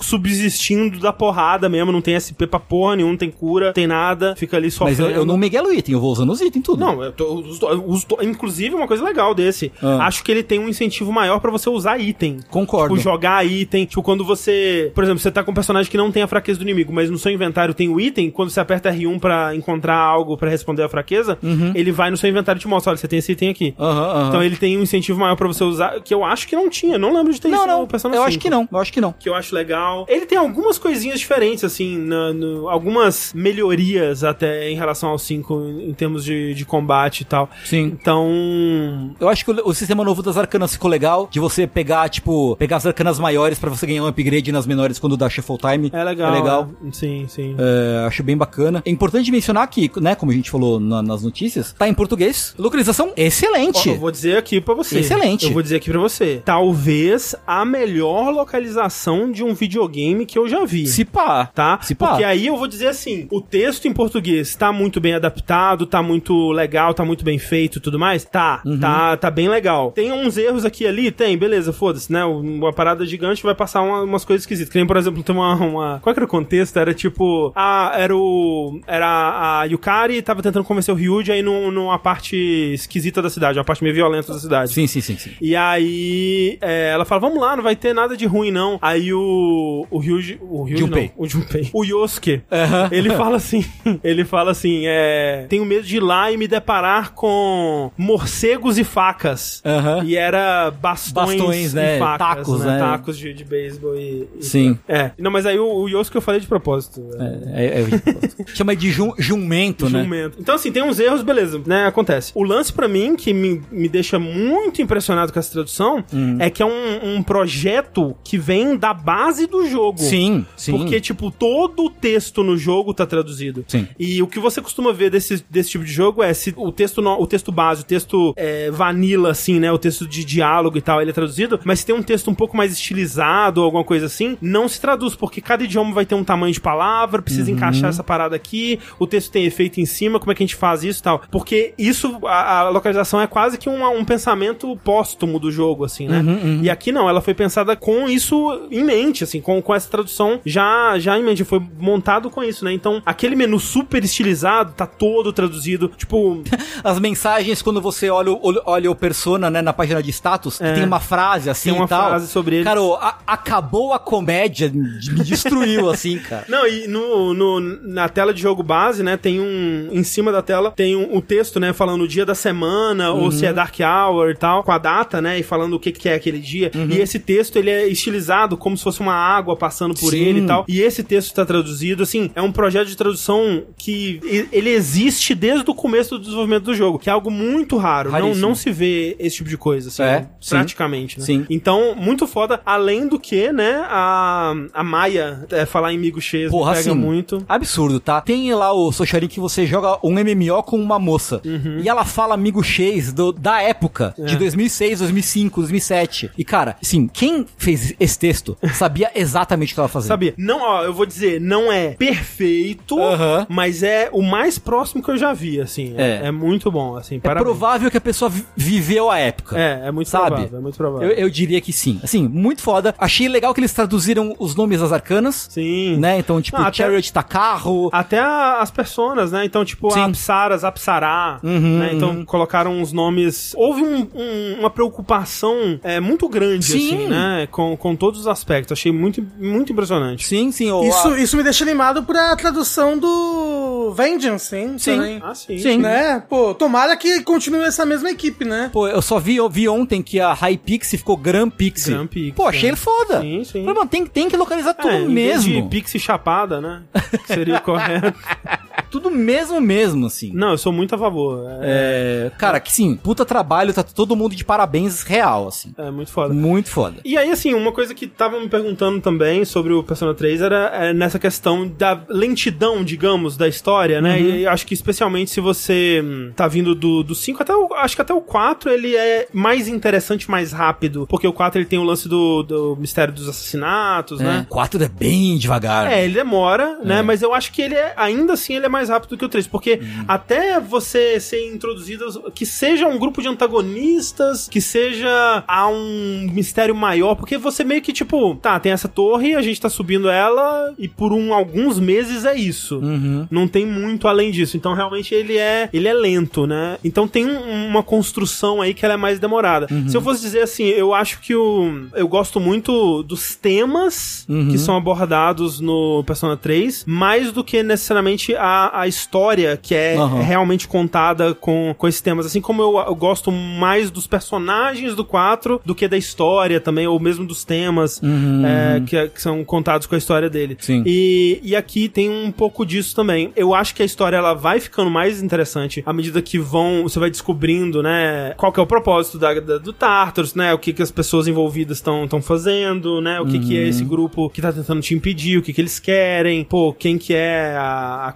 subsistindo da porrada mesmo, não tem SP pra porra nenhuma, não tem cura, não tem nada, fica ali só Mas eu, eu não miguelo o item, eu vou usando os itens tudo. Não, eu tô, os do- os do- inclusive uma coisa legal desse. Ah. Acho que ele tem um incentivo maior pra você usar item. Concordo. Tipo, jogar item. Tipo, quando você. Por exemplo, você tá com um personagem que não tem a fraqueza do inimigo, mas no seu inventário tem o item. Quando você aperta R1 pra encontrar algo pra responder a fraqueza, ele vai no seu inventário e te mostra: olha, você tem esse item aqui. Aham, aham. Então ele tem um incentivo maior pra você usar, que eu acho que não tinha. Não lembro de ter Não, isso não, no Persona eu 5 acho que não, eu acho que não. que eu acho legal. Ele tem algumas coisinhas diferentes, assim, na- no- algumas melhorias até em relação ao 5 em, em termos de, de combate e tal. Sim. Então. Eu acho que o, o sistema novo das arcanas ficou legal, de você pegar, tipo, pegar as arcanas maiores pra você ganhar um upgrade nas menores quando dá shuffle time. É legal. É legal. é. Sim, sim. É, acho bem bacana. É importante mencionar que, né, como a gente falou na- nas notícias, tá em português. Localização excelente. Ó, eu vou dizer aqui pra você. Excelente. Eu vou dizer aqui pra você. Talvez a melhor localização de um videogame que eu já vi. Se pá. Tá? Se pá. Porque aí eu vou dizer assim: o texto em português tá muito bem adaptado, tá muito legal, tá muito bem feito e tudo mais? Tá, Uhum. tá, tá bem legal. Tem uns erros aqui e ali? Tem, beleza, foda-se, né? Uma parada gigante vai passar uma- umas coisas esquisitas. Que nem, por exemplo, tem uma, uma. Qual era o contexto? Era tipo. A, era o. Era a Yukari tava tentando convencer o Ryuji aí num- numa parte esquisita da cidade, uma parte meio violenta da cidade. Sim, sim, sim, sim. E aí, é, ela fala, vamos lá, não vai ter nada de ruim, não. Aí o, o Ryuji, o Ryuji Junpei. não, o Junpei, o Yosuke, ele fala assim, ele fala assim, é, tenho medo de ir lá e me deparar com morcegos e facas. Aham. E era bastões, Bastões, e né? facas, Tacos, né? Tacos de, de beisebol e, e- Sim. É, não, mas aí o, o Yosuke eu falei de propósito. é. É, é, é- chama de jum, jumento, né? Jumento. Então, assim, tem uns erros, beleza, né? Acontece. O lance pra mim, que me, me deixa muito impressionado com essa tradução, Hum. é que é um, um projeto que vem da base do jogo. Sim, sim. Porque, tipo, todo o texto no jogo tá traduzido. Sim. E o que você costuma ver desse, desse tipo de jogo é se o texto, no- o texto base, o texto é, vanilla, assim, né? O texto de diálogo e tal, ele é traduzido. Mas se tem um texto um pouco mais estilizado ou alguma coisa assim, não se traduz, porque cada idioma vai ter um tamanho de palavra, precisa encaixar essa parada aqui, o texto tem efeito em cima, como é que a gente faz isso e tal. Porque isso, a, a localização é quase que um, um pensamento póstumo do jogo, assim, né? E aqui não, ela foi pensada com isso em mente, assim, com, com essa tradução já, já em mente, foi montado com isso, né? Então, aquele menu super estilizado tá todo traduzido, tipo, As mensagens, quando você olha, o- olha o Persona, né, na página de status, É. tem uma frase assim Tem uma e tal. frase sobre ele. Cara, acabou a comédia, me destruiu, assim, cara. Não, e no, no- na tela de jogo base, né, tem um. Em cima da tela tem um, um texto, né, falando o dia da semana, ou se é Dark Hour e tal, com a data, né, e falando o que, que é aquele dia. E esse texto, ele é estilizado como se fosse uma água passando por Sim. ele e tal. E esse texto tá traduzido, assim, é um projeto de tradução que ele existe desde o começo do desenvolvimento do jogo, que é algo muito raro. Não, Raríssimo. não se vê esse tipo de coisa, assim, É, sim. praticamente, né? Sim. Então, muito foda. Além do que, né, a, a Maia é, falar em Migo Chês Porra, pega assim, muito. absurdo, tá? Tem lá o Socharin que você joga um MMO com uma moça. Uhum. E ela fala amigo Chase do, da época, É. de 2006, 2005, 2007. E, cara, assim, quem fez esse texto sabia exatamente o que ela fazia. Sabia? Não, ó, eu vou dizer, não é perfeito, Aham. mas é o mais próximo que eu já vi, assim. É, É. é muito bom, assim. É parabéns. provável que a pessoa vi- viveu a época. É, é muito Sabe? provável, é muito provável. Eu, eu diria que sim. Assim, muito foda. Achei legal que eles traduziram os nomes das arcanas. Sim. Né? Então, tipo, Não, Chariot tá carro. Até a- as personas, né? Então, tipo, Sim. Apsaras, Apsará, né? Então, colocaram uns nomes... Houve um- um- uma preocupação é, muito grande, Sim. assim, né? Com, com todos os aspectos. Achei muito, muito impressionante. Sim, sim. Isso, a- isso me deixa animado pra tradução do Vengeance, hein? Sim. também. Ah, sim. Sim. Né? Pô, tomara que continue essa mesma equipe, né? Pô, eu só vi, eu vi ontem que a Hypixie ficou Grand Pixie. Grand Pixie, Pô, achei ele foda. Sim, sim. Falei, mano, tem, tem que localizar tudo É, mesmo. de pixie chapada, né? Que seria o correto. Tudo mesmo mesmo, assim. Não, eu sou muito a favor. É, É, cara, que sim, puta trabalho, tá todo mundo de parabéns real, assim. é muito foda. Muito foda. E aí, assim, uma coisa que estavam me perguntando também sobre o Persona 3 era é, nessa questão da lentidão, digamos, da história, né? E acho que especialmente se você hum, tá vindo do, do 5 até o. Acho que até o 4 ele é mais interessante, mais rápido. Porque o 4 ele tem o lance do, do mistério dos assassinatos, né? É, quatro é bem devagar. É, ele demora, né? Mas eu acho que ele é, ainda assim, ele é mais rápido que o 3. Porque até você ser introduzido, que seja um grupo de antagonistas, que seja a um mistério maior, porque você meio que, tipo, tá, tem essa torre, a gente tá subindo ela, e por um, alguns meses é isso. Uhum. Não tem muito além disso. Então, realmente, ele é, ele é lento, né? Então tem um- uma construção aí que ela é mais demorada. Se eu fosse dizer assim, eu acho que o. Eu gosto muito dos temas que são abordados no Persona 3, mais do que necessariamente a, a história que é Aham. realmente contada com, com esses temas. Assim como eu, eu gosto mais dos personagens do 4 do que da história também, ou mesmo dos temas é, que, que são contados com a história dele. Sim. E, e aqui tem um pouco disso também. Eu acho que a história ela vai ficando mais interessante à medida que vão, você vai descobrindo, né, qual que é o propósito da, da- do Tartarus, né, o que que as pessoas envolvidas estão fazendo, né, o que que é esse grupo que tá tentando te impedir, o que que eles querem, pô, quem que é a, a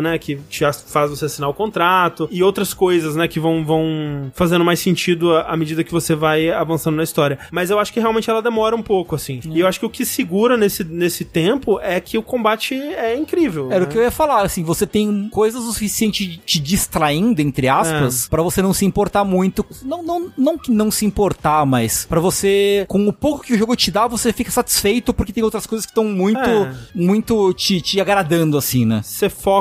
né, que te faz você assinar o contrato, e outras coisas, né, que vão, vão fazendo mais sentido à, medida que você vai avançando na história. Mas eu acho que realmente ela demora um pouco, assim. E eu acho que o que segura nesse, nesse tempo é que o combate é incrível. Era né? o que eu ia falar, assim, você tem coisas o suficiente te distraindo, entre aspas, pra você não se importar muito. Não, não, não que não se importar, mas pra você, com o pouco que o jogo te dá, você fica satisfeito porque tem outras coisas que estão muito, É. muito te, te agradando, assim, né? Você foca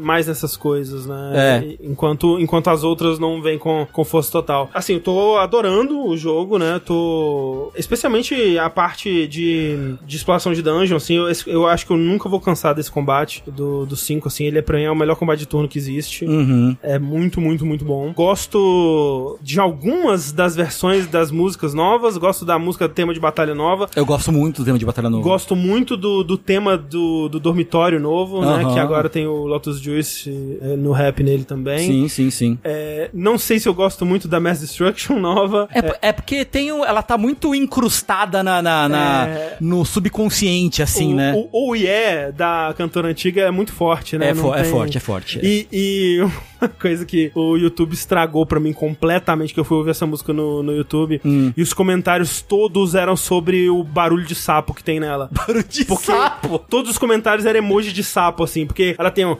mais nessas coisas, né? É. Enquanto, enquanto as outras não vêm com, com força total. Assim, eu tô adorando o jogo, né? Tô. Especialmente a parte de, de exploração de dungeon, assim, eu, eu acho que eu nunca vou cansar desse combate do 5, assim. Ele é pra mim é o melhor combate de turno que existe. Uhum. É muito, muito, muito bom. Gosto de algumas das versões das músicas novas. Gosto da música tema de batalha nova. Eu gosto muito do tema de batalha novo. Gosto muito do, do tema do, do dormitório novo, né? Aham. Que agora tem o Lotus Juice é, no rap nele também. Sim, sim, sim. É, não sei se eu gosto muito da Mass Destruction nova. É, é porque tem um, ela tá muito incrustada na, na, na- É. no subconsciente, assim, o, né? O Oh Yeah da cantora antiga é muito forte, né? é, Não fo- é tem- forte, é forte. E, e coisa que o YouTube estragou pra mim completamente, que eu fui ouvir essa música no, no YouTube, Hum. e os comentários todos eram sobre o barulho de sapo que tem nela. Barulho de Porque sapo. todos os comentários eram emoji de sapo, assim, porque ela tem um.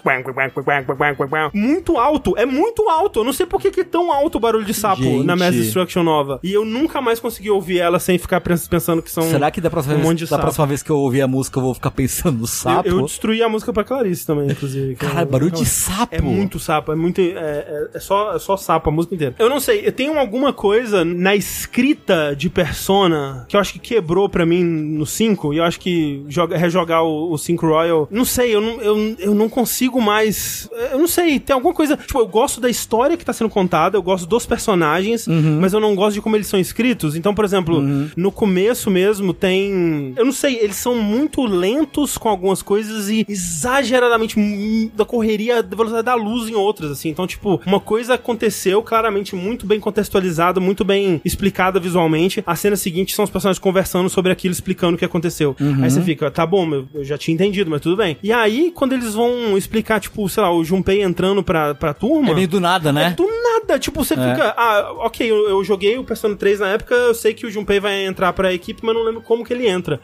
Muito alto, é muito alto. Eu não sei por que, que é tão alto o barulho de sapo Gente. na Mass Destruction nova. E eu nunca mais consegui ouvir ela sem ficar pens- pensando que são. Será que da próxima, um vez, monte de da sapo. próxima vez que eu ouvir a música eu vou ficar pensando no sapo? Eu, eu destruí a música pra Clarice também, inclusive. eu- barulho de sapo. É muito sapo, é muito. É, é- é só, é só sapo a música inteira. Eu não sei, eu tenho alguma coisa na escrita de Persona que eu acho que quebrou pra mim no 5, e eu acho que joga- rejogar o, o 5 Royal. Não sei, eu não, eu, eu não consigo mais. Eu não sei, tem alguma coisa. Tipo, eu gosto da história que tá sendo contada, eu gosto dos personagens, mas eu não gosto de como eles são escritos. Então, por exemplo, no começo mesmo tem. Eu não sei, eles são muito lentos com algumas coisas e exageradamente hum, da correria da velocidade da luz em outras, assim. Então, tipo, uma coisa aconteceu claramente muito bem contextualizada, muito bem explicada visualmente. A cena seguinte são os personagens conversando sobre aquilo, explicando o que aconteceu. Aí você fica, tá bom, eu, já tinha entendido, mas tudo bem. E aí, quando eles vão explicar, tipo, sei lá, o Junpei entrando pra, pra turma. É meio do nada, né? Do nada, tipo, você fica, ah, ok, eu, eu joguei o Persona 3 na época, eu sei que o Junpei vai entrar pra equipe, mas não lembro como que ele entra.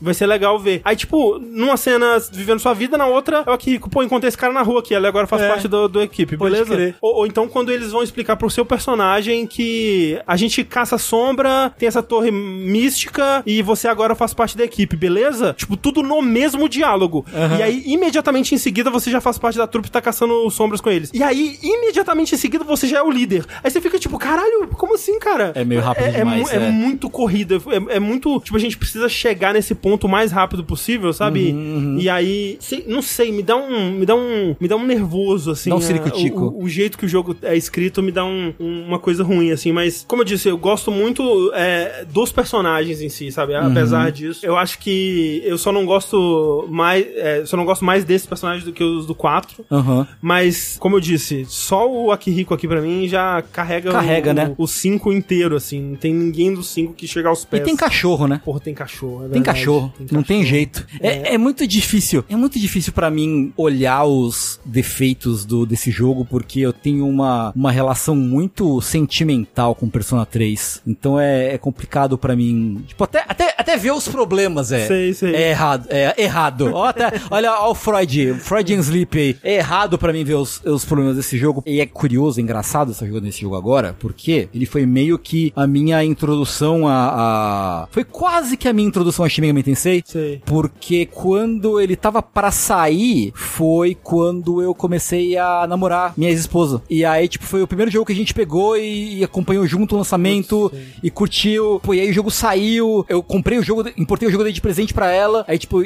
Vai ser legal ver. Aí, tipo, numa cena vivendo sua vida, na outra, eu aqui, pô, encontrei esse cara na rua aqui, ele agora faz É. parte do, do equipe, beleza? Ou, ou então quando eles vão explicar pro seu personagem que a gente caça sombra, tem essa torre mística e você agora faz parte da equipe, beleza? Tipo, tudo no mesmo diálogo. E aí, imediatamente em seguida, você já faz parte da trupe e tá caçando sombras com eles. E aí, imediatamente em seguida, você já é o líder. Aí você fica tipo, caralho, como assim, cara? É meio rápido demais, mu- é é. muito corrida. É, é muito. Tipo, a gente precisa chegar nesse ponto o mais rápido possível, sabe? Uhum, E aí, sei- não sei, me dá um. Me dá um. Me dá um nervoso, assim. Dá um é, o, o jeito que o jogo é escrito me dá um- um- uma coisa ruim, assim. Mas, como eu disse, eu gosto muito é, dos personagens em si, sabe? Uhum. Apesar disso, eu acho que eu só não gosto mais. é, só não gosto mais desses personagens do que os do 4. Aham. Mas, como eu disse, só o Akihiko aqui pra mim já carrega, Carrega, o, né? o 5 inteiro, assim. Não tem ninguém dos 5 que chega aos E pés. tem cachorro, né? Porra, tem cachorro. é Tem verdade. cachorro, não tem cachorro. jeito. É, é muito difícil. É muito difícil pra mim olhar os defeitos do, desse jogo, porque eu tenho uma, uma relação muito sentimental com Persona 3. Então é, é complicado pra mim. Tipo, até, até, até ver os problemas é. Sei, sei. É errado. É errado. Ó, até, olha ó, o Freud, Freudian Sleep aí. É errado pra mim ver os, os problemas desse jogo. E é curioso, engraçado estar jogando esse jogo agora, porque ele foi meio que a minha introdução a. a- Foi quase que a minha introdução a Shin Megami Tensei. Sei. Porque quando ele tava pra sair, foi quando eu comecei a namorar minha ex-esposa. E aí, tipo, foi o primeiro jogo que a gente pegou e, e acompanhou junto o lançamento e curtiu. Pô, e aí o jogo saiu, eu comprei o jogo, importei o jogo dei de presente pra ela. Aí, tipo,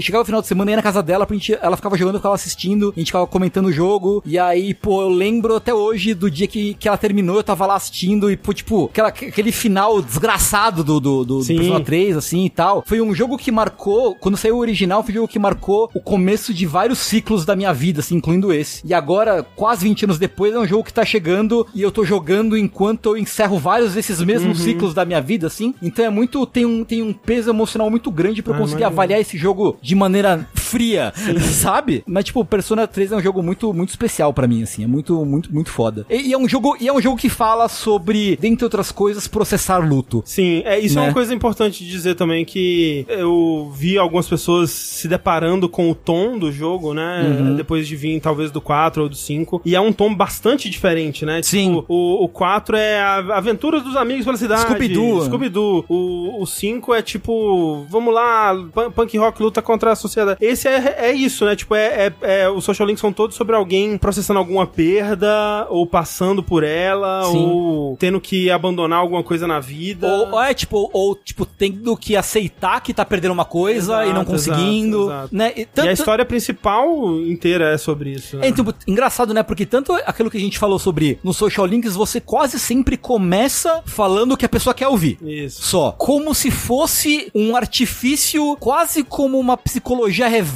chegava o final de semana, ia na casa dela, pra gente, ela ficava jogando, eu ficava assistindo, a gente ficava comentando o jogo. E aí, pô, eu lembro até hoje do dia que, que ela terminou, eu tava lá assistindo e, pô, tipo, aquela, aquele final desgraçado do, do, do, do. Persona 3, assim e tal. Foi um jogo que marcou, quando saiu o original, foi um jogo que marcou o começo de vários ciclos da minha vida, assim, incluindo esse. E agora, quase 20 anos depois, é um jogo que tá chegando e eu tô jogando enquanto eu encerro vários desses mesmos Uhum. ciclos da minha vida, assim. Então é muito, tem um, tem um peso emocional muito grande pra eu Ah, conseguir avaliar esse jogo de maneira fria, sabe? Mas, tipo, Persona 3 é um jogo muito, muito especial pra mim, assim. É muito, muito, muito foda. E, e é um jogo, e é um jogo que fala sobre, dentre outras coisas, processar luto. Sim, é, isso é Né? uma coisa importante de dizer também que eu vi algumas pessoas se deparando com o tom do jogo, né? Uhum. Depois de vir talvez do 4 ou do 5. E é um tom bastante diferente, né? Sim. Tipo, o, o 4 é a Aventuras dos Amigos pela Cidade. Scooby-Doo. Scooby-Doo. O, o 5 é tipo, vamos lá, pun- punk rock luta contra a sociedade. Esse é, é isso, né? Tipo, é, é, é- os social links são todos sobre alguém processando alguma perda, ou passando por ela, Sim. ou tendo que abandonar alguma coisa na vida. Ou, ou é tipo, ou tipo, tendo que aceitar que tá perdendo uma coisa Exato, e não conseguindo, exato, exato. né? E E tanto- a história principal inteira é sobre isso. Né? É, então, engraçado, né? Porque tanto aquilo que a gente falou sobre no social links, você quase sempre começa falando o que a pessoa quer ouvir. Isso. Só. Como se fosse um artifício, quase como uma psicologia reversa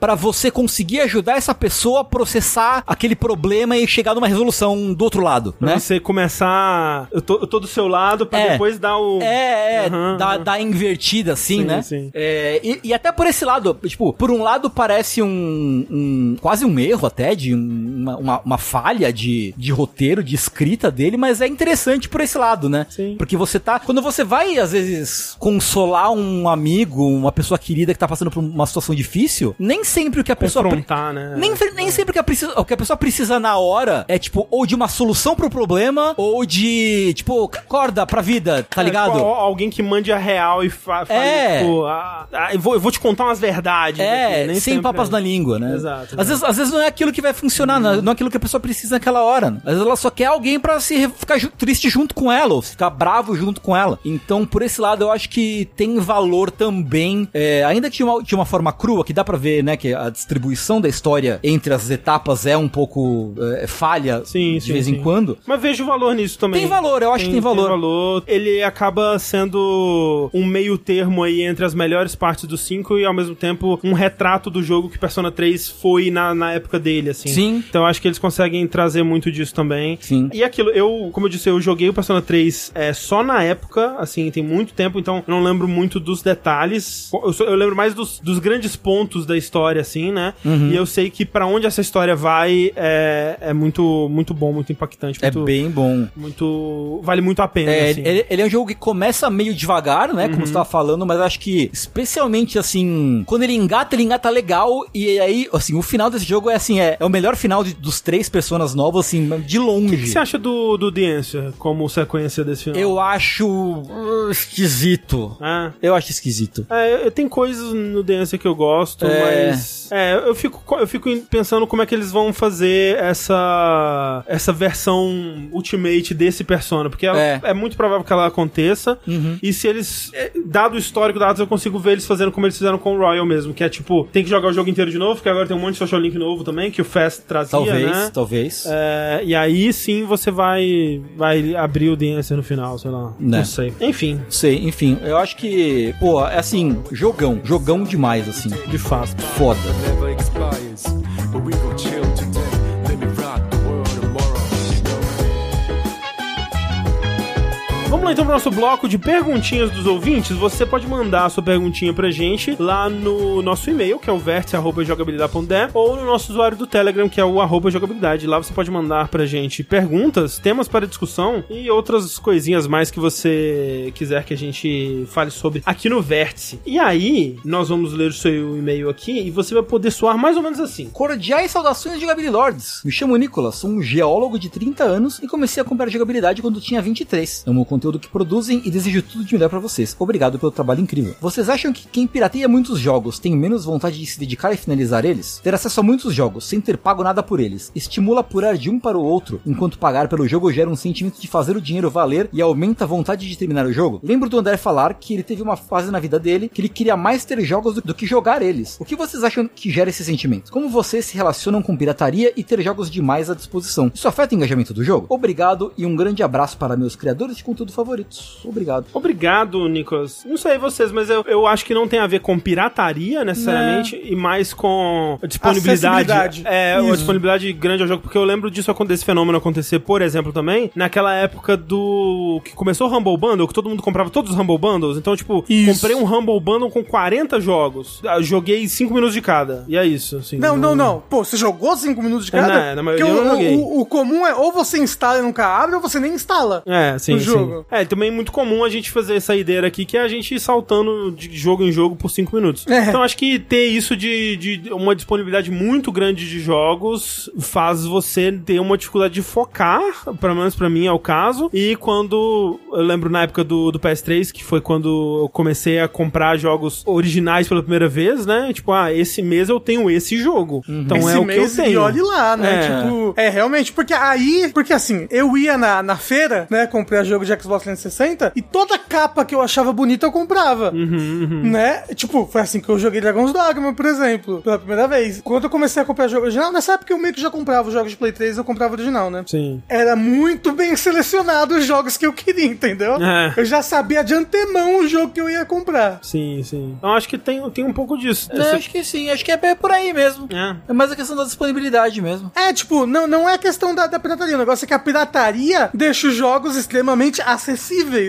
pra você conseguir ajudar essa pessoa a processar aquele problema e chegar numa resolução do outro lado, Pra né? você começar. Eu tô, eu tô do seu lado pra É. depois dar o. É, é, dá, aham. dá invertida assim, Sim, né? sim. É, e, e até por esse lado, tipo, por um lado parece um, um- quase um erro até, de um- uma, uma, uma falha de, de roteiro, de escrita dele, mas é interessante por esse lado, né? Sim. Porque você tá, quando você vai, às vezes, consolar um amigo, uma pessoa querida que tá passando por uma situação difícil, nem sempre o que a pessoa... né? nem, nem sempre o que, a precisa, o que a pessoa precisa na hora é, tipo, ou de uma solução pro problema, ou de, tipo, acorda pra vida, tá É, ligado? tipo, al- alguém que mande a real e fa fale, É. tipo, ah, ah, eu, vou, eu vou te contar umas verdades. É, aqui. Sem papas é. na língua, né? Exato, Às vezes, às vezes não é aquilo que vai funcionar, não é- não é aquilo que a pessoa precisa naquela hora. né? Às vezes ela só quer alguém pra se ficar triste junto com ela, ou ficar bravo junto com ela. Então, por esse lado, eu acho que tem valor também, é, ainda que de uma, de uma forma crua, que dá pra ver, né, que a distribuição da história entre as etapas é um pouco é, falha Sim, de sim, vez em sim. quando. Mas vejo valor nisso também. Tem valor, eu acho que tem valor. Ele acaba sendo um meio termo aí entre as melhores partes do 5 e ao mesmo tempo um retrato do jogo que Persona 3 foi na, na época dele, assim. Sim. Então eu acho que eles conseguem trazer muito disso também. Sim. E aquilo, eu, como eu disse, eu joguei o Persona 3 é, só na época, assim, tem muito tempo, então eu não lembro muito dos detalhes. Eu, eu lembro mais dos, dos grandes pontos da história, assim, né? Uhum. E eu sei que pra onde essa história vai é, é muito, muito bom, muito impactante. É Muito, bem bom. muito. Vale muito a pena. É, assim. ele, ele é um jogo que começa meio devagar, né? Uhum. Como você tava falando, mas acho que, especialmente assim, quando ele engata, ele engata legal. E aí, assim, o final desse jogo é assim, é, é o melhor final de- dos três personas novas, assim, de longe. O que você acha do, do The Answer como sequência desse filme? Eu acho uh, esquisito. Ah. Eu acho esquisito. É, eu- tem coisas no The Answer que eu gosto, É. mas. É, eu fico, co- eu fico pensando como é que eles vão fazer essa. essa versão Ultimate desse Persona. Porque ela- É. é. muito provável que ela aconteça. Uhum. E se eles. é, Dado o histórico dados, eu consigo ver eles fazendo como eles fizeram com o Royal mesmo. Que é tipo, tem que jogar o jogo inteiro de novo, porque agora tem um monte de social link novo também, que o Fast trazia, Talvez, né? talvez. É, e aí sim você vai vai abrir o The Answer no final, sei lá. Né. Não sei. Enfim, Sei, enfim, eu acho que, pô, é assim, jogão, jogão demais, assim. De fato. Foda. Então pro nosso bloco de perguntinhas dos ouvintes. Você pode mandar a sua perguntinha pra gente lá no nosso e-mail, que é o vértice.jogabilidade.de, ou no nosso usuário do Telegram, que é o arroba jogabilidade. Lá você pode mandar pra gente perguntas, temas para discussão e outras coisinhas mais que você quiser que a gente fale sobre aqui no Vértice. E aí, nós vamos ler o seu e-mail aqui e você vai poder soar mais ou menos assim. Cordiais saudações jogabililords. Me chamo Nicolas, sou um geólogo de 30 anos e comecei a comprar jogabilidade quando tinha 23. Amo o conteúdo que produzem e desejo tudo de melhor pra vocês. Obrigado pelo trabalho incrível. Vocês acham que quem pirateia muitos jogos tem menos vontade de se dedicar e finalizar eles? Ter acesso a muitos jogos sem ter pago nada por eles estimula a pular de um para o outro, enquanto pagar pelo jogo gera um sentimento de fazer o dinheiro valer e aumenta a vontade de terminar o jogo? Lembro do André falar que ele teve uma fase na vida dele que ele queria mais ter jogos do que jogar eles. O que vocês acham que gera esse sentimento? Como vocês se relacionam com pirataria e ter jogos demais à disposição? Isso afeta o engajamento do jogo? Obrigado e um grande abraço para meus criadores de conteúdo favoritos. Favoritos. Obrigado. Obrigado, Nicolas. Não sei vocês, mas eu, eu acho que não tem a ver com pirataria necessariamente e mais com a disponibilidade. É, a Isso. disponibilidade grande ao jogo, porque eu lembro disso desse fenômeno acontecer, por exemplo, também, naquela época do que começou o Humble Bundle, que todo mundo comprava todos os Humble Bundles. Então, tipo, Isso. comprei um Humble Bundle com 40 jogos. Ah, Joguei 5 minutos de cada. E é isso, assim. Não, não, não. Pô, você jogou 5 minutos de É, cada? na- na maioria eu o, joguei. o, o comum é ou você instala e nunca abre, ou você nem instala. É, sim, o sim. jogo. É, também é muito comum a gente fazer essa ideia aqui, que é a gente ir saltando de jogo em jogo por 5 minutos. É. Então acho que ter isso de, de uma disponibilidade muito grande de jogos faz você ter uma dificuldade de focar, pelo menos pra mim é o caso. E quando, eu lembro na época do, do PS3, que foi quando eu comecei a comprar jogos originais pela primeira vez, né? Tipo, ah, esse mês eu tenho esse jogo. Então Esse é o que eu tenho. E olhe lá, né? É. Tipo, é realmente, porque aí, porque assim, eu ia na, na feira, né? Comprei jogo de Xbox 360 e toda capa que eu achava bonita eu comprava. Uhum, Né? Tipo, foi assim que eu joguei Dragon's Dogma, por exemplo, pela primeira vez. Quando eu comecei a comprar jogo original, nessa época eu meio que já comprava os jogos de Play 3, eu comprava original, né? Sim. Era muito bem selecionado os jogos que eu queria, entendeu? É. Eu já sabia de antemão o jogo que eu ia comprar. Sim, sim. Eu acho que tem, tem um pouco disso. É, acho que sim, acho que é bem por aí mesmo. É. É mais a questão da disponibilidade mesmo. É, tipo, não, não é questão da, da pirataria. O negócio é que a pirataria deixa os jogos extremamente acessíveis,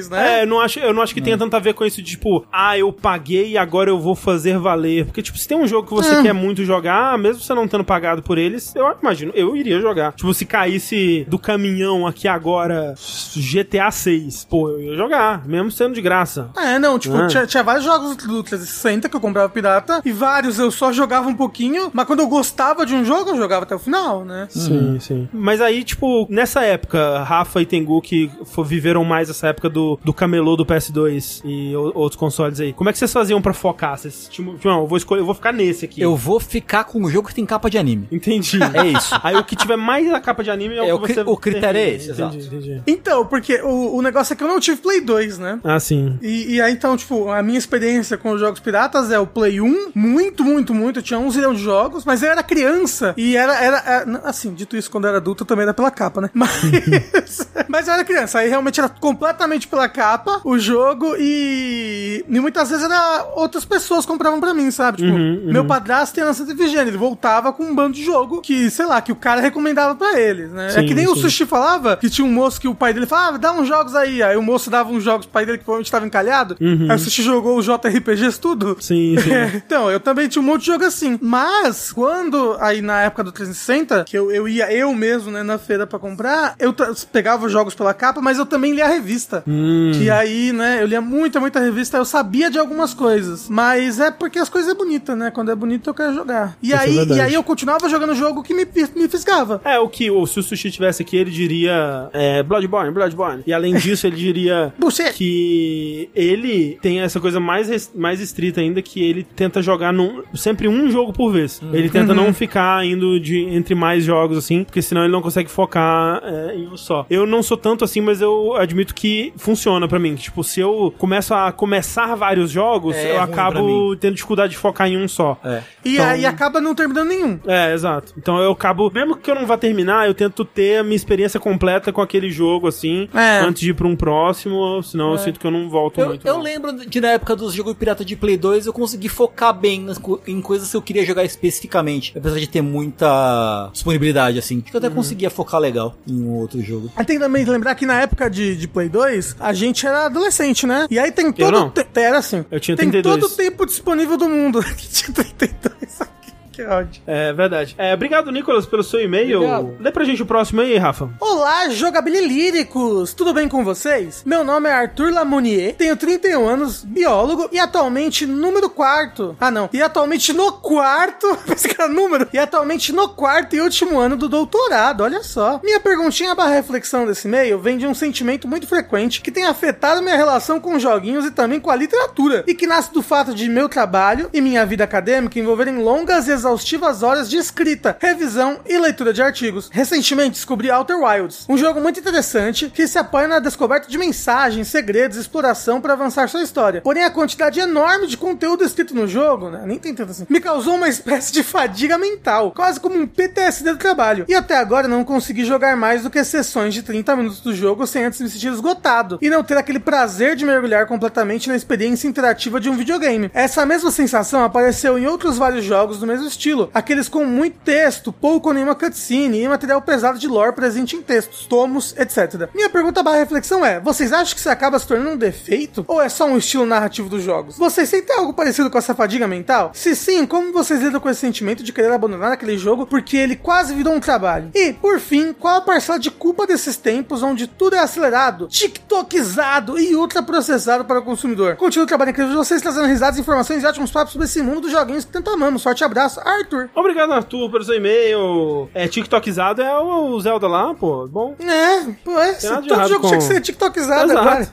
né? É, eu não acho, eu não acho que tenha tanto a ver com isso de tipo, ah, eu paguei e agora eu vou fazer valer. Porque, tipo, se tem um jogo que você quer muito jogar, mesmo você não tendo pagado por eles, eu imagino, eu iria jogar. Tipo, se caísse do caminhão aqui agora GTA 6, pô, eu ia jogar, mesmo sendo de graça. É, não, tipo, Ah. tinha, tinha vários jogos do 360 que eu comprava pirata, e vários eu só jogava um pouquinho, mas quando eu gostava de um jogo, eu jogava até o final, né? Sim, sim. Mas aí, tipo, nessa época, Rafa e Tengu, que viveram mais essa época do, do camelô do PS2 e o- outros consoles aí, como é que vocês faziam pra focar? Vocês, tipo, não, eu vou escolher, eu vou ficar nesse aqui. Eu vou ficar com um jogo que tem capa de anime. Entendi. É isso. Aí o que tiver mais a capa de anime é, É, o o que cri- você... o critério é esse, entendi, exato. entendi. Então, porque o, o negócio é que eu não tive Play 2, né? Ah, sim. E, e aí, então, tipo, a minha experiência com os jogos piratas é o Play 1, muito, muito, muito. Eu tinha um zilhão de jogos, mas eu era criança. E era, era, era- assim, dito isso, quando eu era adulto, também era pela capa, né? Mas, mas eu era criança. Aí realmente era completamente pela capa o jogo e, e muitas vezes era outras pessoas compravam pra mim, sabe? Tipo, meu padrasto tem a Santa Efigênia, ele voltava com um bando de jogo que, sei lá, que o cara recomendava pra eles, né? é Sim, que nem o sim. Sushi falava que tinha um moço que o pai dele falava, ah, dá uns jogos aí. Aí o moço dava uns jogos pro pai dele que provavelmente tava encalhado. Aí o Sushi jogou os JRPGs tudo. Sim, sim. então, eu também tinha um monte de jogo assim. Mas, quando, aí na época do 360, que eu, eu ia eu mesmo, né, na feira pra comprar, eu pegava os jogos pela capa, mas eu também lia a revista. Hum. Que aí, né, eu lia muita, muita revista, eu sabia de algumas coisas. Mas é porque as coisas é bonita, né? Quando é bonito eu quero jogar. E Isso é aí, verdade. e aí eu continuava jogando jogo que me, me fisgava. É, o que o, se o Sushi tivesse aqui, ele diria é, Bloodborne, Bloodborne. E além disso, ele diria que ele tem essa coisa mais, mais estrita ainda, que ele tenta jogar num- sempre um jogo por vez. Ele tenta não ficar indo de, entre mais jogos, assim, porque senão ele não consegue focar é, em um só. Eu não sou tanto assim, mas eu admito que funciona pra mim. Tipo, se eu começo a começar vários jogos, É eu acabo tendo dificuldade de focar em um só. É. E Então- aí acaba não terminando nenhum. É, exato. Então eu acabo, mesmo que eu não vá terminar, eu tento ter a minha experiência completa com aquele jogo, assim, É. antes de ir pra um próximo, senão eu sinto que eu não volto Eu, muito. eu não. lembro de na época dos jogos pirata de Play 2 eu consegui focar bem nas em coisas que eu queria jogar especificamente. Apesar de ter muita disponibilidade, assim. Acho que eu Uhum. até conseguia focar legal em um outro jogo. Aí tem também que lembrar que na época de, de Play 2, a gente era adolescente, né? E aí tem todo não. o te- Era assim. Eu tinha tem 32. todo o tempo disponível do mundo. que tinha 32 aqui. Que ódio. É verdade. É, obrigado, Nicolas, pelo seu e-mail. Obrigado. Lê pra gente o próximo aí, Rafa. Olá, jogabililíricos! Tudo bem com vocês? Meu nome é Arthur Lamounier, tenho 31 anos, biólogo e atualmente número quarto. Ah, não. E atualmente no quarto. Pensei que era número. E atualmente no quarto e último ano do doutorado, olha só. Minha perguntinha barra reflexão desse e-mail vem de um sentimento muito frequente que tem afetado minha relação com joguinhos e também com a literatura. E que nasce do fato de meu trabalho e minha vida acadêmica envolverem longas e exaustivas horas de escrita, revisão e leitura de artigos. Recentemente descobri Outer Wilds, um jogo muito interessante que se apoia na descoberta de mensagens, segredos e exploração para avançar sua história. Porém, a quantidade enorme de conteúdo escrito no jogo, né, nem tem tanto assim, me causou uma espécie de fadiga mental, quase como um PTSD do trabalho. E até agora não consegui jogar mais do que sessões de 30 minutos do jogo sem antes me sentir esgotado e não ter aquele prazer de mergulhar completamente na experiência interativa de um videogame. Essa mesma sensação apareceu em outros vários jogos do mesmo estilo, aqueles com muito texto, pouco ou nenhuma cutscene e material pesado de lore presente em textos, tomos, etc. Minha pergunta barra reflexão é: vocês acham que isso acaba se tornando um defeito ou é só um estilo narrativo dos jogos? Vocês sentem algo parecido com essa fadiga mental? Se sim, como vocês lidam com esse sentimento de querer abandonar aquele jogo porque ele quase virou um trabalho? E, por fim, qual a parcela de culpa desses tempos onde tudo é acelerado, tiktokizado e ultraprocessado para o consumidor? Continuo trabalhando incrível de vocês trazendo risadas, informações e ótimos papos sobre esse mundo dos joguinhos que tanto amamos. Forte abraço, Arthur. Obrigado, Arthur, pelo seu e-mail. É, TikTokizado é o Zelda lá, pô. Bom. É, pô, é, todo jogo com- tinha que ser tiktokizado Exato. agora.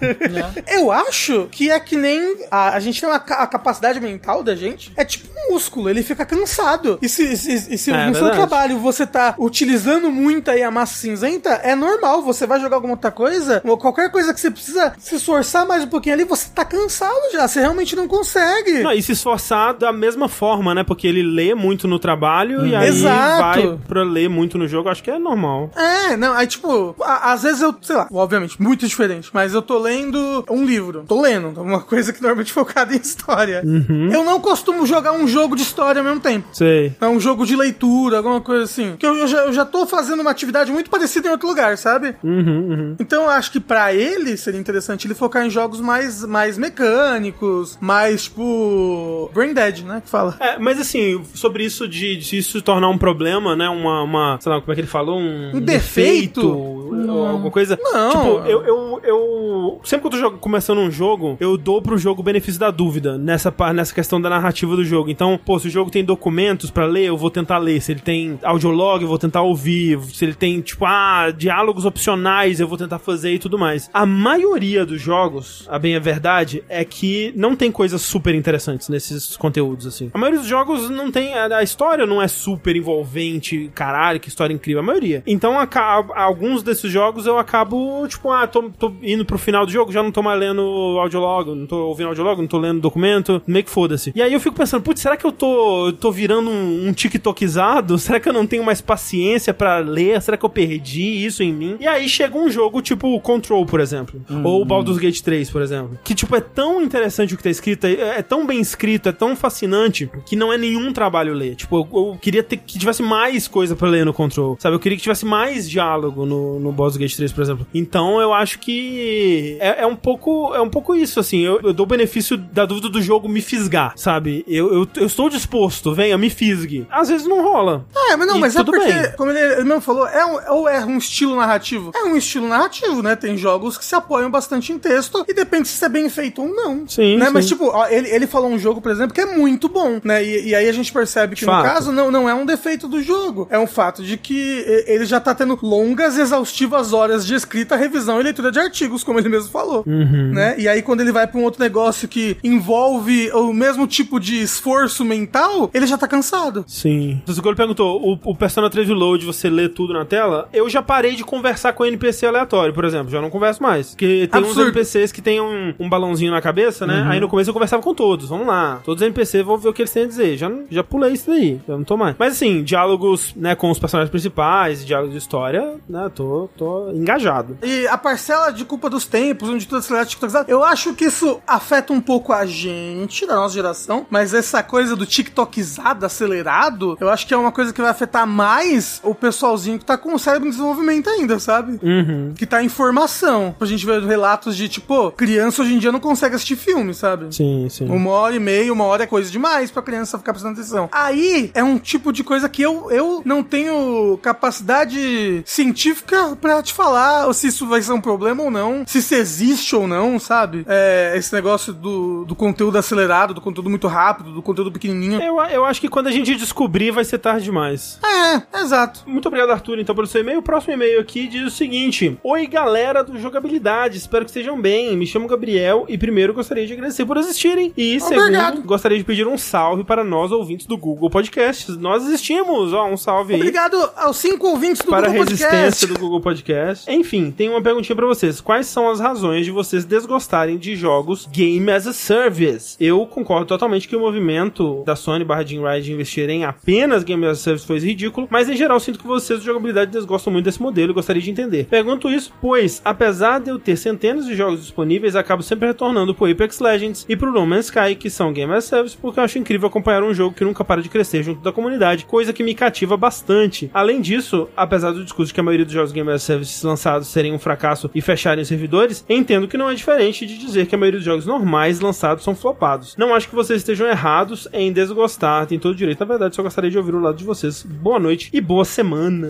Eu acho que é que nem a, a gente tem uma ca- a capacidade mental da gente. É tipo um músculo, ele fica cansado. E se, se, se É, no seu trabalho você tá utilizando muito aí a massa cinzenta, é normal. Você vai jogar alguma outra coisa, ou qualquer coisa que você precisa se esforçar mais um pouquinho ali, você tá cansado já. Você realmente não consegue. Não, e se esforçar da mesma forma, né? Porque ele lê muito no trabalho e aí Exato. vai pra ler muito no jogo. Acho que é normal. É, não, aí tipo, a- às vezes eu, sei lá, obviamente, muito diferente, mas eu tô lendo um livro. Tô lendo, uma coisa que normalmente é focada em história. Uhum. Eu não costumo jogar um jogo de história ao mesmo tempo. Sei. É um jogo de leitura, alguma coisa assim. Que eu, eu já, eu já tô fazendo uma atividade muito parecida em outro lugar, sabe? Uhum, Então eu acho que pra ele seria interessante ele focar em jogos mais, mais mecânicos, mais tipo. Brain Dead, né? Que fala. É, mas assim, sobre isso de, de isso se tornar um problema, né? Uma, uma, sei lá, como é que ele falou? Um, Um defeito? ou alguma coisa. Não. Tipo, eu, eu, eu. Sempre que eu tô começando um jogo, eu dou pro jogo o benefício da dúvida nessa, nessa questão da narrativa do jogo. Então, pô, se o jogo tem documentos pra ler, eu vou tentar ler. Se ele tem audiolog, eu vou tentar ouvir. Se ele tem, tipo, ah, diálogos opcionais, eu vou tentar fazer e tudo mais. A maioria dos jogos, a bem a verdade, é que não tem coisas super interessantes nesses conteúdos, assim. A maioria dos jogos não tem. A, a história não é super envolvente, caralho, que história incrível. A maioria. Então, a, ca- alguns desses jogos eu acabo, tipo, ah, tô, tô indo pro final do jogo, já não tô mais lendo audiolog, não tô ouvindo audiolog, não tô lendo documento, meio que foda-se. E aí eu fico pensando, putz, será que eu tô, eu tô virando um, um tiktokizado? Será que eu não tenho mais paciência pra ler? Será que eu perdi isso em mim? E aí chega um jogo tipo Control, por exemplo, ou Baldur's Gate 3, por exemplo, que tipo é tão interessante o que tá escrito, é, é tão bem escrito, é tão fascinante que não é nenhum trabalho ler. Tipo, eu, eu queria ter que tivesse mais coisa pra ler no Control, sabe? Eu queria que tivesse mais diálogo no, no Baldur's Gate 3, por exemplo. Então eu acho que é, é um pouco é um pouco isso, assim. Eu, eu dou o benefício da dúvida do jogo me fisgar, sabe? Eu, eu, eu estou disposto, venha, me fisgue. Às vezes não rola. É, mas não, E mas é porque, bem. como ele, ele mesmo falou, é um, ou é um estilo narrativo? É um estilo narrativo, né? Tem jogos que se apoiam bastante em texto e depende se isso é bem feito ou não. Sim, né? sim. Mas, tipo, ó, ele, ele falou um jogo, por exemplo, que é muito bom, né? E, e aí a gente percebe que, Fato. no caso, não, não é um defeito do jogo. É um fato de que ele já tá tendo longas, exaustivas horas de escrita, revisão e leitura de artigos, como ele mesmo falou. Uhum. Né? E aí, quando ele vai pra um outro negócio que envolve o mesmo tipo de esforço mental, ele já tá cansado. Sim. O Zigolo perguntou: o, o Persona 3 Reload, você lê tudo na tela? Eu já parei de conversar com NPC aleatório, por exemplo. Já não converso mais. Porque tem uns Absurdo. NPCs que tem um, um balãozinho na cabeça, né? Aí no começo eu conversava com todos. Vamos lá. Todos os NPCs, vou ver o que eles têm a dizer. Já, já pulei isso daí. Já não tô mais. Mas assim, diálogos, né, com os personagens principais, diálogos de história, né? Tô, tô engajado. E a parcela de culpa dos tempos, onde tudo é acelerado, tiktokizado, eu acho que isso afeta um pouco a gente, da nossa geração, mas essa coisa do tiktokizado, acelerado, eu acho que é uma coisa que vai afetar mais o pessoalzinho que tá com o cérebro em desenvolvimento ainda, sabe? Uhum. Que tá em formação. A gente vê relatos de, tipo, criança hoje em dia não consegue assistir filme, sabe? Sim, sim. Uma hora e meia, uma hora é coisa demais pra criança ficar prestando atenção. Aí é um tipo de coisa que eu, eu não tenho capacidade científica pra te falar se isso vai ser um problema ou não, se isso existe ou não, sabe? É, esse negócio do, do conteúdo acelerado, do conteúdo muito rápido, do conteúdo pequenininho. Eu, eu acho que quando a gente descobrir vai ser tarde demais. É, exato. Muito obrigado, Arthur, então, pelo seu e-mail. O próximo e-mail aqui diz o seguinte: Oi, galera do Jogabilidade, espero que estejam bem. Me chamo Gabriel e, primeiro, gostaria de agradecer por assistirem. E, segundo, Obrigado. gostaria de pedir um salve para nós, ouvintes do Google Podcasts. Nós existimos, ó, um salve aí. Obrigado aos cinco ouvintes do para a Google resistência Podcast. do Google Podcast. Enfim, tem uma perguntinha pra vocês. Quais são as razões de vocês desgostarem de jogos Game as a Service? Eu concordo totalmente que o movimento da Sony barra Jim Ryan de investir em apenas Game as a Service foi ridículo, mas em geral sinto que vocês de jogabilidade desgostam muito desse modelo e gostaria de entender. Pergunto isso, pois, apesar de eu ter centenas de jogos disponíveis, acabo sempre retornando pro Apex Legends e pro No Man's Sky, que são Game as a Service, porque eu acho incrível acompanhar um jogo que nunca para de crescer junto da comunidade, coisa que me cativa bastante. Além disso, apesar do discurso de que a maioria dos jogos Game as Service lançados serem um fracasso e fecharem os servidores, entendo que não é diferente de dizer que a maioria dos jogos normais lançados são flopados. Não acho que vocês estejam errados em desgostar, tem todo direito. Na verdade, só gostaria de ouvir o lado de vocês. Boa noite e boa semana.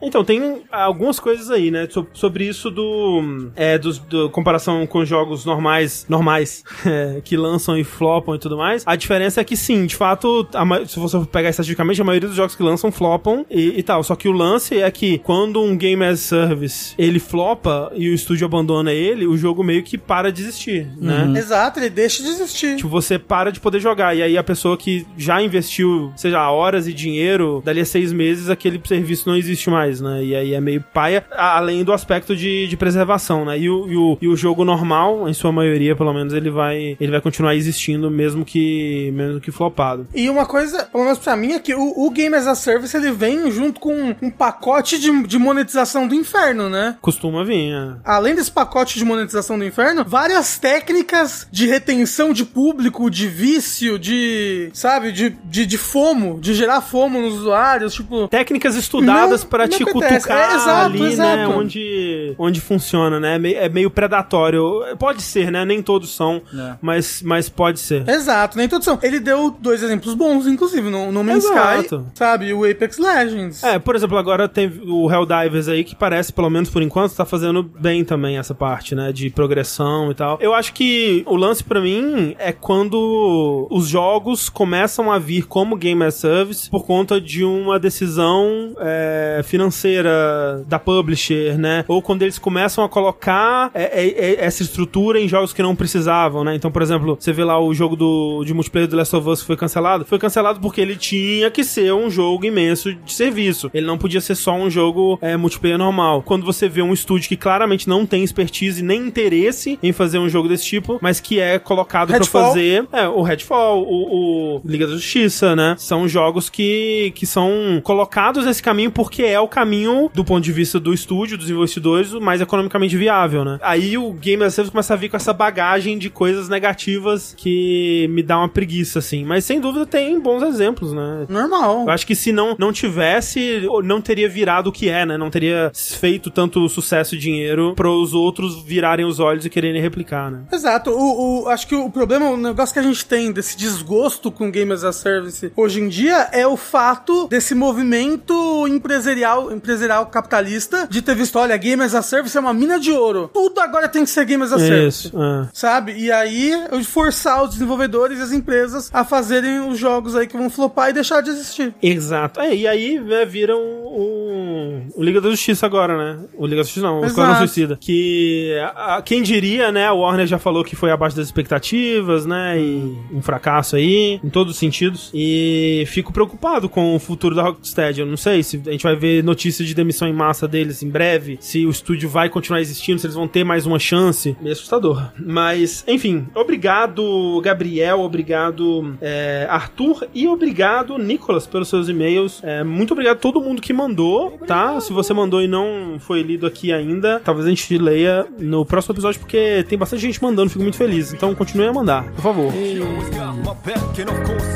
Então, tem algumas coisas aí, né, so- sobre isso do, é, dos, do comparação com jogos normais, normais, é, que lançam e flopam e tudo mais. A diferença é que sim, de fato, a ma- se você for pegar estatisticamente, a maioria dos jogos que lançam flopam e, e tal. Só que o lance é que quando um game as service ele flopa e o estúdio abandona ele, o jogo meio que para de existir, né? Exato, ele deixa de existir. Tipo, você para de poder jogar. E aí a pessoa que já investiu, seja, horas e dinheiro, dali a seis meses, aquele serviço não existe mais, né? E aí é meio paia, além do aspecto de, de preservação, né? E o, e, o, e o jogo normal, em sua maioria, pelo menos, ele vai, ele vai continuar existindo, mesmo que, mesmo que flopado. E uma coisa, pelo menos pra mim, é que o, o Game as a Service ele vem junto com um pacote de, de monetização do inferno, né? Costuma vir, é. Além desse pacote de monetização do inferno, várias técnicas de retenção de público, de vício, de. sabe, de, de, de fomo, de gerar fomo nos usuários, tipo. técnicas estudadas Não- pra não te acontece. cutucar É, exato, ali, né? exato. Onde, onde funciona, né? É meio, é meio predatório. Pode ser, né? Nem todos são, É. mas, mas pode ser. Exato, nem todos são. Ele deu dois exemplos bons, inclusive, no, no Man's. Sky, sabe? O Apex Legends. É, por exemplo, agora tem o Helldivers aí que parece, pelo menos por enquanto, tá fazendo bem também essa parte, né? De progressão e tal. Eu acho que o lance pra mim é quando os jogos começam a vir como Game as Service por conta de uma decisão é, financeira da publisher, né? Ou quando eles começam a colocar é, é, é, essa estrutura em jogos que não precisavam, né? Então, por exemplo, você vê lá o jogo do, de multiplayer do Last of Us que foi cancelado. Foi cancelado porque ele tinha que ser um jogo imenso de serviço. Ele não podia ser só um jogo é, multiplayer normal. Quando você vê um estúdio que claramente não tem expertise nem interesse em fazer um jogo desse tipo, mas que é colocado pra Redfall. fazer é, o Redfall, o, o Liga da Justiça, né? São jogos que, que são colocados nesse caminho porque é o caminho, do ponto de vista do estúdio, dos investidores, o mais economicamente viável, né? Aí o Game as Service começa a vir com essa bagagem de coisas negativas que me dá uma preguiça, assim. Mas sem dúvida tem bons exemplos, né? Normal. Eu acho que se não, não tivesse, não teria virado o que é, né? Não teria feito tanto sucesso e dinheiro para os outros virarem os olhos e quererem replicar, né? Exato. O, o- acho que o problema, o negócio que a gente tem desse desgosto com Game as a Service hoje em dia é o fato desse movimento empresarial, empresarial capitalista de ter visto, olha, Game as a Service é uma mina de ouro. Tudo agora tem que ser Game as a Service. Isso. é. Sabe? E aí, eu forçar os desenvolvedores e as empresas a fazerem os jogos aí que vão flopar e deixar de existir. Exato. É, e aí né, vira um, um- o Liga da Justiça agora, né? O Liga da Justiça não, o. Esquadrão Suicida. Que a- a- quem diria, né? O Warner já falou que foi abaixo das expectativas, né? E um fracasso aí, em todos os sentidos. E fico preocupado com o futuro da Rocksteady. Eu não sei se a gente vai ver notícias de demissão em massa deles em breve, se o estúdio vai continuar existindo, se eles vão ter mais uma chance. Meio assustador. Mas, enfim, obrigado, Gabriel, obrigado, é, Arthur, e obrigado, Nicolas, pelos seus e-mails. É, muito obrigado a todo mundo que mandou, tá? Se você mandou e não foi lido aqui ainda, talvez a gente leia no próximo episódio, porque tem bastante gente mandando, fico muito feliz. Então continue a mandar, por favor.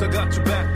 always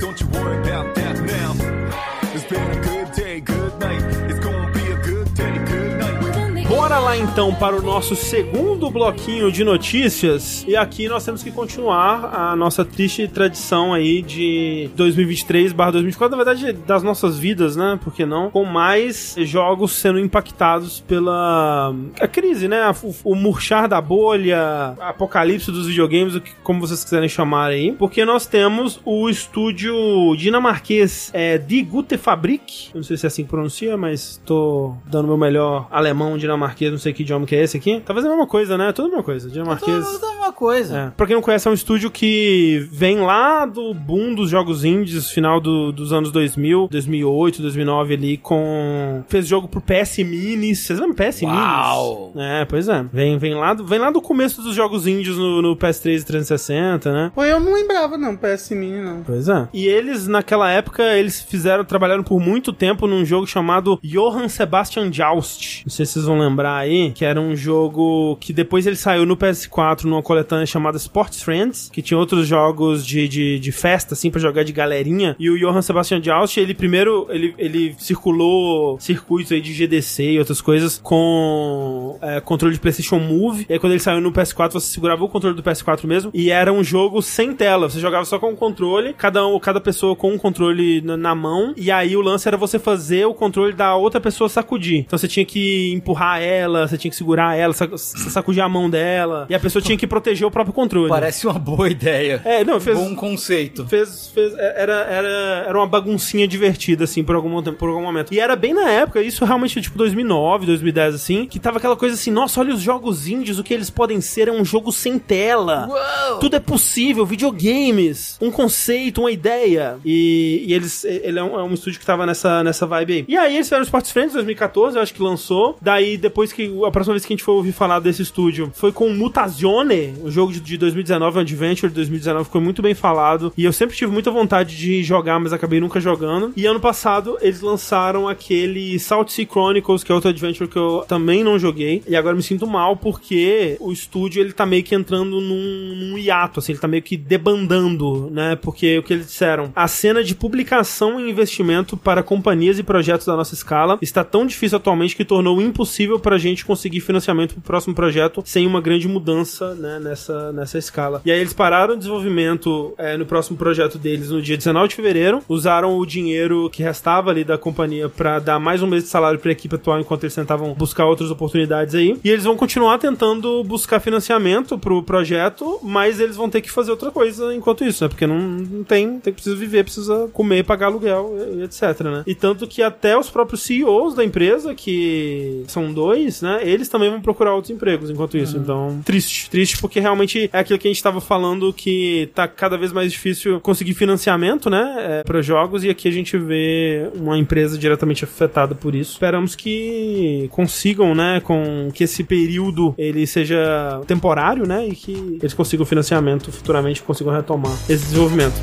Bora lá então para o nosso segundo bloquinho de notícias. E aqui nós temos que continuar a nossa triste tradição aí de 2023 2024, na verdade das nossas vidas, né? Por que não? Com mais jogos sendo impactados pela a crise, né? O, o murchar da bolha, apocalipse dos videogames, o que- como vocês quiserem chamar aí. Porque nós temos o estúdio dinamarquês é, Die Gute Fabrik. Eu não sei se é assim que pronuncia, mas tô dando meu melhor alemão dinamarquês, não sei que idioma que é esse aqui. Talvez é a mesma coisa, né? Tudo a mesma coisa. Dinamarquês. Tudo a mesma coisa. É. Pra quem não conhece, é um estúdio que vem lá do boom dos jogos indies, final do- dos anos 2000, 2008, 2009 ali, com... Fez jogo pro PS Minis. Vocês lembram PS Uau! Minis? É, pois é. Vem, vem, lá do, vem lá do começo dos jogos indies no, no PS3 e 360, né? Pô, eu não lembrava, não, PS Mini, não. Pois é. E eles, naquela época, eles fizeram, trabalharam por muito tempo num jogo chamado Johann Sebastian Joust. Não sei se vocês vão lembrar aí, que era um jogo que depois ele saiu no PS4 numa coletânea chamada Sports Friends, que tinha outros jogos de, de, de festa, assim, pra jogar de galerinha. E o Johann Sebastian Joust, ele primeiro, ele, ele circulou circuitos aí de GDC e outras coisas com é, controle de PlayStation Move. E aí quando ele saiu no PS4, você segurava o controle do PS4 mesmo. E era um jogo sem tela. Você jogava só com o controle, cada, um, cada pessoa com um controle na, na mão. E aí o lance era você fazer o controle da outra pessoa sacudir. Então você tinha que empurrar ela, você tinha que segurar ela, sac- sacudir a mão dela. E a pessoa tinha que proteger o próprio controle. Parece uma boa ideia. É, não, fez. Bom conceito. Fez, fez, era, era, era uma baguncinha divertida, assim, por algum, por algum momento. E era bem na época, isso realmente, tipo, 2009, 2010, assim, que tava aquela coisa assim, nossa, olha os jogos indies, o que eles podem ser é um jogo sem tela. Uau! Tudo é possível, videogames, um conceito, uma ideia. E, e eles, ele é um, é um estúdio que tava nessa, nessa vibe aí. E aí eles fizeram Sports Friends em 2014, eu acho que lançou. Daí, depois que, a próxima vez que a gente for ouvir falar desse estúdio, foi com Mutazione, o jogo de, de 2019, um Adventure de 2019, ficou muito bem falado. E eu sempre tive muita vontade de jogar, mas acabei nunca jogando. E ano passado, eles lançaram aquele Salt Sea Chronicles, que é outro Adventure que eu também não joguei. E agora me sinto mal, porque o estúdio, ele tá meio que entrando num, num hiato, assim, ele tá meio que debandando, né? Porque o que eles disseram, a cena de publicação e investimento para companhias e projetos da nossa escala está tão difícil atualmente que tornou impossível gente conseguir financiamento pro próximo projeto sem uma grande mudança, né, nessa, nessa escala. E aí eles pararam o desenvolvimento é, no próximo projeto deles no dia 19 de fevereiro, usaram o dinheiro que restava ali da companhia pra dar mais um mês de salário pra equipe atual enquanto eles tentavam buscar outras oportunidades aí. E eles vão continuar tentando buscar financiamento pro projeto, mas eles vão ter que fazer outra coisa enquanto isso, né? Porque não, não tem, tem precisa viver, precisa comer, pagar aluguel, etc, né? E tanto que até os próprios CEOs da empresa, que são dois, né? Eles também vão procurar outros empregos enquanto isso. Então, triste, triste porque realmente é aquilo que a gente tava falando que tá cada vez mais difícil conseguir financiamento, né? É, para jogos e aqui a gente vê uma empresa diretamente afetada por isso. Esperamos que consigam, né? Com que esse período ele seja temporário, né? E que eles consigam financiamento futuramente, consigam retomar esse desenvolvimento.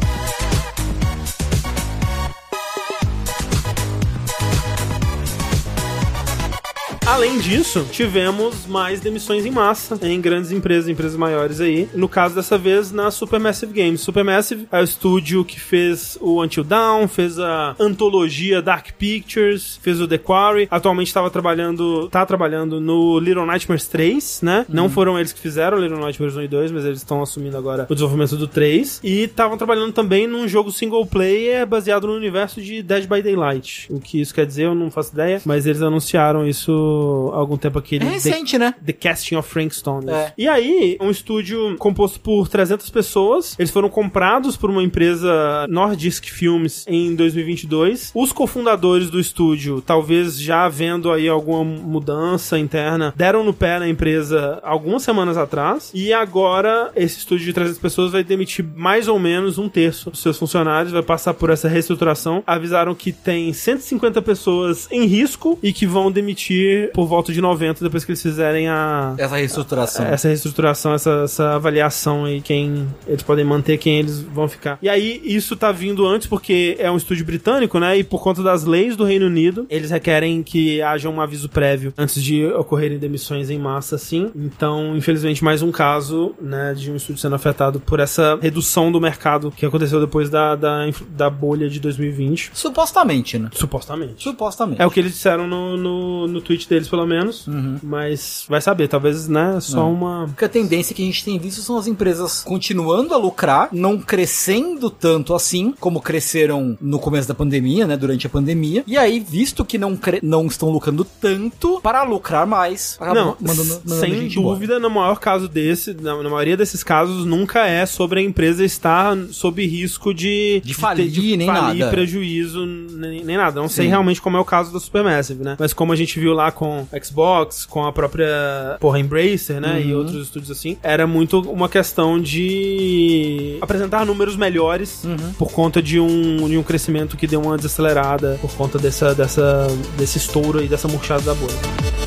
Além disso, tivemos mais demissões em massa em grandes empresas, empresas maiores aí. No caso dessa vez, na Supermassive Games. Supermassive é o estúdio que fez o Until Dawn, fez a antologia Dark Pictures, fez o The Quarry. Atualmente estava trabalhando, tá trabalhando no Little Nightmares 3, né? Não foram eles que fizeram Little Nightmares 1 e 2, mas eles estão assumindo agora o desenvolvimento do 3. E estavam trabalhando também num jogo single player baseado no universo de Dead by Daylight. O que isso quer dizer, eu não faço ideia, mas eles anunciaram isso há algum tempo aquele É recente, né? The Casting of Frankstone. É. E aí, um estúdio composto por 300 pessoas, eles foram comprados por uma empresa Nordisk Films em 2022. Os cofundadores do estúdio, talvez já vendo aí alguma mudança interna, deram no pé na empresa algumas semanas atrás. E agora, esse estúdio de 300 pessoas vai demitir mais ou menos um terço dos seus funcionários, vai passar por essa reestruturação. Avisaram que tem 150 pessoas em risco e que vão demitir por volta de 90 depois que eles fizerem a, Essa reestruturação. essa reestruturação, essa, essa avaliação aí, quem eles podem manter, quem eles vão ficar. E aí, isso tá vindo antes porque é um estúdio britânico, né? E por conta das leis do Reino Unido, eles requerem que haja um aviso prévio antes de ocorrerem demissões em massa, assim. Então, infelizmente, mais um caso, né, de um estúdio sendo afetado por essa redução do mercado que aconteceu depois da, da, da bolha de 2020. Supostamente, né? Supostamente. Supostamente. É o que eles disseram no, no, no tweet deles, pelo menos. Mas vai saber, talvez, né? Só uma. Porque a tendência que a gente tem visto são as empresas continuando a lucrar, não crescendo tanto assim, como cresceram no começo da pandemia, né? Durante a pandemia. E aí, visto que não, cre- não estão lucrando tanto, para lucrar mais, Não, mandando, mandando sem gente embora. dúvida, no maior caso desse, na, na maioria desses casos, nunca é sobre a empresa estar sob risco de, De falir, ter- nem falir, nada. prejuízo, nem, nem nada. Não sei Sim. realmente como é o caso da Supermassive, né? Mas como a gente viu lá com com Xbox, com a própria, porra, Embracer, né? E outros estúdios assim. Era muito uma questão de apresentar números melhores por conta de um, de um crescimento que deu uma desacelerada por conta dessa, dessa, desse estouro e dessa murchada da bolha.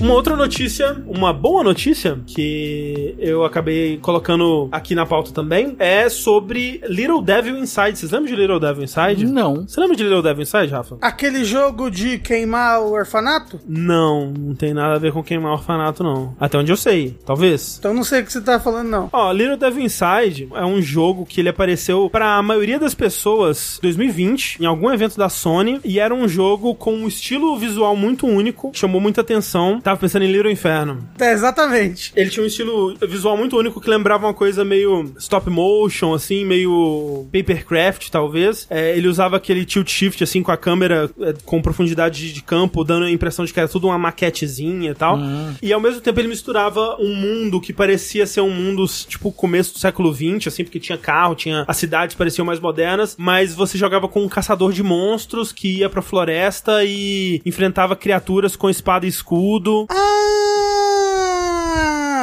Uma outra notícia, uma boa notícia, que eu acabei colocando aqui na pauta também, é sobre Little Devil Inside. Vocês lembram de Little Devil Inside? Não. Você lembra de Little Devil Inside, Rafa? Aquele jogo de queimar o orfanato? Não, não tem nada a ver com queimar orfanato, não. Até onde eu sei, talvez. Então não sei o que você tá falando, não. Ó, Little Devil Inside é um jogo que ele apareceu pra maioria das pessoas em 2020, em algum evento da Sony, e era um jogo com um estilo visual muito único, chamou muita atenção. Tava pensando em Little Inferno. É, exatamente. Ele tinha um estilo visual muito único que lembrava uma coisa meio stop motion, assim, meio papercraft, talvez. É, ele usava aquele tilt shift, assim, com a câmera é, com profundidade de- campo, dando a impressão de que era tudo uma maquetezinha e tal. E ao mesmo tempo ele misturava um mundo que parecia ser um mundo, tipo, começo do século XX, assim, porque tinha carro, tinha as cidades pareciam mais modernas, mas você jogava com um caçador de monstros que ia pra floresta e enfrentava criaturas com espada e escudo. you. Uh...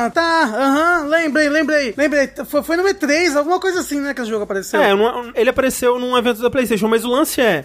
Ah, tá, aham, lembrei, lembrei, lembrei. Foi, foi no E3, alguma coisa assim, né, que esse jogo apareceu. É, não- ele apareceu num evento da PlayStation, mas o lance é: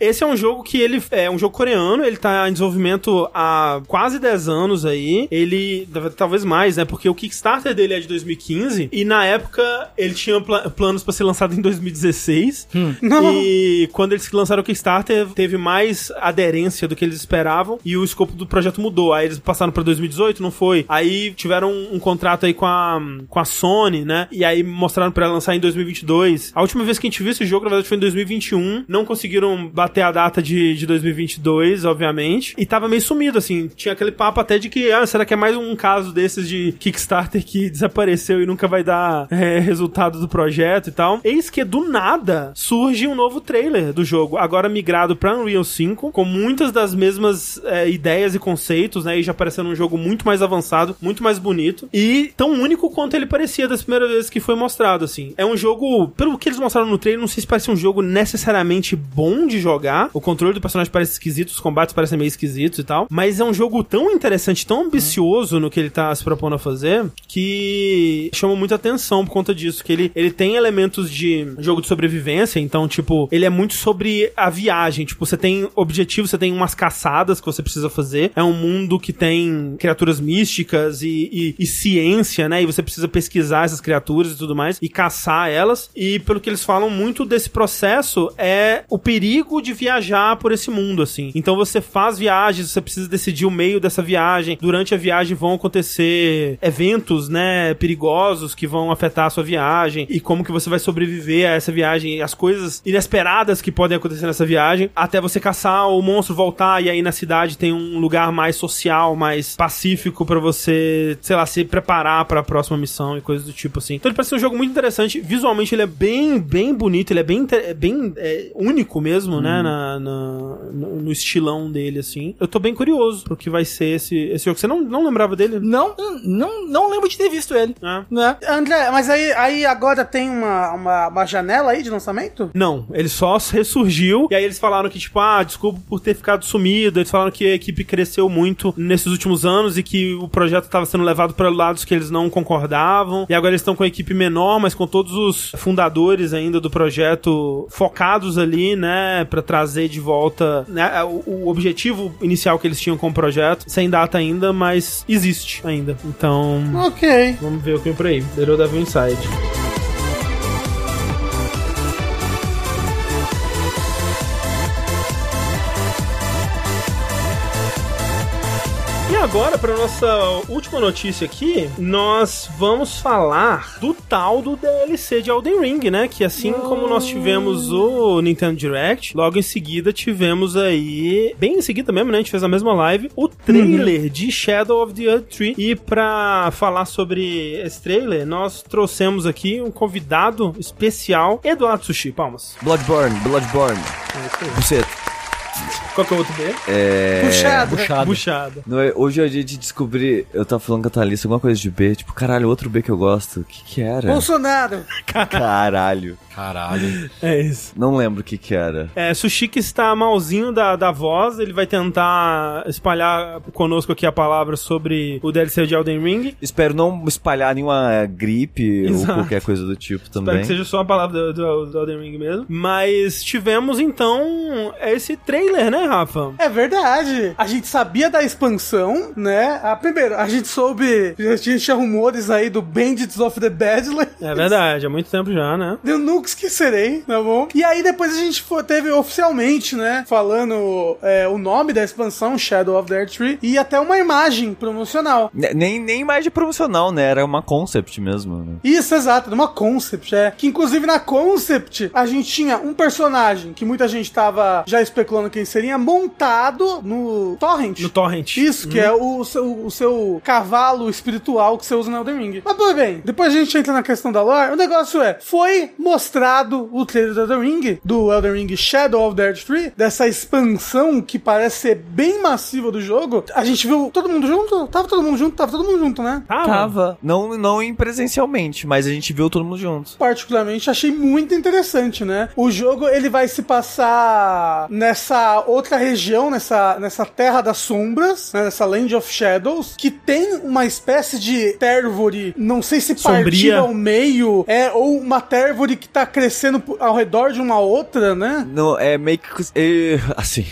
esse é um jogo que ele é um jogo coreano, ele tá em desenvolvimento há quase 10 anos aí. Ele, talvez mais, né? Porque o Kickstarter dele é de 2015 e na época ele tinha pla- planos pra ser lançado em 2016. Não. E quando eles lançaram o Kickstarter, teve mais aderência do que eles esperavam e o escopo do projeto mudou. Aí eles passaram pra 2018, não foi? Aí tiveram um, contrato aí com a, com a Sony, né? E aí mostraram pra lançar em 2022. A última vez que a gente viu esse jogo, na verdade, foi em 2021. Não conseguiram bater a data de, de 2022, obviamente. E tava meio sumido, assim. Tinha aquele papo até de que, ah, será que é mais um caso desses de Kickstarter que desapareceu e nunca vai dar é, resultado do projeto e tal? Eis que do nada surge um novo trailer do jogo, agora migrado pra Unreal 5, com muitas das mesmas é, ideias e conceitos, né? E já parecendo um jogo muito mais avançado, muito mais bonito e tão único quanto ele parecia das primeiras vezes que foi mostrado, assim. É um jogo, pelo que eles mostraram no trailer, não sei se parece um jogo necessariamente bom de jogar. O controle do personagem parece esquisito, os combates parecem meio esquisitos e tal, mas é um jogo tão interessante, tão ambicioso no que ele tá se propondo a fazer, que chama muita atenção por conta disso, que ele, ele tem elementos de jogo de sobrevivência, então, tipo, ele é muito sobre a viagem, tipo, você tem objetivo, você tem umas caçadas que você precisa fazer, é um mundo que tem criaturas místicas e, e, e ciência, né, e você precisa pesquisar essas criaturas e tudo mais, e caçar elas, e pelo que eles falam, muito desse processo é o perigo de viajar por esse mundo, assim. Então você faz viagens, você precisa decidir o meio dessa viagem, durante a viagem vão acontecer eventos, né, perigosos que vão afetar a sua viagem, e como que você vai sobreviver a essa viagem, e as coisas inesperadas que podem acontecer nessa viagem, até você caçar o monstro, voltar, e aí na cidade tem um lugar mais social, mais pacífico pra você, sei lá, se preparar pra próxima missão e coisas do tipo assim. Então ele parece ser um jogo muito interessante, visualmente ele é bem, bem bonito, ele é bem, é bem é, único mesmo, né, na, na- no, estilão dele, assim. Eu tô bem curioso pro que vai ser esse, esse jogo. Você não, não lembrava dele? Não, não, não lembro de ter visto ele. Ah. Né? André, mas aí, aí agora tem uma, uma, uma janela aí de lançamento? Não, ele só ressurgiu. E aí eles falaram que, tipo, ah, desculpa por ter ficado sumido. Eles falaram que a equipe cresceu muito nesses últimos anos e que o projeto estava sendo levado para lados que eles não concordavam. E agora eles estão com a equipe menor, mas com todos os fundadores ainda do projeto focados ali, né, para trazer de volta né, o, o objetivo inicial que eles tinham com o projeto. Sem data ainda, mas existe ainda. Então. Ok. Vamos ver o que vem por aí. Little Devil Inside. Agora, para nossa última notícia aqui, nós vamos falar do tal do DLC de Elden Ring, né? Que assim como nós tivemos o Nintendo Direct, logo em seguida tivemos aí, bem em seguida mesmo, né? A gente fez a mesma live, o trailer de Shadow of the Earth Tree. E pra falar sobre esse trailer, nós trouxemos aqui um convidado especial, Eduardo Sushi. Palmas. Bloodborne, Bloodborne. É isso aí. Buceta. Qual que é o outro B? É. Puxado. Puxado. Buchada. Não é- hoje é dia de descobrir. Eu tava falando com a Thalissa alguma coisa de B. Tipo, caralho, outro B que eu gosto. O que que era? Bolsonaro. Caralho. Caralho. É isso. Não lembro o que que era. É, Sushiki está malzinho da, da voz, ele vai tentar espalhar conosco aqui a palavra sobre o DLC de Elden Ring. Espero não espalhar nenhuma gripe Exato. ou qualquer coisa do tipo Espero também. que seja só a palavra do, do, do Elden Ring mesmo. Mas tivemos então esse trailer, né, Rafa? É verdade. A gente sabia da expansão, né? A, primeiro, a gente soube. A gente tinha rumores aí do Bandits of the Badlands. É verdade, há muito tempo já, né? Eu nunca esquecerei, tá bom? E aí depois a gente foi- teve oficialmente, né? Falando é, o nome da expansão, Shadow of the Earth Tree, e até uma imagem promocional. Ne- Nem, nem imagem promocional, né? Era uma concept mesmo. Né? Isso, exato, numa concept, é. Que inclusive na concept a gente tinha um personagem que muita gente tava já especulando quem seria, montado no Torrent. No Torrent. Isso, que é o seu, o seu cavalo espiritual que você usa no Elden Ring. Mas, pois bem, depois a gente entra na questão da lore. O negócio é, foi mostrado o trailer do Elden Ring, do Elden Ring Shadow of the Earth Tree, dessa expansão que parece ser bem massiva do jogo. A gente viu todo mundo junto? Tava todo mundo junto? Tava todo mundo junto, né? Tava. Tava. Não, não em presencialmente, mas a gente viu todo mundo junto. particularmente achei muito interessante, né? O jogo ele vai se passar nessa outra região, nessa, nessa Terra das Sombras, né? nessa Land of Shadows, que tem uma espécie de térvore, não sei se Sombria. partida ao meio, é ou uma térvore que tá crescendo ao redor de uma outra, né? Não, é meio que. é, assim.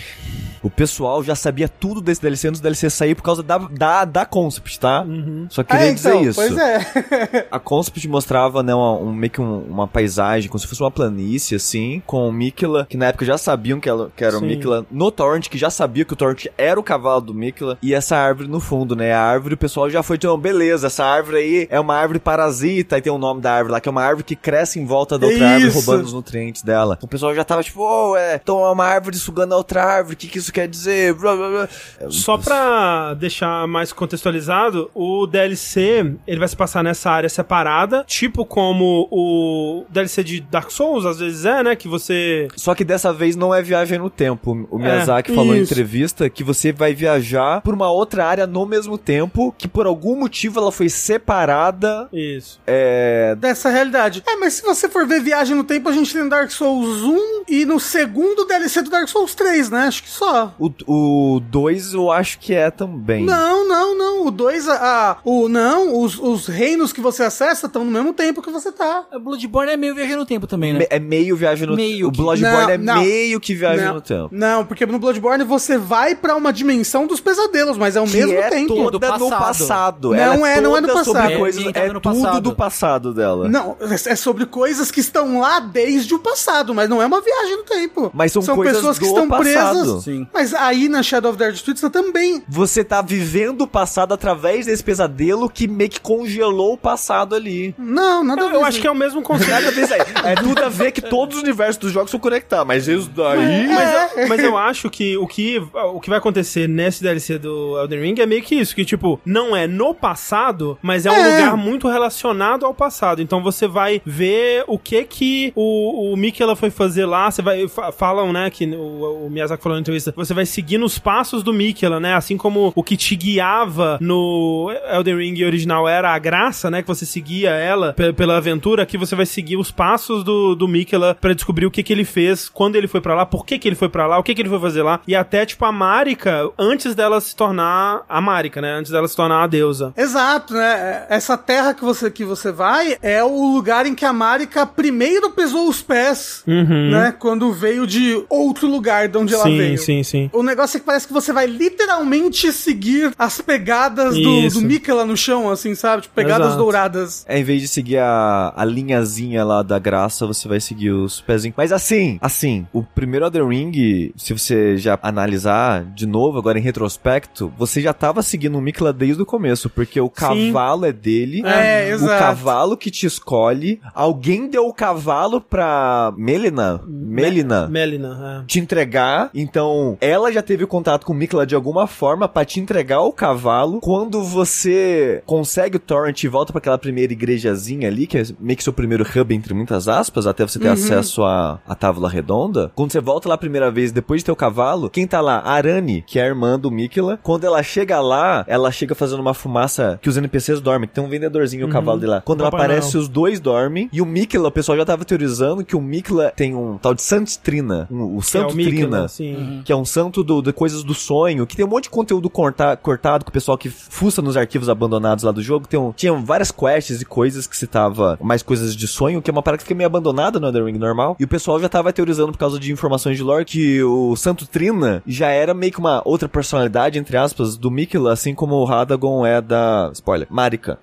O pessoal já sabia tudo desse DLC antes do DLC sair por causa da, da, da concept, tá? Só queria É, dizer isso. Pois é. A concept mostrava, né, uma, um, meio que um- uma paisagem, como se fosse uma planície, assim, com o Mikela, que na época já sabiam que, ela, que era o Sim. Mikela no Torrent, que já sabia que o Torrent era o cavalo do Mikela, e essa árvore no fundo, né? A árvore, o pessoal já foi, então, beleza, essa árvore aí é uma árvore parasita, e tem o nome da árvore lá, que é uma árvore que cresce em volta da outra árvore, Isso. roubando os nutrientes dela. O pessoal já tava tipo, oh, é, então é uma árvore sugando a outra árvore, o que que isso quer dizer? Blá, blá, blá. Só pra deixar mais contextualizado, o DLC ele vai se passar nessa área separada, tipo como o DLC de Dark Souls às vezes é, né? Que você. Só que dessa vez não é viagem no tempo. O Miyazaki falou em isso. entrevista que você vai viajar por uma outra área no mesmo tempo, que por algum motivo ela foi separada. Isso. É. Dessa realidade. É, mas se você for ver Viagem no Tempo, a gente tem no Dark Souls 1 e no segundo DLC do Dark Souls 3, né? Acho que só. O 2 eu acho que é também. Não, não, não. O 2, a, a- o não, os, os reinos que você acessa estão no mesmo tempo que você tá. O Bloodborne é meio viajando no tempo também, né? Me- É meio viagem no Meio O que- Bloodborne Não, é não. meio que viagem não, no tempo. Não, porque no Bloodborne você vai pra uma dimensão dos pesadelos, mas é o Que mesmo é tempo. toda Do no passado. passado. Não Ela é, não é no passado. Sobre É coisas, ambientada é no tudo passado. do passado dela. Não, é sobre coisas que estão lá desde o passado, mas não é uma viagem no tempo. Mas são coisas pessoas que estão passado. presas. Sim. Mas aí na Shadow of the você também. Você tá vivendo o passado através desse pesadelo que meio que congelou o passado ali. Não, nada Eu, a ver. eu acho que é o mesmo conceito. Nada a ver isso aí. É tudo a ver que todos os universos dos jogos são conectados, mas isso daí. Mas eu, mas eu acho que o, que o que vai acontecer nesse DLC do Elden Ring é meio que isso, que tipo, não é no passado, mas é um É. lugar muito relacionado ao passado. Então você vai ver o que que o, o Mikela foi fazer lá, você vai, fa- falam, né, que o, o Miyazaki falou na entrevista, você vai seguir nos passos do Mikela, né, assim como o que te guiava no Elden Ring original era a graça, né, que você seguia ela pe- pela aventura, aqui você vai seguir os passos do, do Mikela pra descobrir o que que ele fez, quando ele foi pra lá, por que que ele foi pra lá, o que que ele foi fazer lá, e até, tipo, a Marika, antes dela se tornar a Marika, né, antes dela se tornar a deusa. Exato, né? Essa terra que você, que você vai é o lugar em que a Marika primeiro pesou os pés, né? Quando veio de outro lugar de onde ela sim, veio. sim, sim. O negócio é que parece que você vai literalmente seguir as pegadas do, do Mikela no chão, assim, sabe? Tipo, pegadas Exato. douradas. É, em vez de seguir a, a linhazinha lá da graça, você vai seguir os pezinhos. Mas assim, assim, o primeiro Elden Ring, se você já analisar de novo, agora em retrospecto, você já tava seguindo o Mikla desde o começo, porque o cavalo é dele, É, o exato. cavalo que te escolhe, alguém deu o cavalo pra Melina, Melina, Melina, é. te entregar, então Então, ela já teve contato com o Mikla de alguma forma pra te entregar o cavalo. Quando você consegue o torrent e volta pra aquela primeira igrejazinha ali, que é meio que seu primeiro hub, entre muitas aspas, até você ter acesso à, à tábua redonda. Quando você volta lá a primeira vez, depois de ter o cavalo, quem tá lá? A Arani, que é a irmã do Mikla. Quando ela chega lá, ela chega fazendo uma fumaça que os NPCs dormem, tem um vendedorzinho, o cavalo dele lá. Quando ela Papai aparece, Noel. os dois dormem. E o Mikla, o pessoal já tava teorizando que o Mikla tem um tal de Santrina, um, o Que é Santo o Trina. Sim. Que é um santo do, de coisas do sonho, que tem um monte de conteúdo corta, cortado com o pessoal que fuça nos arquivos abandonados lá do jogo. Tem um, tinha várias quests e coisas que citava mais coisas de sonho, que é uma parada que fica meio abandonada no Elden Ring normal. E o pessoal já tava teorizando por causa de informações de lore que o Santo Trina já era meio que uma outra personalidade, entre aspas, do Mikla, assim como o Radagon é da. Spoiler, Marika.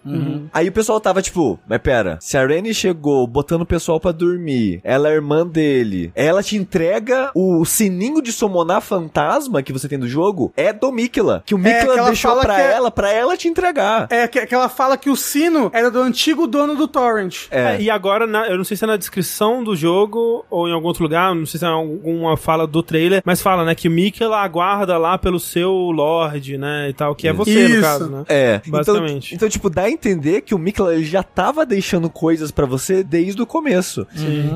Aí o pessoal tava tipo, mas pera, se a Reni chegou botando o pessoal pra dormir, ela é irmã dele, ela te entrega o sininho de summonar fantasma que você tem do jogo, é do Mikla. Que o É, Mikla que ela deixou pra é- ela, pra ela te entregar. É que, que ela fala que o sino era do antigo dono do Torrent. É. É, e agora, na- eu não sei se é na descrição do jogo ou em algum outro lugar, não sei se é alguma fala do trailer, mas fala, né, que o Mickey ela aguarda lá pelo seu Lorde, né, e tal, que é você, Isso. no caso, né? É, Basicamente. Então, então, tipo, dá a entender que o Mikla ele já tava deixando coisas pra você desde o começo.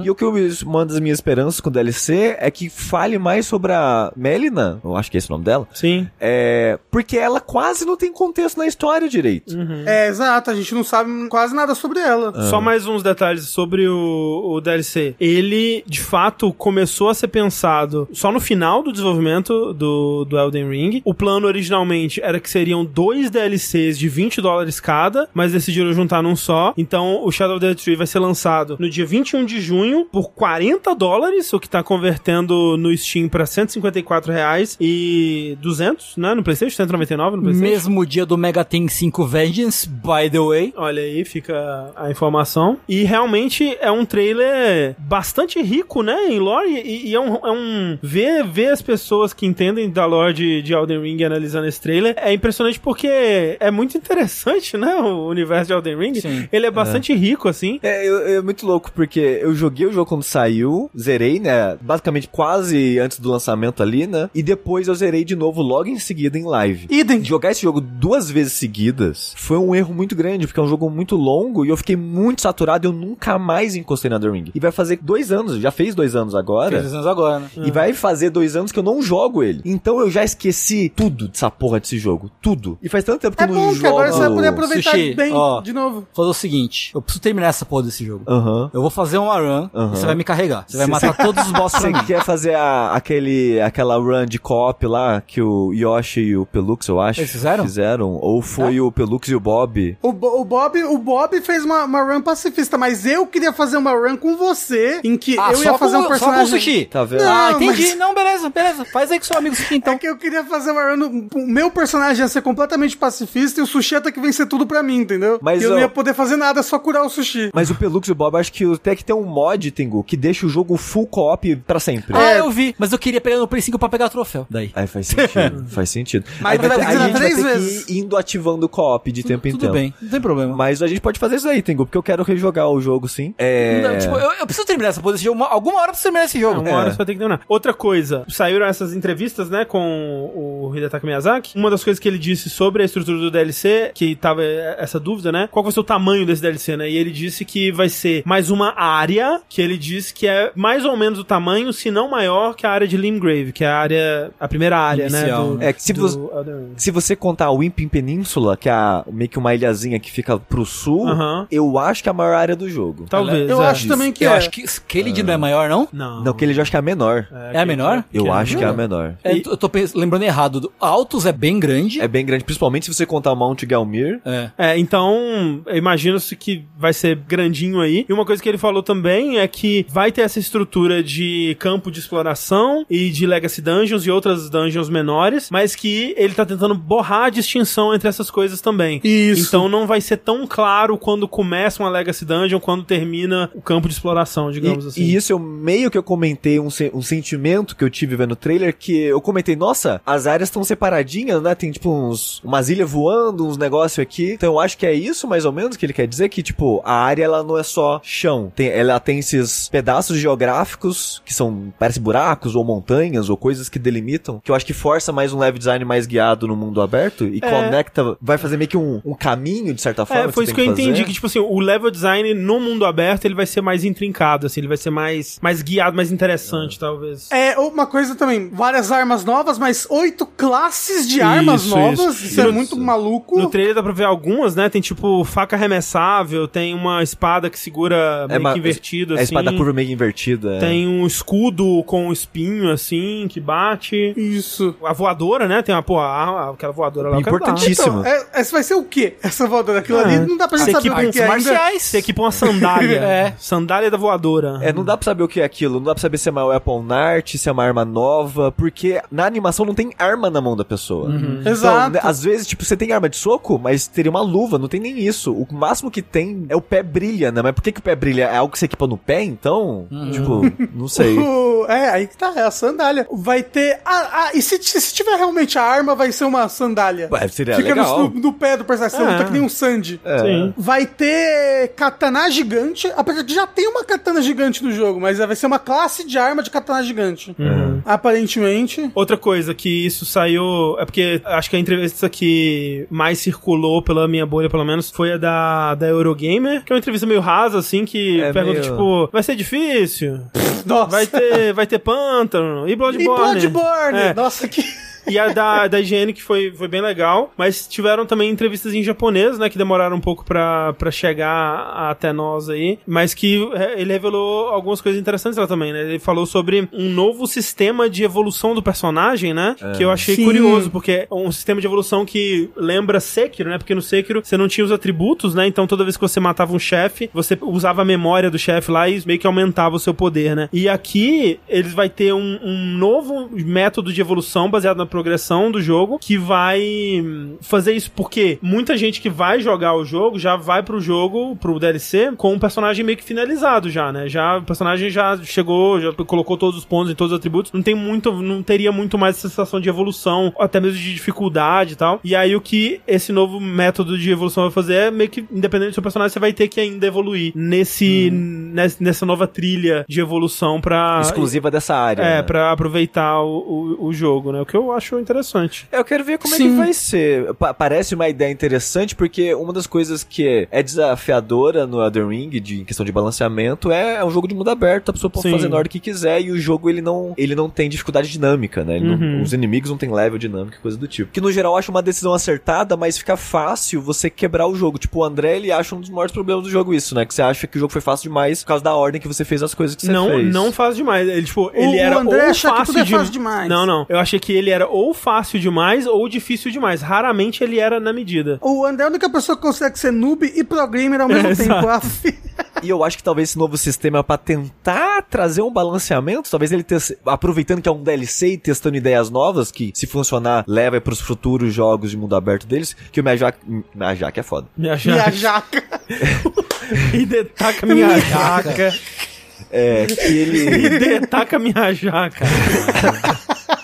E o que eu, uma das minhas esperanças com o DLC é que fale mais sobre a Melina, eu acho que é esse o nome dela, Sim. é, porque ela quase não tem contexto na história direito. É, exato, a gente não sabe quase nada sobre ela. Só mais uns detalhes sobre o, o DLC. Ele, de fato, começou a ser pensado só no final do desenvolvimento do, do Elden Ring. O plano originalmente era que seriam dois DLCs de 20 dólares cada, mas decidiram juntar num só. Então, o Shadow of the Tree vai ser lançado no dia 21 de junho por 40 dólares, o que tá convertendo no Steam pra 154 reais e 200, né? No PlayStation, 199 no PlayStation. Mesmo dia do Mega Ten 5 Vengeance, by the way. Olha aí, fica a informação. E realmente é um trailer bastante rico, né, em lore. E, e é um. É um ver, ver as pessoas que entendem da lore de, de Elden Ring analisando esse trailer é impressionante porque é muito interessante, né, o universo de Elden Ring. Sim. Ele é bastante rico, assim. É, eu- é muito louco, porque eu joguei o jogo quando saiu, zerei, né? Basicamente quase antes do lançamento ali, né? E depois eu zerei de novo logo em seguida em live. Idem. Jogar esse jogo duas vezes seguidas foi um erro muito grande, porque é um jogo muito longo e eu fiquei muito saturado e eu nunca mais encostei na The Ring. E vai fazer dois anos, já fez dois anos agora. Três anos agora, né? E vai fazer dois anos que eu não jogo ele. Então eu já esqueci tudo dessa porra desse jogo. Tudo. E faz tanto tempo que É eu não bom, jogo. que agora você vai poder aproveitar Sushi, bem ó. de novo. Fazer o seguinte, eu preciso terminar essa porra desse jogo. Aham. Eu vou fazer uma run Aham. e você vai me carregar. Você vai Cê- matar todos os boss pra Você quer fazer a- aquele, aquela run de co-op lá que o Yoshi e o Pelux, eu acho, Eles fizeram? Fizeram? Ou foi o Pelux e o Bob? O, Bo- o Bob, o Bob fez uma, uma run pacifista, mas eu queria fazer uma run com você, em que Ah, eu ia fazer com, um personagem. Só com o sushi. Tá vendo? ah, Não, entendi. mas- Não, beleza, beleza. Faz aí com seu amigo sushi, então. É que eu queria fazer uma run. O meu personagem ia ser completamente pacifista e o sushi ia ter que vencer tudo pra mim, entendeu? Mas, e eu ó- não ia poder fazer nada, só curar o sushi. Mas o Pelux e o Bob, acho que até que tem um mod, Tengu, que deixa o jogo full co-op pra sempre. Ah, eu vi. Mas eu queria pegar no Play 5 pra pegar troféu. Daí. Aí faz sentido, faz sentido. Mas aí vai ter aí a gente três vai ter vezes. que ir indo ativando o co-op de tempo em Tudo tempo. bem, não tem problema. Mas a gente pode fazer isso aí, Tengu, porque eu quero rejogar o jogo, sim. É... Não, tipo, eu, eu preciso terminar essa. Uma- alguma hora eu preciso terminar esse jogo. Uma hora você vai ter que terminar. Outra coisa, saíram essas entrevistas, né, com o Hidetaka Miyazaki. Uma das coisas que ele disse sobre a estrutura do DLC, que tava essa dúvida, né? Qual vai ser o tamanho desse DLC, né? E ele disse que vai ser mais uma área, que ele disse que é mais ou menos o tamanho, se não maior, que a área de Limgrave, que é a área, a primeira área, Inicial, né? né? É que se do você-. Se você contar a Wimpin Península, que é a- meio que uma ilhazinha que fica pro sul, Aham. eu acho que é a maior área do jogo. Talvez. Eu é. acho também que eu é. acho que Kelly não é maior, não? Não. Não, ele já acho que é a menor. É a menor? Eu acho que é a menor. É, eu tô lembrando errado. Altos é bem grande. É bem grande, principalmente se você contar o Mount Galmir. É. É, então, imagina-se que vai ser grandinho aí. E uma coisa que ele falou também é que vai ter essa estrutura de campo de exploração e de Legacy Dungeons e outras dungeons menores, mas que ele tá tentando borrar a distinção entre essas coisas também. Isso. Então não vai ser tão claro quando começa uma Legacy Dungeon, quando termina o campo de exploração, digamos E, assim. e isso eu meio que eu comentei um, um sentimento que eu tive vendo o trailer, que eu comentei, nossa, as áreas estão separadinhas, né? Tem tipo uns, umas ilhas voando, uns negócios aqui. Então eu acho que é isso mais ou menos que ele quer dizer, que tipo, a área ela não é só chão. Tem, ela tem esses pedaços geográficos que são, parece buracos ou montanhas ou coisas que delimitam, que eu acho que força mais um level design mais guiado no mundo aberto e É. conecta, vai fazer meio que um, um caminho, de certa forma. É, foi você isso que eu entendi, fazer. que tipo assim, o level design no mundo aberto, ele vai ser mais intrincado, assim, ele vai ser mais, mais guiado, mais interessante, talvez. É, uma coisa também, várias armas novas, mas oito classes de armas Isso, novas. isso. Isso, é No- muito maluco. No trailer dá pra ver algumas, né? Tem tipo faca arremessável, tem uma espada que segura meio ma- que invertido, É a assim. espada curva meio invertida. é. Tem um escudo com um espinho, assim, que bate. Isso. A voadora, né? Tem uma, pô, a- aquela voadora lá. dar. Importantíssimo. Então, é, essa vai ser o quê? Essa voadora? Aquilo Ah, ali não dá pra gente saber equipa o que é marciais. Você equipa uma sandália. É. Sandália da voadora. É, não dá pra saber o que é aquilo, não dá pra saber se é uma weapon art, se é uma arma nova, porque na animação não tem arma na mão da pessoa. Então, Exato. né, às vezes, tipo, você tem arma de soco, mas teria uma luva, não tem nem isso. O máximo que tem é o pé brilha, né? Mas por que, que o pé brilha? É algo que você equipa no pé, então? Tipo, não sei. É, aí que tá, é a sandália. Vai ter. Ah, ah, e se, se tiver realmente a arma, vai ser uma sandália. Ué, seria Fica legal. no, no pé do personagem, você É. luta que nem um Sandy. É. Sim. Vai ter katana gigante, apesar de já tem uma katana gigante no jogo, mas vai ser uma classe de arma de katana gigante. Uhum. Aparentemente. Outra coisa que isso saiu. É porque acho que a entrevista que mais circulou pela minha bolha, pelo menos, foi a da, da Eurogamer, que é uma entrevista meio rasa, assim, que É pergunta, meio- tipo, vai ser difícil? Nossa. Vai ter, vai ter pântano? E E Bloodborne? Bloodborne! É. Nossa, que. E a da, da higiene, que foi, foi bem legal. Mas tiveram também entrevistas em japonês, né? Que demoraram um pouco pra, pra chegar até nós aí. Mas que é, ele revelou algumas coisas interessantes lá também, né? Ele falou sobre um novo sistema de evolução do personagem, né? Que eu achei Sim. curioso, porque é um sistema de evolução que lembra Sekiro, né? Porque no Sekiro você não tinha os atributos, né? Então toda vez que você matava um chefe, você usava a memória do chefe lá e meio que aumentava o seu poder, né? E aqui eles vai ter um, um novo método de evolução baseado na progressão do jogo que vai hum, fazer isso porque muita gente que vai jogar o jogo já vai pro jogo, pro DLC, com um personagem meio que finalizado já, né? Já o personagem já chegou, já colocou todos os pontos em todos os atributos, não tem muito, não teria muito mais essa sensação de evolução, até mesmo de dificuldade e tal. E aí o que esse novo método de evolução vai fazer é meio que independente do seu personagem, você vai ter que ainda evoluir nesse ness- nessa nova trilha de evolução pra Exclusiva dessa área. é, né? pra aproveitar o, o, o jogo, né? O que eu acho interessante. Eu quero ver como é Sim. que vai ser. Pa- parece uma ideia interessante, porque uma das coisas que é desafiadora no Elden Ring, de, em questão de balanceamento, é, é um jogo de mundo aberto, a pessoa pode Sim. fazer na hora que quiser, e o jogo ele não, ele não tem dificuldade dinâmica, né? Ele não- Uhum. os inimigos não tem level dinâmico, coisa do tipo. Que no geral eu acho uma decisão acertada, mas fica fácil você quebrar o jogo. Tipo, o André, ele acha um dos maiores problemas do jogo isso, né? Que você acha que o jogo foi fácil demais por causa da ordem que você fez as coisas que você não, fez. não faz demais. Ele, tipo, ele o era André ou acha que fácil tudo é de- fácil demais. Não, não. Eu achei que ele era ou fácil demais ou difícil demais. Raramente ele era na medida. O André é a única pessoa que consegue ser noob e pro gamer ao mesmo É, tempo. E eu acho que talvez esse novo sistema pra tentar trazer um balanceamento, talvez ele te... aproveitando que é um DLC e testando ideias novas, que se funcionar, leva pros futuros jogos de mundo aberto deles, que o Miyazaki, Miyazaki é foda. Minha E jaca. a jaca. E detaca minha jaca. É, que ele... E detaca minha jaca.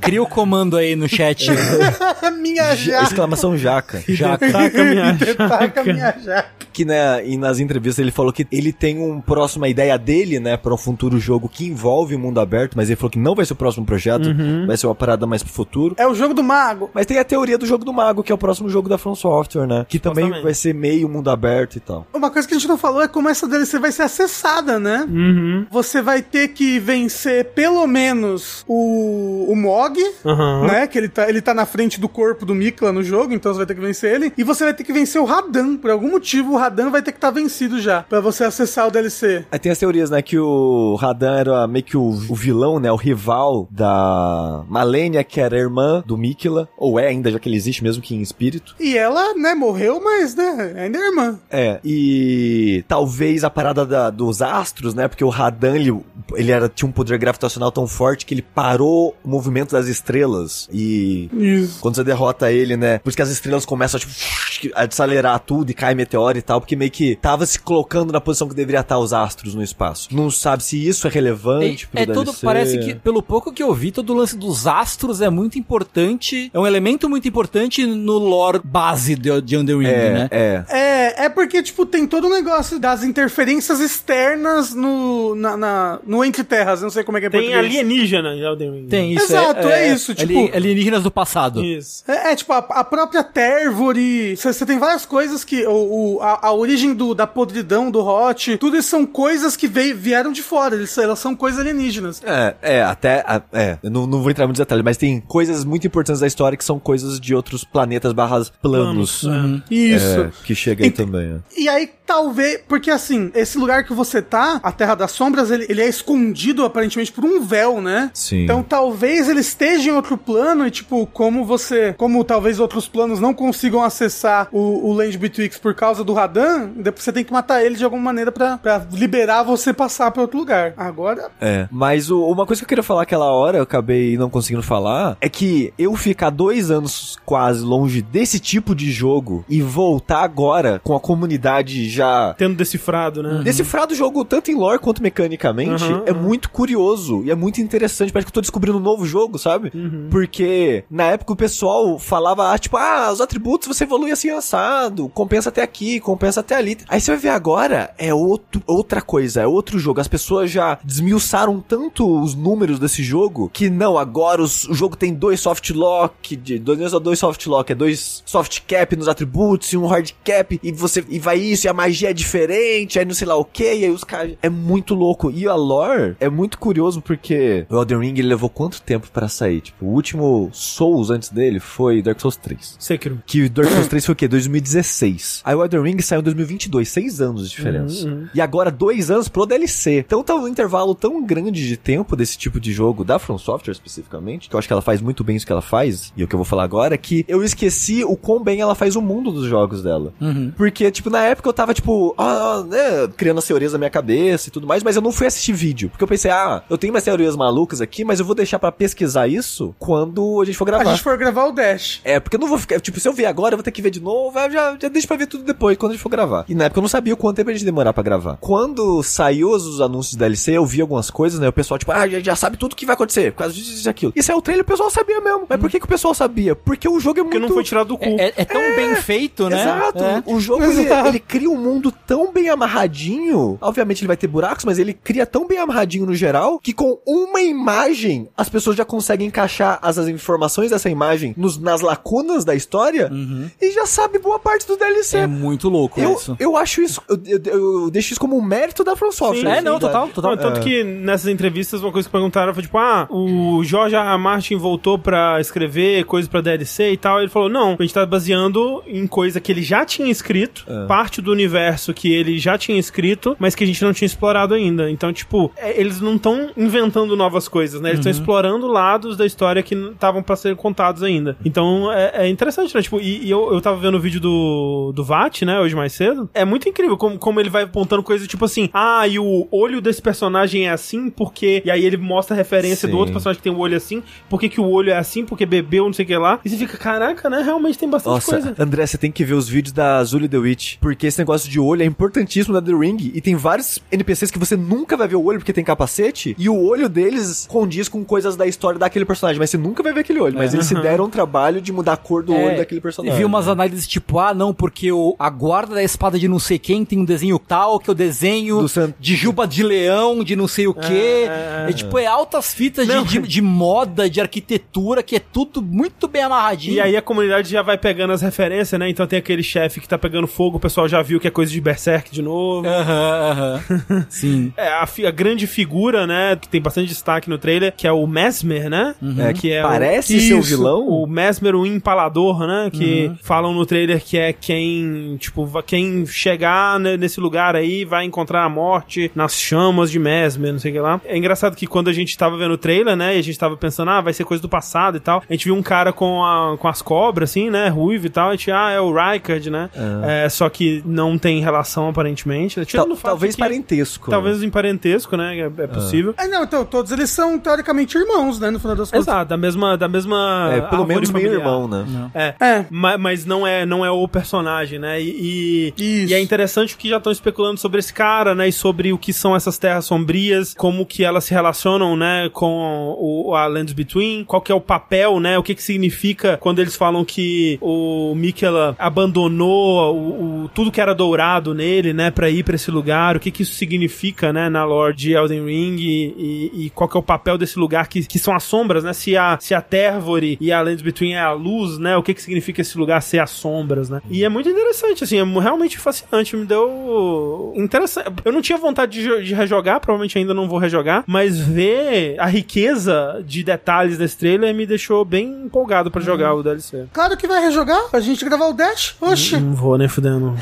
Cria o comando aí no chat. Minha jaca. exclamação jaca. Jaca. Minha Taca jaca. minha jaca. Que né, e nas entrevistas ele falou que ele tem um próximo a ideia dele, né, para um futuro jogo que envolve o mundo aberto, mas ele falou que não vai ser o próximo projeto, vai ser uma parada mais pro futuro. É o jogo do mago. Mas tem a teoria do jogo do mago, que é o próximo jogo da From Software, né? Que também vai ser meio mundo aberto e tal. Uma coisa que a gente não falou é como essa DLC vai ser acessada, né? Uhum. Você vai ter que vencer pelo menos o, o Mog, Aham. né? Que ele tá, ele tá na frente do corpo do Mikla no jogo, então você vai ter que vencer ele. E você vai ter que vencer o Radan. Por algum motivo, o Radan vai ter que estar vencido já, pra você acessar o DLC. Aí tem as teorias, né, que o Radan era meio que o, o vilão, né, o rival da Malenia, que era a irmã do Mikila, ou é ainda, já que ele existe mesmo que em espírito. E ela, né, morreu, mas, né, ainda é irmã. É, e talvez a parada da- dos astros, né, porque o Radan, ele, ele era, tinha um poder gravitacional tão forte que ele parou o movimento elemento das estrelas. E Isso. quando você derrota ele, né? Por isso que as estrelas começam a, tipo, a acelerar tudo e cai meteoro e tal, porque meio que tava se colocando na posição que deveria estar os astros no espaço. Não sabe se isso é relevante pro É, é DLC. parece que, pelo pouco que eu vi, todo o lance dos astros é muito importante, é um elemento muito importante no lore base de, de Ring, É, né? é. É, é porque, tipo, tem todo o negócio das interferências externas no, na, na- no Entre Terras, não sei como é que é em Tem alienígena em Elden Ring. Tem isso. Exato, é isso, ali- tipo- alienígenas do passado. Isso. É, é, tipo, a, a própria Tervore, você tem várias coisas que, o, o- a, a origem do, da podridão, do Hot, tudo isso são coisas que veio, vieram de fora, eles, elas são coisas alienígenas. É, é, até. a- é, eu não, não vou entrar em muitos detalhes, mas tem coisas muito importantes da história que são coisas de outros planetas barras planos. Planos, Isso. É, que chega também. é. E aí, talvez. Porque assim, esse lugar que você tá, a Terra das Sombras, ele, ele é escondido aparentemente por um véu, né? Sim. Então talvez ele esteja em outro plano e, tipo, como você. Como talvez outros planos não consigam acessar o, o Land Betwixt por causa do Radan, depois você tem que matar ele de alguma maneira pra, pra liberar você passar pra outro lugar. Agora. É, mas o- uma coisa que eu queria falar aquela hora, eu acabei não conseguindo falar, é que eu ficar dois anos quase longe desse tipo de jogo e voltar agora com a comunidade já Tendo decifrado, né? decifrado o jogo tanto em lore quanto mecanicamente Uhum, é uhum. muito curioso e é muito interessante. Parece que eu tô descobrindo um novo jogo, sabe? Uhum. Porque na época o pessoal falava, ah, tipo, ah, os atributos você evolui assim assado, compensa até aqui, compensa até ali. Aí você vai ver agora, é outro, outra coisa, é outro jogo. As pessoas já desmiuçaram tanto os números desse jogo que não, agora os- o jogo tem dois soft lock, de, dois, é dois soft lock, é dois soft cap nos atributos e um hard cap, e você e vai isso, e a magia é diferente, aí não sei lá o que, e aí os caras. É muito louco. E a lore é muito curioso porque o Elden Ring ele levou quanto tempo pra sair? Tipo, o último Souls antes dele foi Dark Souls 3. Sekiro. Que o Dark Souls 3 foi o quê? 2016. Aí o Elden Ring saiu em 2022, seis anos de diferença. E agora dois anos pro DLC. Então tá um intervalo tão grande de tempo desse tipo de jogo, da From Software especificamente, que eu acho que ela faz muito bem isso que ela faz, e o que eu vou falar agora é que eu esqueci o quão bem ela faz o mundo dos jogos dela. Porque, tipo, na época eu tava, tipo, ah, né, criando as teorias na minha cabeça e tudo mais, mas eu não fui assistir vídeo. Porque eu pensei, ah, eu tenho umas teorias malucas aqui, mas eu vou deixar pra pesquisar isso quando a gente for A gravar. gente for gravar o Dash. É, porque eu não vou ficar. Tipo, se eu ver agora, eu vou ter que ver de novo. aí Já, já deixa pra ver tudo depois, quando a gente for gravar. E na época eu não sabia o quanto tempo a gente ia demorar pra gravar. Quando saiu os, os anúncios da DLC, eu vi algumas coisas, né? O pessoal, tipo, ah, já, já sabe tudo que vai acontecer. Por causa disso, disso e aquilo. E saiu o trailer, o pessoal sabia mesmo. Mas por que, que o pessoal sabia? Porque o jogo é muito. Porque não foi tirado do cu. É, é tão bem feito, né? Exato. É. O jogo, ele, ele cria um mundo tão bem amarradinho. Obviamente ele vai ter buracos, mas ele cria tão bem amarradinho no geral, que com uma imagem, as pessoas já conseguem encaixar as, as informações dessa imagem nos- nas lacunas da história e já sabe boa parte do DLC. É muito louco eu, isso. eu acho isso, eu, eu- eu deixo isso como um mérito da From Software. Sim, É, assim, não, da- total, total. Não, tanto que nessas entrevistas uma coisa que perguntaram foi tipo, ah, o George R. R. Martin voltou pra escrever coisas pra DLC e tal. Ele falou, não, a gente tá baseando em coisa que ele já tinha escrito, parte do universo que ele já tinha escrito, mas que a gente não tinha explorado ainda. Então, tipo, é, eles não estão inventando novas coisas, né? Eles estão explorando lados da história que estavam pra ser contados ainda. Então, é, é interessante, né? Tipo, e, e eu, eu tava vendo o vídeo do, do VAT, né, hoje mais cedo. É muito incrível como, como ele vai apontando coisas tipo assim, ah, e o olho desse personagem é assim porque... E aí ele mostra a referência Sim. do outro personagem que tem o olho assim, por que que o olho é assim, porque bebeu, não sei o que lá. E você fica, caraca, né? Realmente tem bastante Nossa, coisa. André, você tem que ver os vídeos da Azul The Witch, porque esse negócio de olho é importantíssimo na The Ring, e tem vários NPCs que você nunca vai ver o olho porque tem capacete, e o olho deles condiz com coisas da história daquele personagem, mas você nunca vai ver aquele olho, mas eles se deram um trabalho de mudar a cor do olho daquele personagem. Vi umas análises tipo, ah, não, porque o, a guarda da espada de não sei quem tem um desenho tal, que é o desenho de juba de leão, de não sei o quê. É, é. tipo, é altas fitas de, de, de moda, de arquitetura, que é tudo muito bem amarradinho. E aí a comunidade já vai pegando as referências, né? Então tem aquele chefe que tá pegando fogo, o pessoal já viu que é coisa de Berserk de novo. Aham, aham. Sim. É, a, a grande figura, né, que tem bastante destaque no trailer, que é o Mesmer, né? É, que é parece o, ser o vilão. O Mesmer, o empalador, né? Que falam no trailer que é quem, tipo, quem chegar ne- nesse lugar aí vai encontrar a morte nas chamas de Mesmer, não sei o que lá. É engraçado que quando a gente tava vendo o trailer, né, e a gente tava pensando, ah, vai ser coisa do passado e tal, a gente viu um cara com, a, com as cobras, assim, né, ruivo e tal, a gente, ah, é o Rykard, né? É, só que não não tem relação aparentemente. né? Tal- o talvez que- parentesco. Talvez em parentesco, né? É, é possível. Ah, não, então todos eles são teoricamente irmãos, né? No final das contas. Exato, da mesma. Da mesma É, pelo menos meio irmão, né? É. É. Ma- Mas não é, não é o personagem, né? E, e, e é interessante que já estão especulando sobre esse cara, né? E sobre o que são essas terras sombrias, como que elas se relacionam, né? Com o, a Lands Between, qual que é o papel, né? O que que significa quando eles falam que o Mikela abandonou o, o- tudo que era dourado nele, né? Pra ir pra esse lugar, o que que isso significa, né? Na lore de Elden Ring e, e- e qual que é o papel desse lugar que, que são as sombras, né? Se a, se a Tervore e a Lands Between é a luz, né? O que que significa esse lugar ser as sombras, né? E é muito interessante, assim, é realmente fascinante, me deu interessante. Eu não tinha vontade de, de rejogar, provavelmente ainda não vou rejogar, mas ver a riqueza de detalhes desse trailer me deixou bem empolgado pra jogar o DLC. Claro que vai rejogar pra gente gravar o Dash. Oxi. Não vou nem fudendo.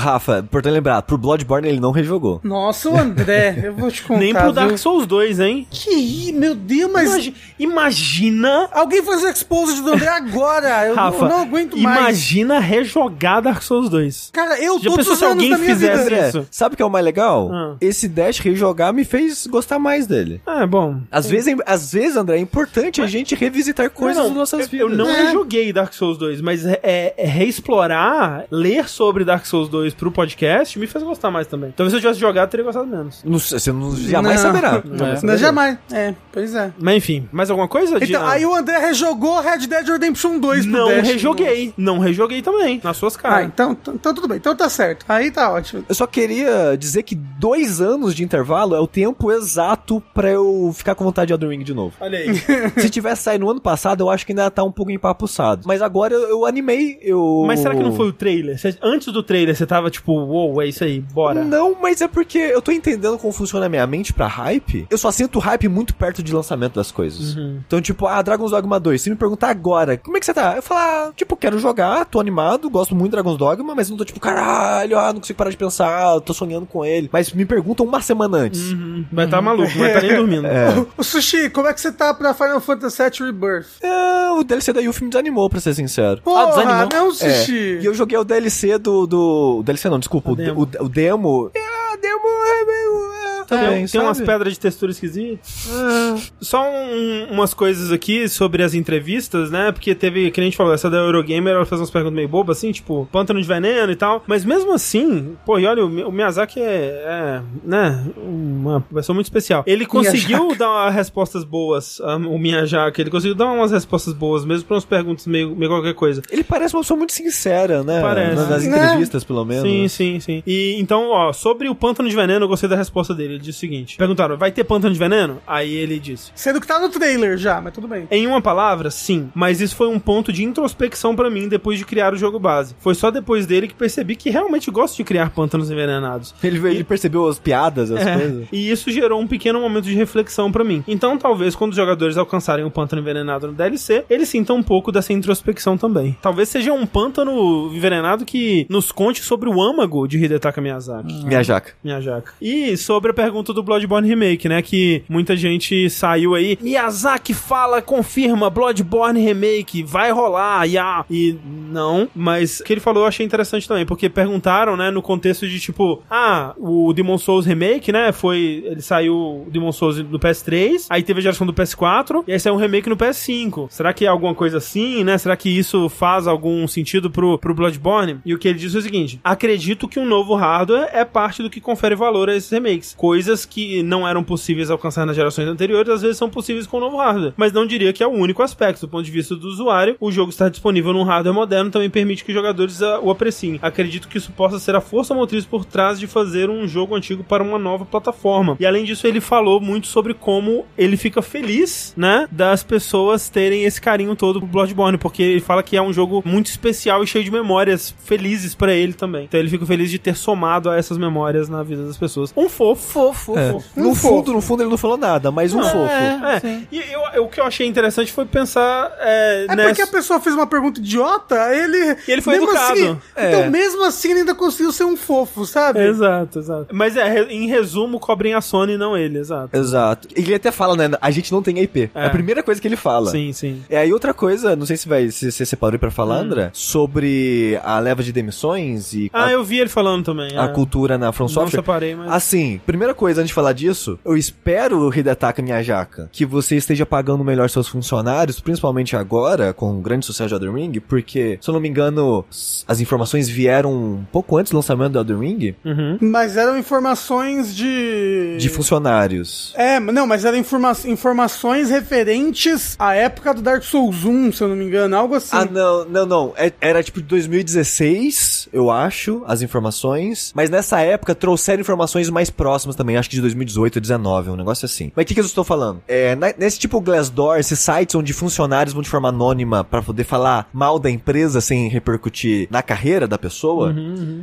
Ah, ah, Rafa, importante lembrar, pro Bloodborne ele não rejogou. Nossa, o André, eu vou te contar. Nem pro Dark? Souls 2, hein? Que meu Deus, mas. Imagi- imagina Alguém faz o exposed do André agora. Eu, não- Rafa, eu não aguento mais. imagina rejogar Dark Souls 2. Cara, eu Já todos pensou os se anos alguém da minha fizesse vida. André, isso. sabe o que é o mais legal? Ah. Esse Dash rejogar me fez gostar mais dele. É, bom. Às vezes, às vezes, André, é importante a gente revisitar coisas Não, das nossas eu, vidas. eu não É. rejoguei Dark Souls 2, mas é, é reexplorar, ler sobre Dark Souls 2 pro podcast me fez gostar mais também. Talvez se eu tivesse jogado, teria gostado menos. Não você não, jamais Não. saberá. É. Jamais Não, jamais. É, pois é. Mas enfim, mais alguma coisa? de- Então, aí o André rejogou Red Dead Redemption 2 pro Não Dash. rejoguei. Não rejoguei também, nas suas Ah, caras. então, então tudo bem. Então tá certo. Aí tá ótimo. Eu só queria dizer que dois anos de intervalo é o tempo exato pra eu ficar com vontade de Elden Ring de novo. Olha aí. Se tivesse saído no ano passado, eu acho que ainda tá um pouco empapuçado. Mas agora eu, eu animei, eu... Mas será que não foi o trailer? Antes do trailer, você tava tipo, uou, é isso aí, bora. Não, mas é porque eu tô entendendo como funciona a minha mente pra hype. Eu só sinto hype muito perto de lançamento das coisas. Então, tipo, ah, Dragon's Dogma 2. Se me perguntar agora, como é que você tá? Eu falo, ah, tipo, quero jogar, tô animado, gosto muito de Dragon's Dogma, mas não tô tipo, caralho, ah, não consigo parar de pensar, tô sonhando com ele. Mas me perguntam uma semana antes. Uhum. Vai tá maluco, vai tá nem dormindo. O Sushi, como é que você tá pra Final Fantasy VII Rebirth? É, o DLC da Yuffie me desanimou, pra ser sincero. Porra, desanimou? não, É, Sushi. e eu joguei o DLC do. do DLC não, desculpa. O, o, o demo. É, a demo é meio. É, Tem, também, tem sabe? umas pedras de textura esquisitas. Só um- umas coisas aqui sobre as entrevistas, né? Porque teve, que a gente falou, essa da Eurogamer, ela fez umas perguntas meio bobas, assim, tipo, pântano de veneno e tal. Mas mesmo assim, pô, e olha, o, Mi- o Miyazaki é, é, né, uma pessoa muito especial. Ele conseguiu dar respostas boas, um, o Miyazaki, ele conseguiu dar umas respostas boas, mesmo para umas perguntas meio, meio qualquer coisa. Ele parece uma pessoa muito sincera, né? Parece. Nas, nas Né? entrevistas, pelo menos. Sim, sim, sim. E então, ó, sobre o pântano de veneno, eu gostei da resposta dele. Ele disse o seguinte: perguntaram, vai ter pântano de veneno? Aí ele disse. Sendo que tá no trailer já, mas tudo bem. Em uma palavra, sim, mas isso foi um ponto de introspecção pra mim depois de criar o jogo base. Foi só depois dele que percebi que realmente gosto de criar pântanos envenenados. Ele, ele percebeu as piadas, as É, coisas. e isso gerou um pequeno momento de reflexão pra mim. Então, talvez quando os jogadores alcançarem o pântano envenenado no DLC, eles sintam um pouco dessa introspecção também. Talvez seja um pântano envenenado que nos conte sobre o âmago de Hidetaka Miyazaki. Minha jaca. Minha jaca. E sobre a pergunta do Bloodborne Remake, né? Que muita gente saiu aí. Miyazaki fala, confirma, Bloodborne Remake, vai rolar, ya. E não, mas o que ele falou eu achei interessante também, porque perguntaram, né, no contexto de tipo, ah, o Demon Souls Remake, né? Foi. Ele saiu Demon Souls no PS3, aí teve a geração do PS4, e aí saiu um remake no PS5. Será que é alguma coisa assim, né? Será que isso faz algum sentido pro, pro Bloodborne? E o que ele disse é o seguinte: acredito que um novo hardware é parte do que confere valor a esses remakes. Coisas que não eram possíveis alcançar nas gerações anteriores, às vezes são possíveis com o novo hardware. Mas não diria que é o único aspecto. Do ponto de vista do usuário, o jogo estar disponível num hardware moderno também permite que jogadores ah, o apreciem. Acredito que isso possa ser a força motriz por trás de fazer um jogo antigo para uma nova plataforma. E além disso, ele falou muito sobre como ele fica feliz, né, das pessoas terem esse carinho todo pro Bloodborne, porque ele fala que é um jogo muito especial e cheio de memórias felizes pra ele também. Então ele fica feliz de ter somado a essas memórias na vida das pessoas. Um fofo, fofo. É. fofo. No Um fundo, fofo. no fundo ele não falou nada, mas um fofo. É, e eu, eu- o que eu achei interessante foi pensar é, É nessa- porque a pessoa fez uma pergunta idiota, ele. E ele foi mesmo educado. assim- É. Então, mesmo assim, ele ainda conseguiu ser um fofo, sabe? Exato, exato. Mas é, em resumo, cobrem a Sony e não ele, exato. Exato. Ele até fala, né? A gente não tem IP. É, É. a primeira coisa que ele fala. Sim, sim. É, aí outra coisa, não sei se vai se você separou aí pra falar, Hum. André, sobre a leva de demissões e Ah, a, eu vi ele falando também. a é. cultura na From Não Software. separei, mas... Assim, primeira coisa, antes de falar disso, eu espero, Hidetaka Miyajaka, que você esteja pagando melhor seus funcionários, principalmente agora, com o grande sucesso de Elden Ring, porque, se eu não me engano, as informações vieram um pouco antes do lançamento do Elden Ring, Uhum. Mas eram informações de. de funcionários. É, não, mas eram informa informações referentes à época do Dark Souls 1, se eu não me engano, algo assim. Ah, não, não, não. É- era tipo de 2016, eu acho, as informações. Mas nessa época trouxeram informações mais próximas também, acho que de 2018 ou 2019, um negócio assim. Mas o que, que eu estou falando? É, na- nesse tipo Glassdoor, esses sites onde funcionários vão de forma anônima pra poder falar mal da empresa sem repercutir na carreira da pessoa,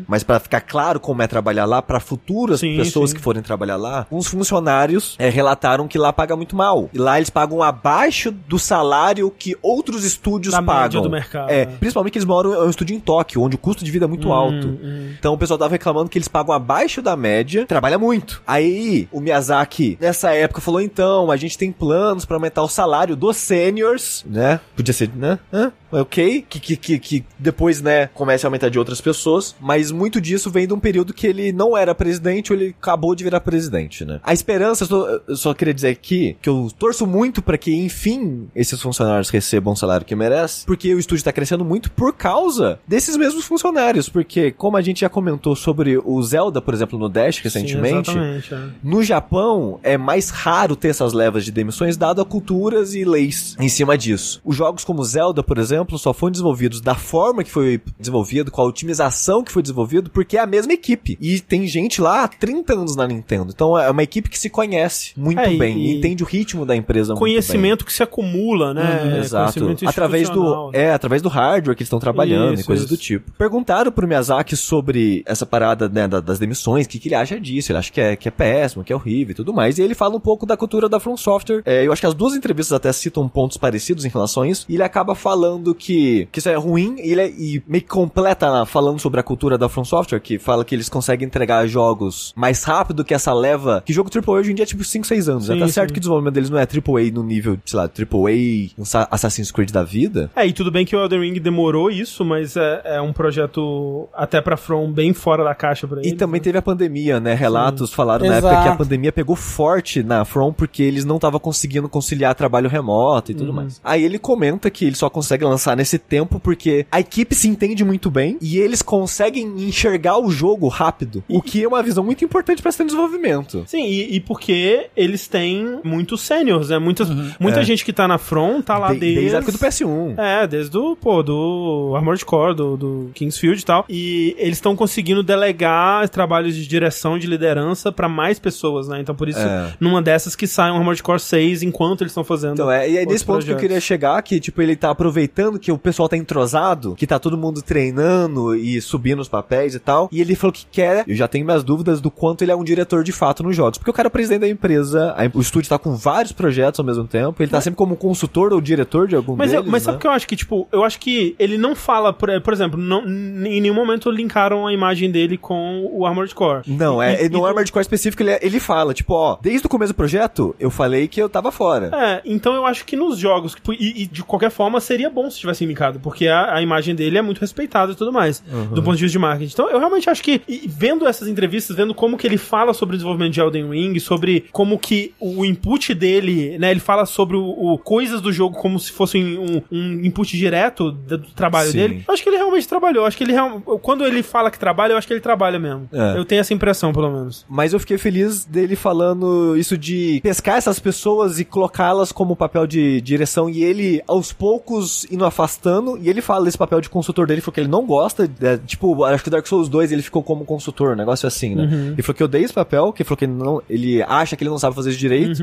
mas pra ficar claro como é trabalhar lá, pra futuras Sim, pessoas sim. que forem trabalhar lá, uns funcionários é, relataram que lá paga muito mal. E lá eles pagam abaixo do salário que outros estúdios Da média pagam. do mercado, É, né? principalmente que eles moram em um estúdio em Tóquio, onde o custo de vida é muito Hum, alto. hum. Então o pessoal tava reclamando que eles pagam abaixo da média, trabalha muito. Aí o Miyazaki, nessa época, falou: então, a gente tem planos pra aumentar o salário dos seniors, né? Podia ser, né? Hã? Ok? Que, que, que, que depois, né, comece a aumentar de outras pessoas. Mas muito disso vem de um período que ele não era presidente ou ele acabou de virar presidente, né? A esperança, eu só, eu só queria dizer aqui que eu torço muito pra que, enfim, esses funcionários recebam o salário que merecem, porque o estúdio tá crescendo muito por causa desses mesmos funcionários. Porque, como a gente já comentou sobre o Zelda, por exemplo, no Dash recentemente. Sim, exatamente, é. No Japão, é mais raro ter essas levas de demissões, dado a culturas e leis em cima disso. Os jogos como Zelda, por exemplo, só foram desenvolvidos da forma que foi desenvolvido, com a otimização que foi desenvolvido, porque é a mesma equipe. E tem gente lá há 30 anos na Nintendo. Então é uma equipe que se conhece muito É, bem e, e entende o ritmo da empresa muito Conhecimento que se acumula, né? bem. Exato. Conhecimento Através do, é, através do hardware que eles estão trabalhando Isso, e coisas isso. do tipo. Perguntaram pro Miyazaki sobre essa parada né, da- das demissões, o que, que ele acha disso. Ele acha que é, que é péssimo, que é horrível e tudo mais. E ele fala um pouco da cultura da From Software. É, eu acho que as duas entrevistas até citam pontos parecidos em relação a isso. E ele acaba falando que, que isso é ruim e ele é- e meio que completa falando sobre a cultura da From Software, que fala que eles conseguem entregar jogos mais rápido que essa leva. Que jogo AAA hoje em dia é tipo 5, 6 anos. né? Sim, Tá certo sim. que o desenvolvimento deles não é AAA no nível, sei lá, AAA Sa- Assassin's Creed da vida. É, e tudo bem que o Elden Ring demorou isso, mas é, é um projeto até pra From bem fora da caixa pra E eles. também né? teve a pandemia, né? Relatos falaram na Exato. época que a pandemia pegou forte na From porque eles não estavam conseguindo conciliar trabalho remoto e tudo mais. Aí ele comenta que ele só consegue lançar nesse tempo porque a equipe se entende muito bem e eles conseguem enxergar o jogo rápido, o que é uma visão muito importante para ser desenvolvimento. Sim, e, e porque eles têm muitos seniors, né? Muitas, Muita É. gente que tá na From tá lá De- desde... desde a época do PS1. É, desde o, pô, do Armored Core, do, do Kingsfield e tal. E eles estão conseguindo delegar trabalhos de direção, de liderança pra mais pessoas, né? Então por isso, É. numa dessas que sai um Armored Core 6 enquanto eles estão fazendo. Então, é, e é outros nesse ponto que eu projetos. queria chegar, que, tipo, ele tá aproveitando que o pessoal tá entrosado, que tá todo mundo treinando e subindo os papéis e tal, e ele falou que quer, eu já tenho minhas dúvidas do quanto ele é um diretor de fato nos jogos, porque o cara é o presidente da empresa, a- o estúdio tá com vários projetos ao mesmo tempo, ele tá sempre como consultor ou diretor de algum Mas, eu- deles, mas sabe né? o que eu acho que, tipo, eu acho que ele não fala, por, por exemplo, não, em nenhum momento linkaram a imagem dele com o Armored Core. Não, é, e- no e do- Armored Core específico ele, é- ele fala, tipo, ó, desde o começo do projeto, eu falei que eu tava fora. É, então eu acho que nos jogos, tipo, e, e de qualquer forma seria bom se tivesse linkado, porque a, a imagem dele é muito respeitada e tudo mais, do ponto de vista de marketing. Então eu realmente acho que, vendo essas entrevistas, vendo como que ele fala sobre o desenvolvimento de Elden Ring, sobre como que o input dele, né, ele fala sobre o, o- coisas do jogo como se fosse um, um input direto do, do trabalho Sim. dele, eu acho que ele realmente trabalhou, acho que ele quando ele fala que trabalha, eu acho que ele trabalha mesmo. É. Eu tenho essa impressão, pelo menos. Mas eu fiquei feliz dele falando isso de pescar essas pessoas e colocá-las como papel de direção e ele aos poucos indo afastando. E ele fala desse papel de consultor dele, falou que ele não gosta. é, tipo, acho que Dark Souls 2 ele ficou como consultor, um negócio assim, né? Ele falou que odeia esse papel, que ele falou que ele não, ele acha que ele não sabe fazer isso direito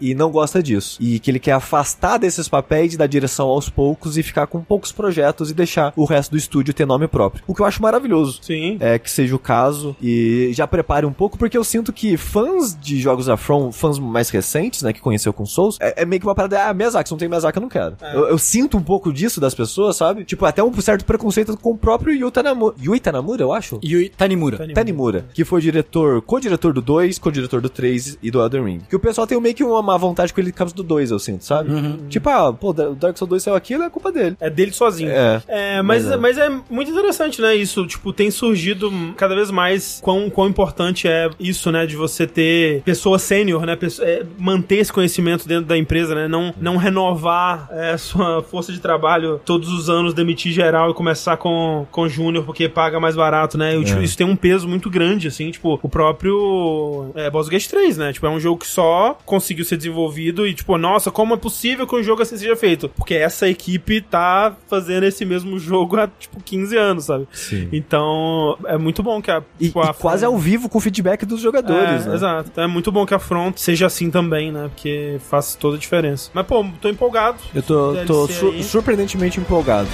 e não gosta disso. E que ele quer afastar desses papéis e dar direção aos poucos e ficar com poucos projetos e deixar o resto do estúdio ter nome próprio. O que eu acho maravilhoso Sim. é que seja o caso e já prepare um pouco, porque eu sinto sinto que fãs de jogos da From, fãs mais recentes, né, que conheceu com Souls, é, é meio que uma parada, ah, Miyazaki, se não tem Miyazaki, eu não quero. Eu, eu sinto um pouco disso das pessoas, sabe? Tipo, até um certo preconceito com o próprio Yu Tanamura, Yui Tanamura, eu acho? Yui Tanimura. Tanimura. Tanimura, que foi diretor, co-diretor do 2, co-diretor do 3 e do Elden Ring. Que o pessoal tem meio que uma má vontade com ele por causa do 2, eu sinto, sabe? Tipo, ah, pô, o Dark Souls 2 saiu aquilo, é culpa dele. É dele sozinho. É. É, mas, Mas é. mas é muito interessante, né? Isso, tipo, tem surgido cada vez mais quão, quão importante é isso, né? De você ter pessoa sênior, né? Pesso- é, manter esse conhecimento dentro da empresa, né? Não, não renovar é, sua força de trabalho todos os anos, demitir geral e começar com, com júnior porque paga mais barato, né? E, tipo, Isso tem um peso muito grande, assim, tipo, o próprio é, Baldur's Gate 3, né? Tipo, é um jogo que só conseguiu ser desenvolvido e, tipo, nossa, como é possível que um jogo assim seja feito? Porque essa equipe tá fazendo esse mesmo jogo há, tipo, 15 anos, sabe? Sim. Então, é muito bom que a. E, tipo, a e quase ao vivo com o feedback dos jogadores, é, né? Exato. Então é muito bom que a Front seja assim também, né? Porque faz toda a diferença. Mas, pô, tô empolgado. Eu tô, tô aí. surpreendentemente empolgado.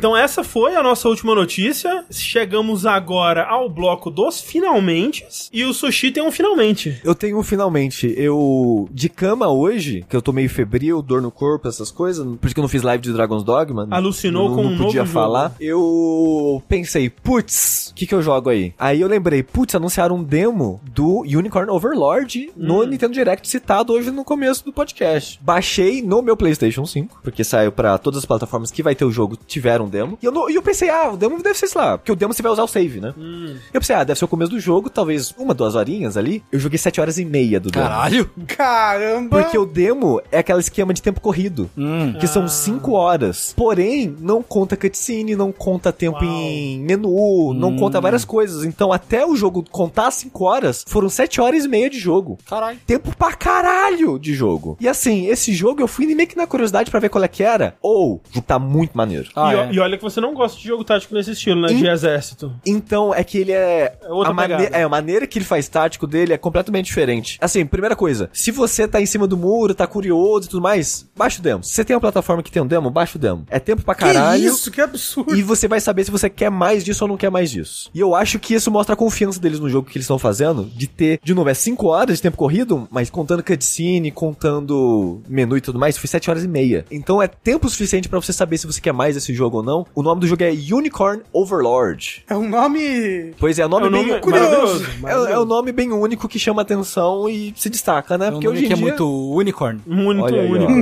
Então essa foi a nossa última notícia. Chegamos agora ao bloco dos finalmente. E o Sushi tem um finalmente. Eu tenho finalmente, eu de cama hoje, que eu tô meio febril, dor no corpo, essas coisas, por isso que eu não fiz live de Dragon's Dogma. Alucinou não, com não um podia novo falar. jogo. Eu pensei, putz, o que que eu jogo aí? Aí eu lembrei, putz, anunciaram um demo do Unicorn Overlord Hum. no Nintendo Direct citado hoje no começo do podcast. Baixei no meu PlayStation 5, porque saiu pra todas as plataformas que vai ter o jogo, tiveram demo. E eu, não- e eu pensei, ah, o demo deve ser, sei lá, porque o demo você vai usar o save, né? Hum. Eu pensei, ah, deve ser o começo do jogo, talvez uma, duas horinhas ali. Eu joguei sete horas e meia do demo. Caralho. Caramba! Porque o demo é aquele esquema de tempo corrido. Hum. Que são 5 horas. Porém, não conta cutscene, não conta tempo Uau. em menu, não conta várias coisas. Então, até o jogo contar 5 horas, foram 7 horas e meia de jogo. Caralho. Tempo pra caralho de jogo. E assim, esse jogo eu fui meio que na curiosidade pra ver qual é que era. Ou, tá muito maneiro. Ah, e, é. e olha que você não gosta de jogo tático nesse estilo, né? De exército. Então, é que ele é. É outra a, mane- é, a maneira que ele faz tático dele é completamente diferente. Assim, primeira coisa, se você tá em cima do muro, tá curioso e tudo mais, baixa o demo. Se você tem uma plataforma que tem um demo, baixa o demo. É tempo pra que caralho. isso? Que absurdo! E você vai saber se você quer mais disso ou não quer mais disso. E eu acho que isso mostra a confiança deles no jogo que eles estão fazendo, de ter, de novo, é 5 horas de tempo corrido, mas contando cutscene, contando menu e tudo mais, foi 7 horas e meia. Então é tempo suficiente pra você saber se você quer mais esse jogo ou não. O nome do jogo é Unicorn Overlord. É um nome. Pois é, o nome É um bem nome curioso. maravilhoso. é, maravilhoso. é um nome bem único que chama atenção e se destaca, né? É um Porque nome hoje em que é dia muito unicorn. Muito Olha aí, único.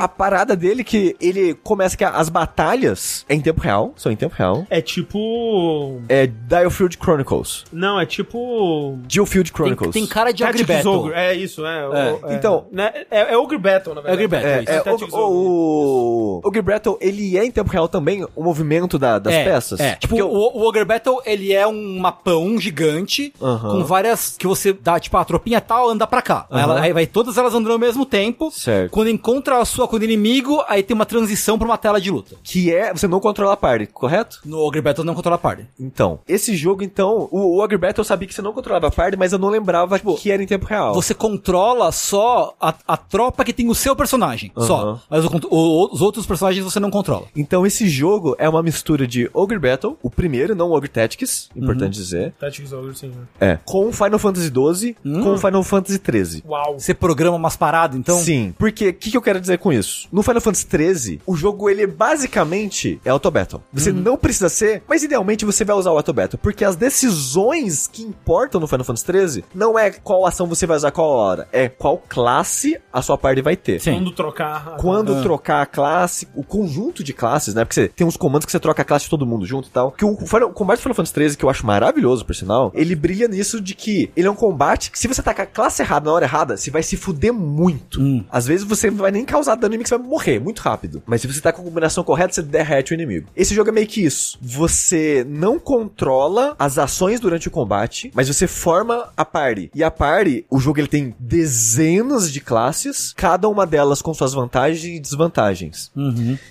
ó. a parada dele é que ele começa que as batalhas é em tempo real, são em tempo real. É tipo. É Diofield Chronicles. Não, é tipo. Geofield Tem, Chronicles. tem cara de Ogre Battle. Ogre. É isso, é. É. o- é. Então- Né, É, é Ogre Battle, na verdade. Ogre Battle, É, isso. é, o, o, o Ogre Battle, ele é em tempo real também, o movimento da- das é, peças. É. Tipo, Porque o, o Ogre Battle, ele é um mapão gigante com várias que você dá, tipo, a tropinha tal anda pra cá. Aí ela-. Aí vai todas elas andando ao mesmo tempo. Certo. Quando encontra a sua, quando inimigo, aí tem uma transição pra uma tela de luta. Que é, você não controla a party, correto? No Ogre Battle não controla a party. Então, esse jogo, então, o, o Ogre Battle eu sabia que você não controlava a party, mas eu não lembrava tipo, que era em tempo real. Você controla só a, a tropa que tem o seu personagem. Só. Mas o o- os outros personagens você não controla. Então, esse jogo é uma mistura de Ogre Battle, o primeiro, não Ogre Tactics, importante dizer, Tactics Ogre, sim. né? é, com Final Fantasy XII, com Final Fantasy XIII. Uau. Você programa umas paradas, então. Sim, porque o que, que eu quero dizer com isso? No Final Fantasy XIII, o jogo ele basicamente é Auto Battle. Você não precisa ser, mas idealmente você vai usar o Auto Battle, porque as decisões que importam no Final Fantasy XIII não é qual ação você vai usar qual hora, é qual classe a sua party vai ter. Sim. Quando trocar. Quando trocar a classe, o conjunto de classes, né? Porque você tem uns comandos que você troca a classe de todo mundo junto e tal. Que o, o combate do Final Fantasy XIII, que eu acho maravilhoso, por sinal, ele brilha nisso de que ele é um combate que se você tacar a classe errada na hora errada, você vai se fuder muito. Hum. Às vezes você vai nem causar dano no inimigo, você vai morrer muito rápido. Mas se você tá com a combinação correta, você derrete o inimigo. Esse jogo é meio que isso. Você não controla as ações durante o combate, mas você forma a party. E a party, o jogo ele tem dezenas de classes, cada uma delas com suas vantagens e desvantagens.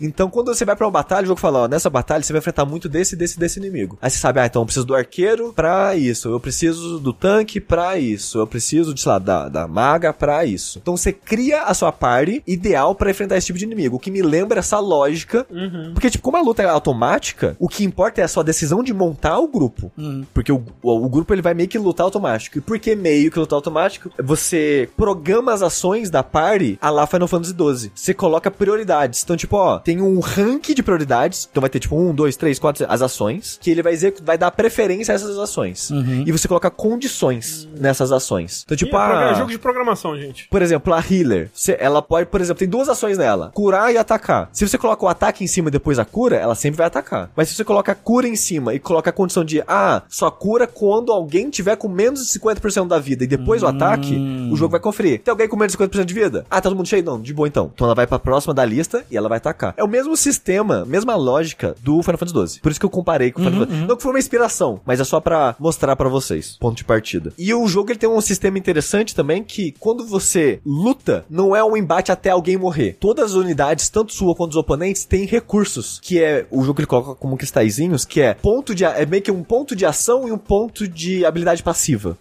Então, quando você vai pra uma batalha, jogo fala, ó, nessa batalha você vai enfrentar muito desse, desse, desse inimigo. Aí você sabe, ah, então eu preciso do arqueiro pra isso, eu preciso do tanque pra isso, eu preciso, de, sei lá, da, da maga pra isso. Então você cria a sua party ideal pra enfrentar esse tipo de inimigo, o que me lembra essa lógica, porque, tipo, como a luta é automática, o que importa é a sua decisão de montar o grupo. Porque o, o, o grupo ele vai meio que lutar automático. E por que meio que lutar automático? Você programa as ações da party a lá Final Fantasy XII. Você coloca prioridades. Então, tipo, ó, tem um rank de prioridades. Então vai ter, tipo, um, dois, três, quatro, as ações. Que ele vai dizer vai dar preferência a essas ações. E você coloca condições nessas ações. Então, tipo, Ih, é ah, jogo de programação, gente. por exemplo, a healer, você- ela pode, por exemplo, tem duas ações nela: curar e atacar. Se você coloca o ataque em cima e depois a cura, ela sempre vai atacar. Mas se você coloca a cura em cima e coloca a condição de, ah, só cura quando alguém tiver com menos de 50% da vida e depois o ataque, o jogo vai conferir. Tem alguém com menos de 50% de vida? Ah, tá todo mundo cheio? Não, de boa então. Então ela vai pra próxima da lista e ela vai atacar. É o mesmo sistema, mesma lógica do Final Fantasy XII. Por isso que eu comparei com o Final Fantasy. Não que foi uma inspiração, mas é só pra mostrar pra vocês. Ponto de partida. E o jogo ele tem um sistema interessante também que quando você luta, não é um embate até alguém morrer. Todas as unidades, tanto sua quanto os oponentes, têm recursos, que é o jogo ele coloca como cristalzinhos, que é ponto de é meio que um ponto de ação e um ponto de habilidade passiva.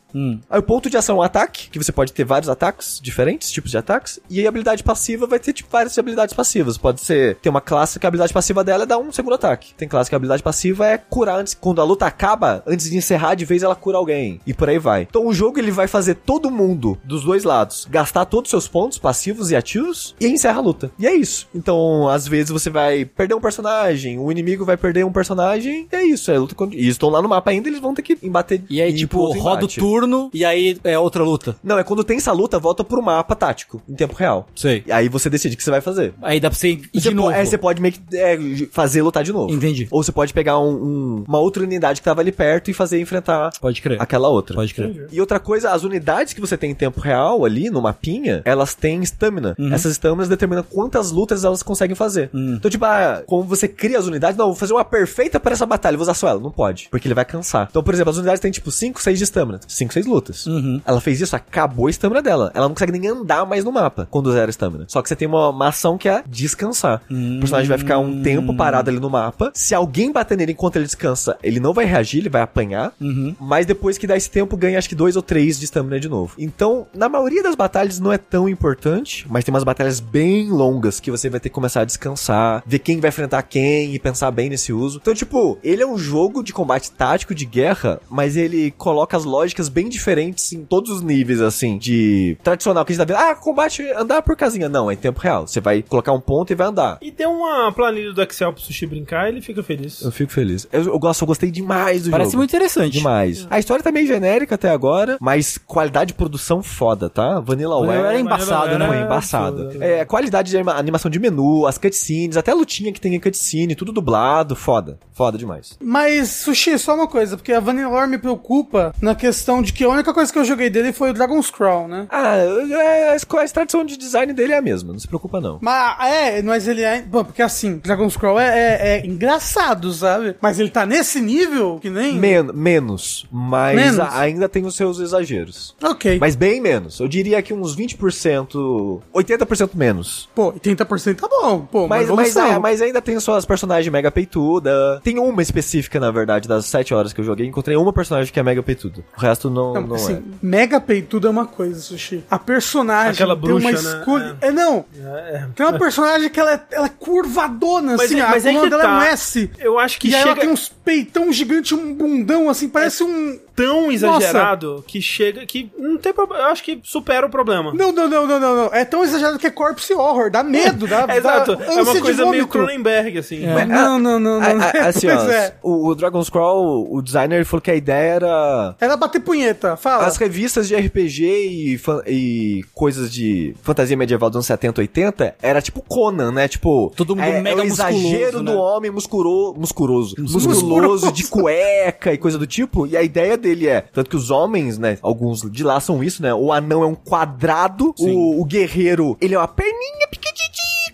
Aí o ponto de ação é um ataque, que você pode ter vários ataques diferentes, tipos de ataques, e aí a habilidade passiva vai ter tipo várias habilidades passivas. Pode ser, tem uma classe que a habilidade passiva dela é dar um segundo ataque. Tem classe que a habilidade passiva é curar antes, quando a luta acaba, antes de encerrar de vez ela cura alguém. E por aí vai. Então o jogo ele vai fazer todo mundo dos dois lados gastar todos os seus pontos passivos e ativos e encerra a luta. E é isso. Então, às vezes você vai perder um personagem, o inimigo vai perder um personagem, e é isso, é luta contra... E estão lá no mapa ainda, eles vão ter que embater E aí, tipo, roda o turno e aí é outra luta. Não, é quando tem essa luta, volta pro mapa tático, em tempo real. Sei. E aí você decide o que você vai fazer. Aí dá pra você ir Você, de novo. é, você pode meio que é, fazer lutar de novo. Entendi. Ou você pode pegar um- um- uma outra unidade que tava ali perto e fazer enfrentar Pode crer. aquela outra. Pode crer. E outra coisa, as unidades que você tem em tempo real ali no mapinha, elas têm estamina. Uhum. Essas estaminas determinam quantas lutas elas conseguem fazer. Hum. Então, tipo, ah, como você cria as unidades, não, vou fazer uma perfeita para essa batalha, vou usar só ela. Não pode, porque ele vai cansar. Então, por exemplo, as unidades têm tipo 5, 6 de estamina. 5, 6 lutas. Uhum. Ela fez isso, acabou a estamina dela. Ela não consegue nem andar mais no mapa quando zero estamina. Só que você tem uma, uma ação que é descansar. O personagem vai ficar um tempo parado ali no mapa. Se alguém bater nele enquanto ele descansa, ele não vai reagir, ele vai apanhar. Mas depois que dá esse tempo, ganha acho que dois ou três de estamina de novo. Então, na maioria das batalhas não é tão importante, mas tem umas batalhas bem longas que você vai ter que começar a descansar, ver quem vai enfrentar quem e pensar bem nesse uso. Então, tipo, ele é um jogo de combate tático de guerra, mas ele coloca as lógicas bem diferentes em todos os níveis, assim, de tradicional que a gente tá vendo. Ah, combate andar por casinha. Não, é em tempo real. Você vai colocar um ponto e vai andar. E tem uma planilha do Excel pro Sushi brincar, ele fica feliz. Eu fico feliz. Eu, eu gosto, eu gostei demais do Parece jogo. muito interessante. Demais. A história tá meio genérica até agora, mas qualidade de produção foda, tá? Vanilla Ware Ware é embaçado, não, né? é embaçado. É, qualidade de anima- animação de menu, as cutscenes, até a lutinha que tem em cutscene, tudo dublado, foda. Foda demais. Mas, Sushi, só uma coisa, porque a Vanilla Lore me preocupa na questão de que a única coisa que eu joguei dele foi o Dragon's Crawl, né? Ah, é, a, a tradição de design dele é a mesma, não se preocupa não. Mas, é, mas ele é... Bom, porque assim, Dragon's Crawl é, é- é engraçado, sabe? Mas ele tá nesse nível que nem... Men menos, mas Menos? ainda tem os seus exageros. Ok. Mas bem menos. Eu diria que uns 20%, 80% menos. Pô, 80% tá bom. Pô, Mas, mas, é, mas ainda tem suas personagens mega peituda. Tem uma específica, na verdade, das 7 horas que eu joguei. Encontrei uma personagem que é mega peituda. O resto não, não, Não, assim, é. mega peitudo é uma coisa, Sushi. A personagem Aquela tem uma bruxa, né? escolha... É. não. É. Tem uma personagem que ela é, ela é curvadona, Mas assim. É- a mas é coluna que dela é um tá. S. Eu acho que e aí ela chega tem uns peitão gigante, um bundão, assim, parece um... tão exagerado que chega que não tem problema. Eu acho que supera o problema. Não, não, não, não, não, não. É tão exagerado que é corpse horror, dá medo, dá, É, exato. dá É uma coisa meio. Cronenberg, assim. É, Não, não, não, não. A- a- assim, ó, Pois é. o, o Dragon's Crawl, o designer ele falou que a ideia era Era bater punheta, fala. As revistas de RPG e, e coisas de fantasia medieval dos anos 70, 80 era tipo Conan, né? Tipo, Todo mundo é, mega é o exagero musculoso, do né? homem musculo, musculoso, Musculoso. musculoso de cueca e coisa do tipo. E a ideia dele é, tanto que os homens, né, alguns de lá são isso, né? O anão é um quadrado, o, o guerreiro, ele é uma perninha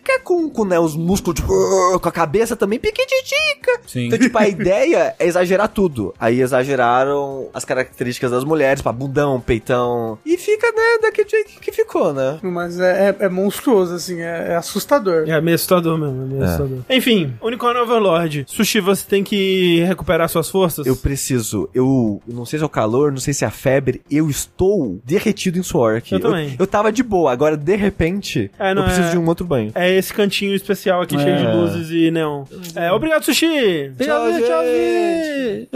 pequititica com, com né, os músculos, tipo, "Urgh", com a cabeça também piquititica. Sim. Então, tipo, a ideia é exagerar tudo. Aí exageraram as características das mulheres, tipo, bundão, peitão. E fica, né, daquele jeito que ficou, né? Mas é, é- é monstruoso, assim, é, é assustador. É meio assustador mesmo, é meio assustador. Enfim, Unicórnio Overlord. Sushi, você tem que recuperar suas forças? Eu preciso, eu não sei se é o calor, não sei se é a febre, eu estou derretido em suor aqui. Eu também. Eu, tava de boa, agora de repente, É, não eu preciso é- de um outro banho. É esse cantinho especial aqui, cheio de luzes e neon. É, obrigado, Sushi! Tchau, gente!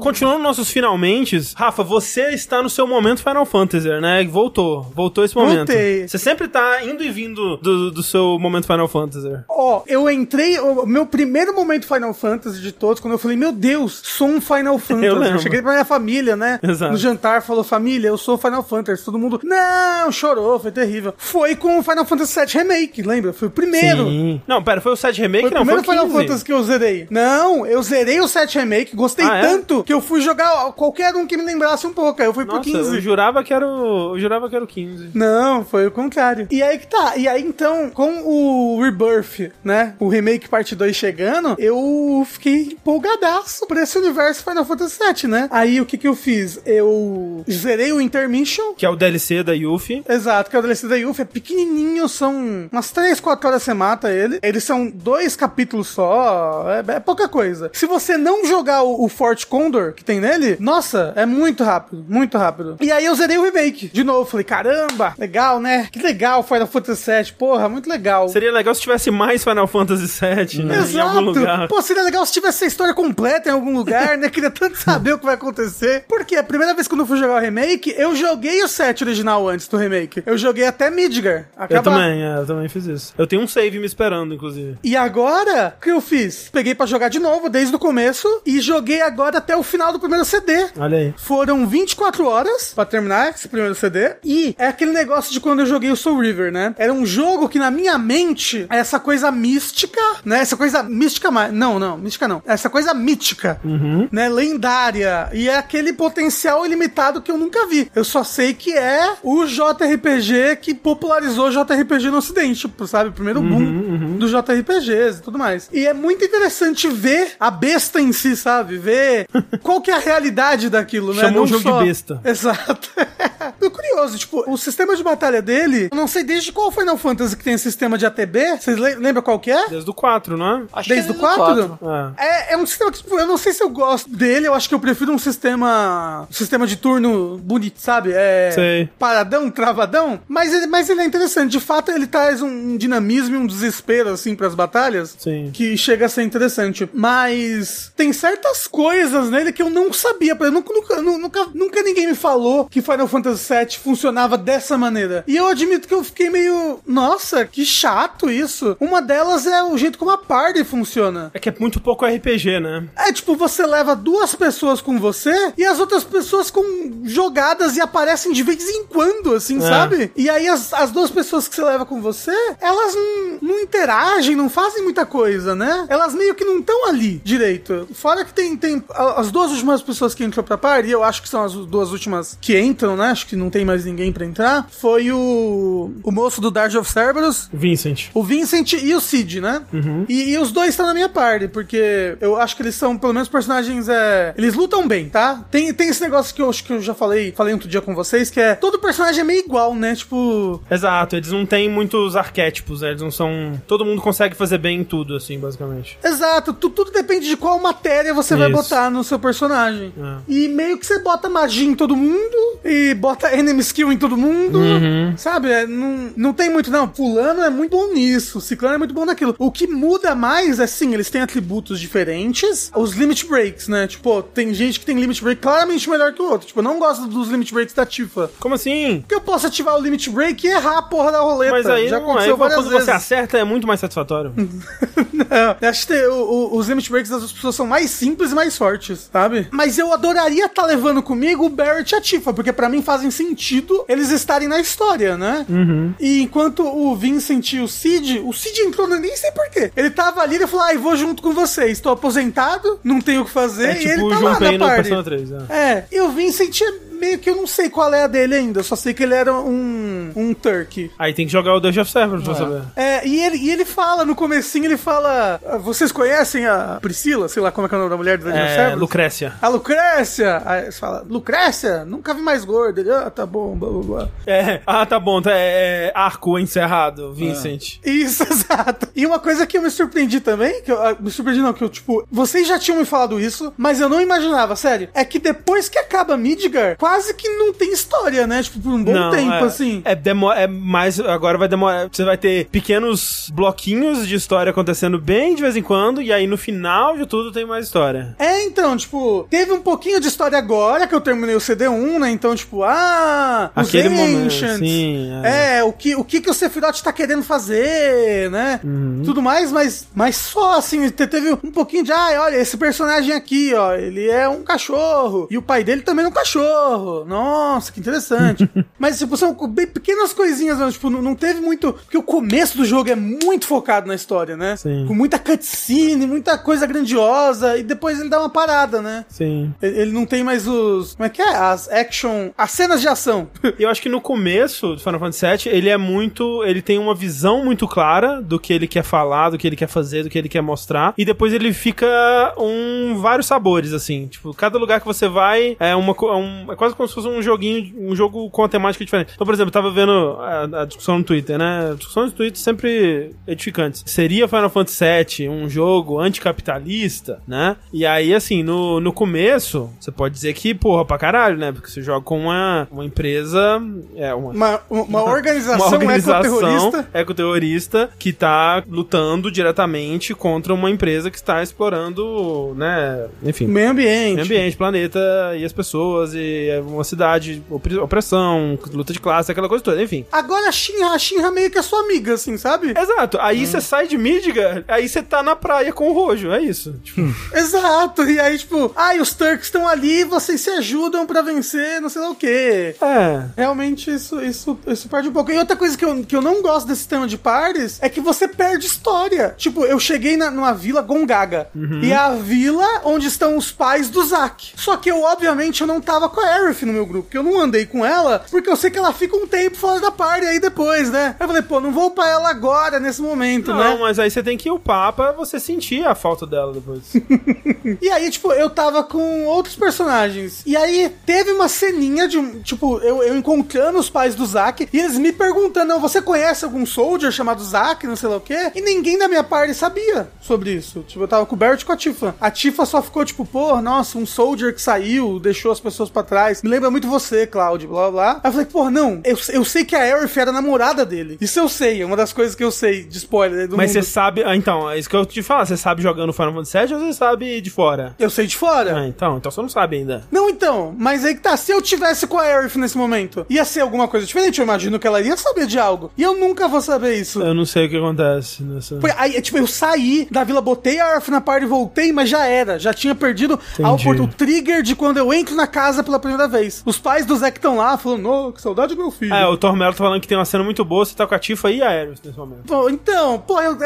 Continuando nossos finalmente, Rafa, você está no seu momento Final Fantasy, né? Voltou. Voltou esse momento. Voltei. Você sempre tá indo e vindo do, do seu momento Final Fantasy. Ó, eu entrei, o meu primeiro momento Final Fantasy de todos, quando eu falei, meu Deus, sou um Final Fantasy. Eu, lembro. cheguei pra minha família, né? Exato. No jantar, falou, família, eu sou Final Fantasy. Todo mundo, não, chorou, foi terrível. Foi com o Final Fantasy VII Remake, lembra? Foi o primeiro. Sim. Não, pera, foi o 7 Remake? Foi o não, foi primeiro o 15. Final Fantasy que eu zerei. Não, eu zerei o 7 Remake, gostei Ah, é? tanto que eu fui jogar qualquer um que me lembrasse um pouco. Aí eu fui pro Nossa, 15. eu jurava que era o... Eu jurava que era o 15. Não, foi o contrário. E aí que tá. E aí então, com o Rebirth, né? O remake parte 2 chegando, eu fiquei empolgadaço por esse universo Final Fantasy VII, né? Aí o que que eu fiz? Eu zerei o Intermission. Que é o DLC da Yuffie. Exato, que é o DLC da Yuffie, é pequenininho, são umas 3, 4 horas você mata ele. Eles são dois capítulos só, é, é pouca coisa. Se você não jogar o, o Fort Condor que tem nele, nossa, é muito rápido, muito rápido. E aí eu zerei o remake de novo, falei, caramba, legal, né? Que legal Final Fantasy VII, porra, muito legal. Seria legal se tivesse mais Final Fantasy VII, né? Em Exato. algum lugar. Pô, seria legal se tivesse a história completa em algum lugar, né? Queria tanto saber o que vai acontecer. Porque a primeira vez que eu fui jogar o remake, eu joguei o set original antes do remake. Eu joguei até Midgar. Eu acabar. também, é, eu também fiz isso. Eu tenho um save me esperando, inclusive. E agora, o que eu fiz? Peguei pra jogar de novo, desde o começo, e joguei agora até o final do primeiro CD. Olha aí. Foram 24 horas pra terminar esse primeiro CD. E é aquele negócio de quando eu joguei o Soul River, né? Era um jogo que na minha mente é essa coisa mística, né? Essa coisa mística mais. Não, não, mística não. Essa coisa mítica, né? Lendária. E é aquele potencial ilimitado que eu nunca vi. Eu só sei que é o JRPG que popularizou o JRPG no Ocidente, tipo, sabe? O primeiro boom dos JRPGs e tudo mais. E é muito interessante ver a besta em si, sabe? Ver qual que é a realidade daquilo, né? Chamou Não o jogo só- de besta. Exato. É curioso, tipo, o sistema de batalha dele, eu não sei desde qual Final Fantasy que tem esse sistema de ATB. Vocês le- lembram qual que é? Desde o 4, não é? Acho Desde o que 4? É. É, é um sistema que, tipo, eu não sei se eu gosto dele, eu acho que eu prefiro um sistema. Um sistema de turno bonito, sabe? É. Sei. Paradão, travadão. Mas ele, mas ele é interessante. De fato, ele traz um dinamismo e um desespero, assim, pras batalhas. Sim. Que chega a ser interessante. Mas tem certas coisas nele que eu não sabia. exemplo, Nunca, nunca, nunca, nunca ninguém me falou que Final Fantasy VII funcionava dessa maneira. E eu admito que eu fiquei meio. Nossa, que chato isso. Uma delas é o jeito como a party funciona. É que é muito pouco RPG, né? É tipo, você leva duas pessoas com você e as outras pessoas com jogadas e aparecem de vez em quando, assim, sabe? E aí as, as duas pessoas que você leva com você, elas não, não interagem, não fazem muita coisa, né? Elas meio que não estão ali direito. Fora que tem, tem as duas últimas pessoas que entrou pra par, e eu acho que são as duas últimas que entram, né? Acho que não tem mais ninguém pra entrar. Foi o, o moço do Dark of Cerberus, Vincent. o Vincent e o Cid, né? E, e os dois estão na minha parte, porque eu acho que eles são, pelo menos, personagens. É... Eles lutam bem, tá? Tem, tem esse negócio que eu acho que eu já falei, falei outro dia com vocês, que é todo personagem é meio igual, né? Tipo. Exato, eles não têm muitos arquétipos, né? Eles não são. Todo mundo consegue fazer bem tudo, assim, basicamente. Exato, tu- tudo depende de qual matéria você vai Isso. botar no seu personagem. É. E meio que você bota magia em todo mundo, e bota enemy skill em todo mundo, Uhum. sabe? É, não, não tem muito, não. Fulano é muito bom nisso, Ciclano é muito bom naquilo. O que muda mais é, sim, eles têm atributos diferentes, os limit breaks, né? Tipo, tem gente que tem limit break claramente melhor que o outro. Tipo, eu não gosto dos limit breaks da Tifa. Como assim? Porque eu posso ativar o limit break e errar a porra da roleta. Mas aí, Já aconteceu várias quando vezes. você acerta é muito mais satisfatório. Não, eu acho que o- o- os limit breaks das pessoas são mais simples e mais fortes, sabe? Mas eu adoraria estar levando comigo o Barrett e a Tifa, porque pra mim fazem sentido eles estarem na história, né? E enquanto o Vincent e o Cid, o Cid entrou, no- nem sei porquê. Ele tava ali e falou: ai, vou junto com vocês. Tô aposentado, não tenho o que fazer. É e tipo ele o tá lá na party. Persona 3. É. É, e o Vincent é meio que eu não sei qual é a dele ainda, eu só sei que ele era um, um Turk. Aí tem que jogar o Dungeon of Cerberus pra saber. É, e ele, e ele fala, no comecinho, ele fala... "Ah, Vocês conhecem a Priscila? Sei lá como é que é o nome da mulher do Dungeon of É, Cerberus? Lucrécia. A Lucrécia! Aí você fala, Lucrécia? Nunca vi mais gorda. Ele, ah, tá bom, blá blá blá. É, ah, tá bom, tá, é, é arco encerrado, Vincent. Isso, exato. E uma coisa que eu me surpreendi também, que eu, ah, me surpreendi não, que eu, tipo, vocês já tinham me falado isso, mas eu não imaginava, sério, é que depois que acaba Midgar, quase que não tem história, né? Tipo, por um bom tempo, é, assim. É, demo, é mais. Agora vai demorar. Você vai ter pequenos bloquinhos de história acontecendo bem de vez em quando, e aí no final de tudo tem mais história. É, então, tipo, teve um pouquinho de história agora que eu terminei o CD1, né? Então, tipo, ah, os Aquele momento, Ancients. sim, é. o que, o que que o Sephiroth tá querendo fazer, né? Uhum. Tudo mais, mas, mas só assim, te- teve um pouquinho de, ah, olha, esse personagem aqui, ó, ele é um cachorro. E o pai dele também é um cachorro. Nossa, que interessante. mas, tipo, são bem pequenas coisinhas, né? tipo, não, teve muito. Porque o começo do jogo é muito focado na história, né? Sim. Com muita cutscene, muita coisa grandiosa, e depois ele dá uma parada, né? Sim. Ele não tem mais os. Como é que é? As action. As cenas de ação. Eu acho que no começo do Final Fantasy VII, ele é muito. Ele tem uma visão muito clara do que ele quer falar, do que ele quer fazer, do que ele quer mostrar. E depois ele fica um. vários sabores, assim. Tipo, cada lugar que você vai é uma. É, um- é quase como se fosse um joguinho, um jogo com uma temática diferente. Então, por exemplo, eu tava vendo a, a discussão no Twitter, né? Discussões no Twitter sempre edificantes. Seria Final Fantasy VII um jogo anticapitalista, né? E aí, assim, no, no começo, você pode dizer que, porra, pra caralho, né? Porque você joga com uma, uma empresa. É, uma, Uma, uma organização, uma organização ecoterrorista. ecoterrorista que tá lutando diretamente contra uma empresa que está explorando, né, enfim, Meio ambiente. meio ambiente, planeta e as pessoas e é uma cidade, opressão, luta de classe, aquela coisa toda, enfim. Agora a Shinra, a Shinra meio que é sua amiga, assim, sabe? Exato. Aí você sai de Midgar, aí você tá na praia com o Rojo, é isso. Tipo, Exato. E aí, tipo, ai, os Turks estão ali, vocês se ajudam pra vencer, não sei lá o quê. é. Realmente, isso, isso, isso perde um pouco. E outra coisa que eu, que eu não gosto desse sistema de pares é que você perde história. Tipo, eu cheguei na, numa vila Gongaga. E é a vila onde estão os pais do Zack. Só que eu, obviamente, eu não tava com a No meu grupo. Porque eu não andei com ela, porque eu sei que ela fica um tempo fora da party aí depois, né? Eu falei, pô, não vou upar ela agora, nesse momento, Não, né? mas aí você tem que upar pra você sentir a falta dela depois. E aí, tipo, eu tava com outros personagens. E aí teve uma ceninha de. Tipo, eu, eu encontrando os pais do Zack e eles me perguntando: não, você conhece algum soldier chamado Zack, não sei lá o quê? E ninguém da minha party sabia sobre isso. Tipo, eu tava com o Barrett e com a Tifa. A Tifa só ficou, tipo, pô, nossa, um soldier que saiu, deixou as pessoas pra trás. Me lembra muito você, Cloud, blá blá blá. Aí eu falei, pô, não, eu, eu sei que a Aerith era a namorada dele. Isso eu sei, é uma das coisas que eu sei de spoiler do Mas você sabe. Ah, então, é isso que eu te falar. Você sabe jogando Final Fantasy VII ou você sabe de fora? Eu sei de fora. Ah, então, então você não sabe ainda. Não, então, mas aí que tá, se eu tivesse com a Aerith nesse momento, ia ser alguma coisa diferente, eu imagino que ela ia saber de algo. E eu nunca vou saber isso. Eu não sei o que acontece nessa. Foi- Aí, tipo, eu saí da vila, botei a Aerith na party, voltei, mas já era. Já tinha perdido a o trigger de quando eu entro na casa pela primeira vez. Os pais do Zack estão lá, falando, ô, que saudade do meu filho. É, o Tormelo tá falando que tem uma cena muito boa, você tá com a Tifa e a nesse momento. Pô, então, pô, eu,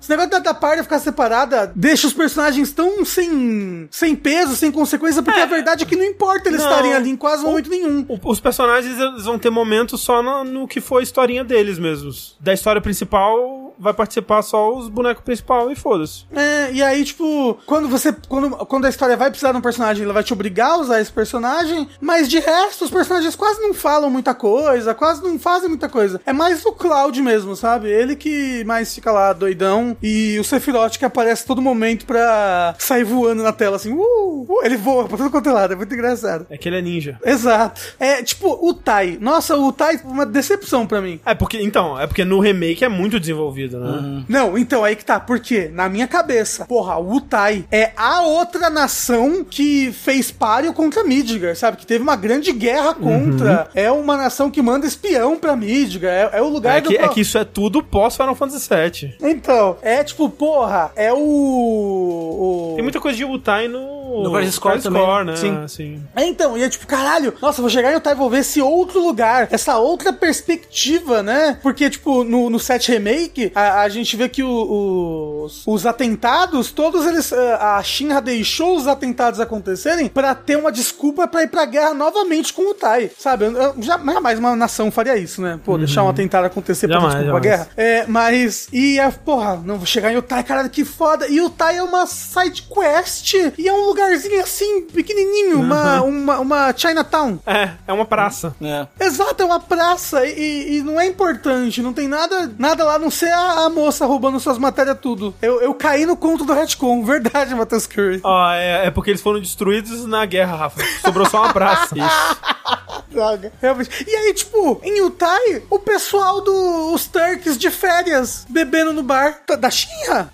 esse negócio da, da party ficar separada deixa os personagens tão sem, sem peso, sem consequência, porque a verdade é que não importa eles Não. estarem ali em quase momento nenhum. O- Os personagens eles vão ter momentos só no, no que foi a historinha deles mesmos. Da história principal vai participar só os bonecos principal e foda-se. É, e aí, tipo, quando você. Quando, quando a história vai precisar de um personagem, ela vai te obrigar a usar esse personagem. Mas de resto, os personagens quase não falam muita coisa, quase não fazem muita coisa. É mais o Cloud mesmo, sabe? Ele que mais fica lá doidão. E o Sephiroth que aparece todo momento pra sair voando na tela, assim. Uh, uh, ele voa pra todo quanto é lado, é muito engraçado. É que ele é ninja. Exato. É tipo o Tai. Nossa, o Tai uma decepção pra mim. É porque, então, é porque no remake é muito desenvolvido, né? Não, então aí que tá. Porque, na minha cabeça, porra, o Utai é a outra nação que fez páreo contra Midgar, sabe? Que teve uma grande guerra contra. É uma nação que manda espião pra Midgar. É, é o lugar É que, do. é que isso é tudo pós Final Fantasy VII. Então, é tipo, porra, é o. o... Tem muita coisa de Utai no no, No Crisis Core também, Core, né? sim. Assim. É, então, e é tipo, caralho, nossa, vou chegar em e vou ver esse outro lugar, essa outra perspectiva, né? Porque, tipo, no, no 7 Remake, a, a gente vê que o- os, os atentados, todos eles. eh, A Shinra deixou os atentados acontecerem pra ter uma desculpa pra ir pra guerra novamente com o Tai, sabe? Eu, eu, já- jamais uma nação faria isso, né? Pô, deixar um atentado acontecer pra ter Jamais, desculpa pra jamais. guerra. É, mas. E a. Porra, não vou chegar em Utai, caralho, que foda. E Utai é uma side quest. E é um lugarzinho assim, pequenininho. Uma, uma, uma Chinatown. É, é uma praça. É. Exato, é uma praça. E, e não é importante. Não tem nada, nada lá a não ser a, a moça roubando suas matérias tudo. Eu, eu caí no conto do retcon. Verdade, Matheus Curry. Ó, é, é porque eles foram destruídos na guerra, Rafa. Sobrou só uma praça. Droga. Realmente. E aí, tipo, em Utai, o pessoal dos Turks de férias bebendo no bar da- Shinra.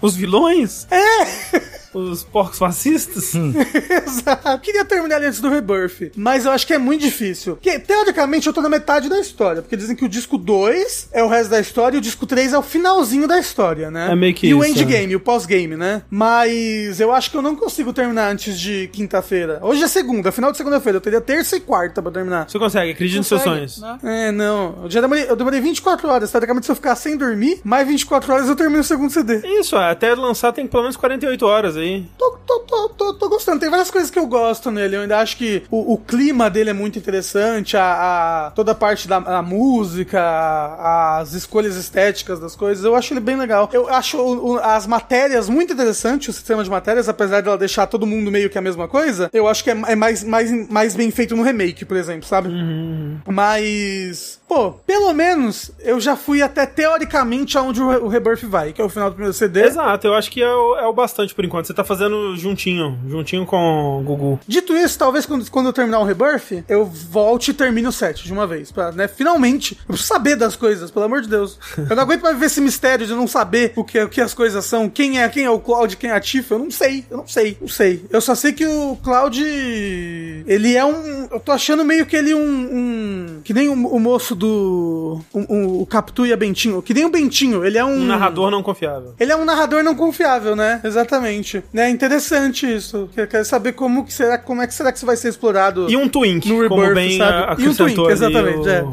Os vilões? É. Os porcos fascistas? Exato. Queria terminar antes do Rebirth, mas eu acho que é muito difícil. Porque, teoricamente, eu tô na metade da história. Porque dizem que o disco 2 é o resto da história e o disco 3 é o finalzinho da história, né? É meio que E o isso, endgame, o pós-game, né? Mas eu acho que eu não consigo terminar antes de quinta-feira. Hoje é segunda, final de segunda-feira. Eu teria terça e quarta pra terminar. Você consegue, acredite nos seus sonhos. né? É, não. Eu já demorei, eu demorei 24 horas. Teoricamente, se eu ficar sem dormir, mais 24 horas eu termino o segundo CD. Isso, é, até lançar tem pelo menos 48 horas aí. Tô, tô, tô, tô, tô gostando. Tem várias coisas que eu gosto nele. Eu ainda acho que o, o clima dele é muito interessante. A, a- toda a parte da a música, a- as escolhas estéticas das coisas. Eu acho ele bem legal. Eu acho o- o- as matérias muito interessante, o sistema de matérias, apesar dela deixar todo mundo meio que a mesma coisa. Eu acho que é, é mais, mais, mais bem feito no remake, por exemplo, sabe? Mas, pô, pelo menos eu já fui até teoricamente aonde o, Re- o Rebirth vai, que é o final do primeiro CD. Exato, eu acho que é o, é o bastante por enquanto. Você tá fazendo juntinho, juntinho com o Gugu. Dito isso, talvez quando, quando eu terminar o Rebirth, eu volte e termine o set de uma vez. Pra, né, finalmente, eu preciso saber das coisas, pelo amor de Deus. Eu não aguento mais viver esse mistério de não saber o que, o que as coisas são, quem é, quem é o Cloud, quem é a Tifa. Eu não sei, eu não sei, não sei. Eu só sei que o Cloud. Ele é um. Eu tô achando meio que ele um. um- que nem o, o moço do. um- um- o Capitu e a Bentinho. Que nem o Bentinho, ele é um. Um narrador não confiável. Ele é um narrador não confiável, né? Exatamente. É interessante isso. Eu quero saber como que será, como é que será que isso vai ser explorado. E um Twink, No como Rebirth, bem sabe? a- E um Twink, exatamente, o... é.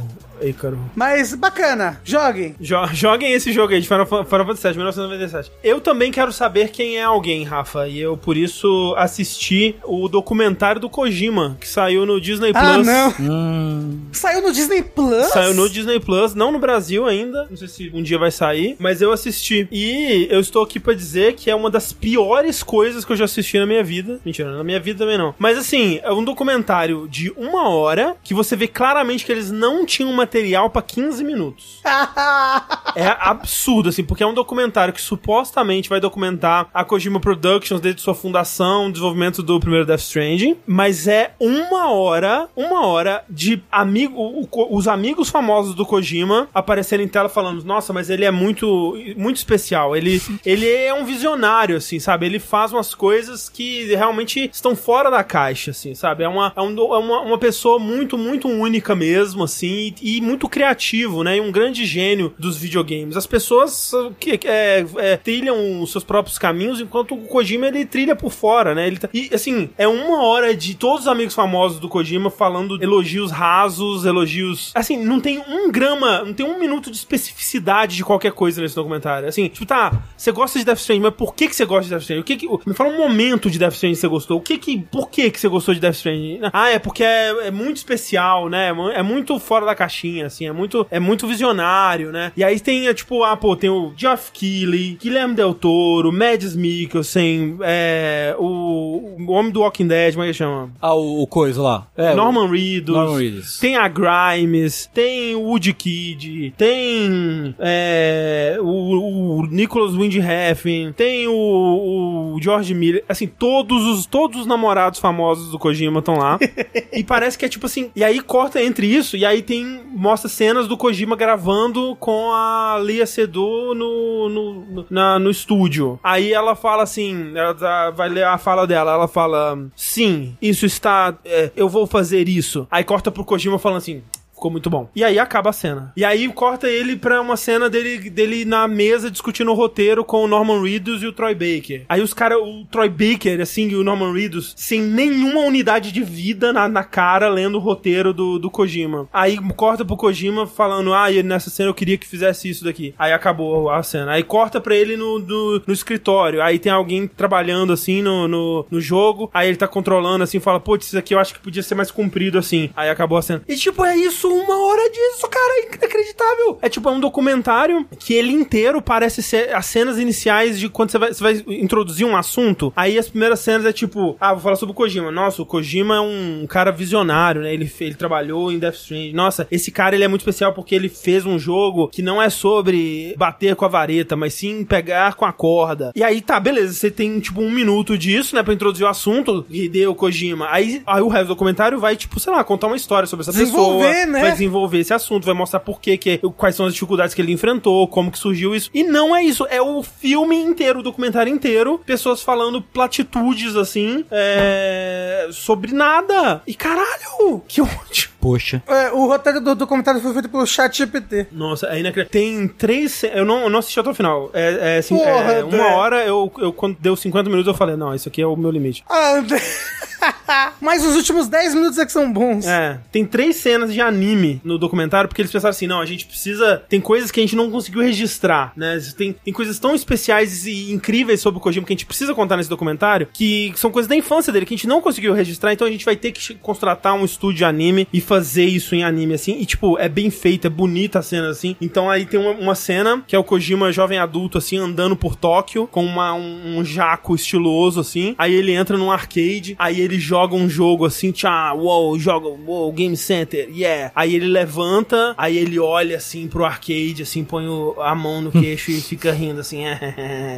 Ícaro. Mas bacana, joguem. Jo- Joguem esse jogo aí de Final, Fan- Final Fantasy VII, 1997. Eu também quero saber quem é alguém, Rafa, e eu por isso assisti o documentário do Kojima, que saiu no Disney Plus. Ah, não. Saiu no Disney Plus? Saiu no Disney Plus, não no Brasil ainda. Não sei se um dia vai sair, mas eu assisti. E eu estou aqui pra dizer que é uma das piores coisas que eu já assisti na minha vida. Mentira, na minha vida também não. Mas assim, é um documentário de uma hora que você vê claramente que eles não tinham material pra 15 minutos. É absurdo, assim, porque é um documentário que supostamente vai documentar a Kojima Productions desde sua fundação, desenvolvimento do primeiro Death Stranding, mas é uma hora, uma hora de amigo, o- os amigos famosos do Kojima aparecerem em tela falando, nossa, mas ele é muito, muito especial, ele, ele é um visionário, assim, sabe? Ele faz umas coisas que realmente estão fora da caixa, assim, sabe? É uma, é um é uma, uma pessoa muito, muito única mesmo, assim, e, e muito criativo, né? E um grande gênio dos videogames. As pessoas que, é, é, trilham os seus próprios caminhos, enquanto o Kojima ele trilha por fora, né? Ele tá- e assim, é uma hora de todos os amigos famosos do Kojima falando elogios rasos, elogios. Assim, não tem um grama, não tem um minuto de especificidade de qualquer coisa nesse documentário. Assim, tipo, tá, você gosta de Death Stranding, mas por que, que você gosta de Death Stranding? O que que, me fala um momento de Death Stranding que você gostou. O que que, por que que você gostou de Death Stranding? Ah, é porque é, é muito especial, né? É É muito fora da caixinha, assim, é muito, é muito visionário, né? E aí tem, é, tipo, ah, pô, tem o Geoff Keighley, Guilherme Del Toro, Mads Mikkelsen, é, o, o Homem do Walking Dead, como é que chama? Ah, o, o coisa lá. É, Norman o- Reedus, Norman Reedus. tem a Grimes, tem o Woody Kid, tem é, o, o Nicholas Windhefn, tem o, o George Miller, assim, todos os, todos os namorados famosos do Kojima estão lá. e parece que é tipo assim, e aí corta entre isso, e aí tem, mostra cenas do Kojima gravando com a Lia Sedou no, no, no, na- no estúdio. Aí ela fala assim, ela vai ler a fala dela, ela fala, sim, isso está, é, eu vou fazer isso. Aí corta pro Kojima falando assim, ficou muito bom. E aí acaba a cena. E aí corta ele pra uma cena dele, dele na mesa discutindo o roteiro com o Norman Reedus e o Troy Baker. Aí os caras, o Troy Baker, assim, e o Norman Reedus, sem nenhuma unidade de vida na, na cara, lendo o roteiro do, do Kojima. Aí corta pro Kojima falando, ah, nessa cena eu queria que fizesse isso daqui. Aí acabou a cena. Aí corta pra ele no, no, no escritório. Aí tem alguém trabalhando, assim, no, no, no jogo. Aí ele tá controlando, assim, fala, putz, isso aqui eu acho que podia ser mais comprido, assim. Aí acabou a cena. E, tipo, é isso, uma hora disso, cara, inacreditável. É, tipo, é um documentário que ele inteiro parece ser as cenas iniciais de quando você vai, você vai introduzir um assunto. Aí as primeiras cenas é, tipo, ah, vou falar sobre o Kojima. Nossa, o Kojima é um cara visionário, né? Ele, ele trabalhou em Death Stranding. Nossa, esse cara, ele é muito especial porque ele fez um jogo que não é sobre bater com a vareta, mas sim pegar com a corda. E aí, tá, beleza, você tem, tipo, um minuto disso, né, pra introduzir o assunto, Hideo Kojima. Aí, aí o resto do documentário vai, tipo, sei lá, contar uma história sobre essa Desenvolver, pessoa. né? Vai desenvolver esse assunto, vai mostrar por que, que quais são as dificuldades que ele enfrentou, como que surgiu isso. E não é isso, é o filme inteiro, o documentário inteiro, pessoas falando platitudes, assim, é, sobre nada. E caralho, que ótimo. Poxa. É, o roteiro do documentário foi feito pelo ChatGPT. Nossa, é inacreditável. Tem três. Eu não, eu não assisti até o final. É, é, assim, Porra, é, André. uma hora, eu, eu, quando deu 50 minutos, eu falei, não, isso aqui é o meu limite. Ah, André. Mas os últimos 10 minutos é que são bons. É, tem três cenas de anime no documentário, porque eles pensaram assim, não, a gente precisa... Tem coisas que a gente não conseguiu registrar, né? Tem, tem coisas tão especiais e incríveis sobre o Kojima que a gente precisa contar nesse documentário, que são coisas da infância dele, que a gente não conseguiu registrar, então a gente vai ter que contratar um estúdio de anime e fazer isso em anime, assim. E, tipo, é bem feito, é bonita a cena, assim. Então aí tem uma, uma cena que é o Kojima jovem adulto, assim, andando por Tóquio, com uma, um, um jaco estiloso, assim. Aí ele entra num arcade, aí ele joga um jogo, assim, tchá, uou, joga, uou, Game Center, yeah. Aí ele levanta, aí ele olha, assim, pro arcade, assim, põe o- a mão no queixo e fica rindo, assim,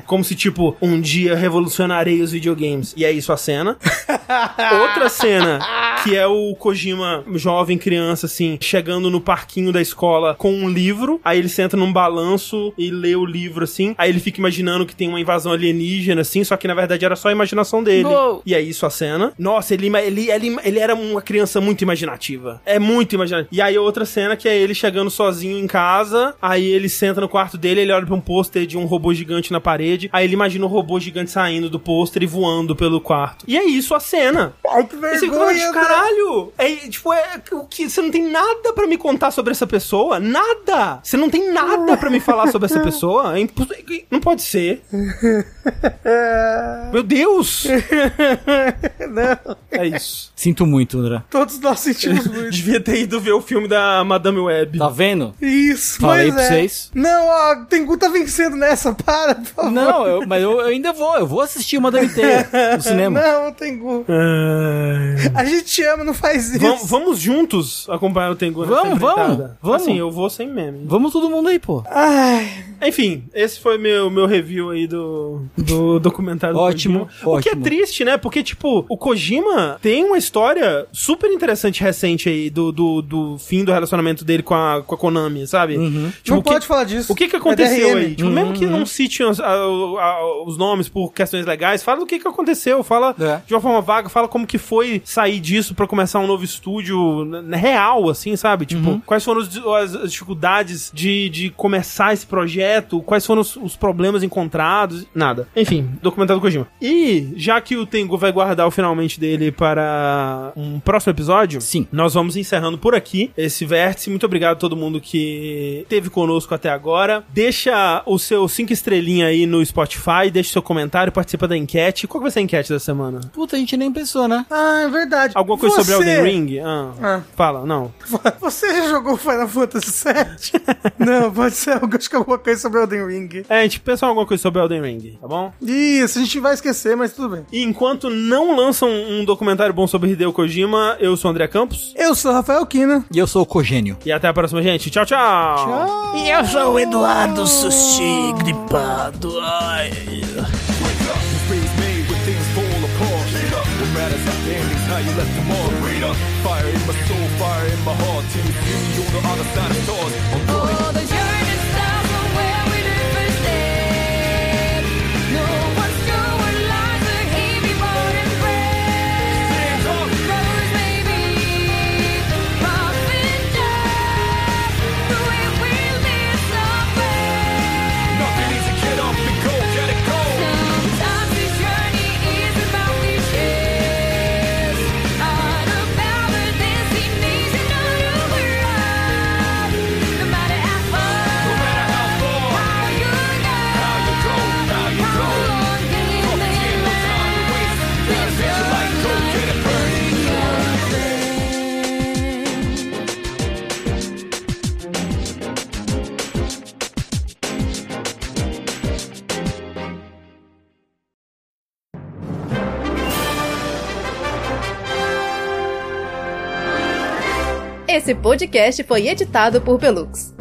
como se, tipo, um dia revolucionarei os videogames. E é isso a cena. Outra cena, que é o Kojima, jovem criança, assim, chegando no parquinho da escola com um livro. Aí ele senta num balanço e lê o livro, assim. Aí ele fica imaginando que tem uma invasão alienígena, assim, só que na verdade era só a imaginação dele. Uou. E é isso a cena. Nossa, ele, ele, ele, ele era uma criança muito imaginativa. É muito imaginativa. E aí outra cena que é ele chegando sozinho em casa. Aí ele senta no quarto dele, ele olha pra um pôster de um robô gigante na parede. Aí ele imagina o robô gigante saindo do pôster e voando pelo quarto. E é isso a cena. Ai, que Esse vergonha. de caralho! É, tipo, é o que você não tem nada pra me contar sobre essa pessoa? Nada! Você não tem nada pra me falar sobre essa pessoa? É imposs... Não pode ser. Meu Deus! Não, É isso. Sinto muito, André. todos nós sentimos muito. Devia ter ido ver o filme da Madame Web. Tá vendo? Isso, Falei pois pra é. vocês. Não, ó, Tengu tá vencendo nessa, para, por favor. Não, eu- mas eu, eu ainda vou. Eu vou assistir uma da inteira no cinema. Não, Tengu. Ai. A gente ama, não faz isso. Vamos, vamos juntos acompanhar o Tengu Vamos, vamos, vamos. Assim, eu vou sem meme. Vamos todo mundo aí, pô. Ai, Enfim, esse foi meu, meu review aí do, do documentário do Ótimo, Kojima. O que é ótimo. triste, né? Porque, tipo, o Kojima tem uma história super interessante recente aí do, do, do fim do relacionamento dele com a, com a Konami, sabe? Tipo, não que- pode falar disso. O que que É aconteceu DRM. aí? Tipo, mesmo que não cite os, a- a- os nomes por questões legais, fala do que que aconteceu, fala É. de uma forma vaga, fala como que foi sair disso pra começar um novo estúdio real, assim, sabe? Tipo, quais foram os- as, as dificuldades de, de começar esse projeto, quais foram os, os problemas encontrados, nada. Enfim, documentário do Kojima. E, já que o Tengu vai guardar o finalmente dele para um próximo episódio, Sim. nós vamos encerrando por aqui esse vértice. Muito obrigado a todo mundo que esteve conosco até agora. Deixa o seu cinco estrelinha aí no Spotify, deixa seu comentário, participa da enquete. Qual que vai ser a enquete da semana? Puta, a gente nem pensou, né? Ah, é verdade. Alguma coisa Você- sobre Elden Ring? Ah, Ah. Fala, não. Você já jogou Final Fantasy VII? não, pode ser algo, acho que alguma coisa sobre Elden Ring. É, a gente pensa em alguma coisa sobre Elden Ring, tá bom? Isso, a gente vai esquecer, mas tudo bem. E enquanto não lançam um documentário bom sobre Hideo Kojima, eu sou o André Campos. Eu sou o Rafael Kina. E eu sou o Cogênio. E até a próxima, gente. Tchau, tchau. E eu sou o Eduardo Sushi gripado. Ai. Freeze me when things fall apart. What matters at the end is how you them. My soul, fire in my heart. Till you see me on the other side of stars. Esse podcast foi editado por Pelux.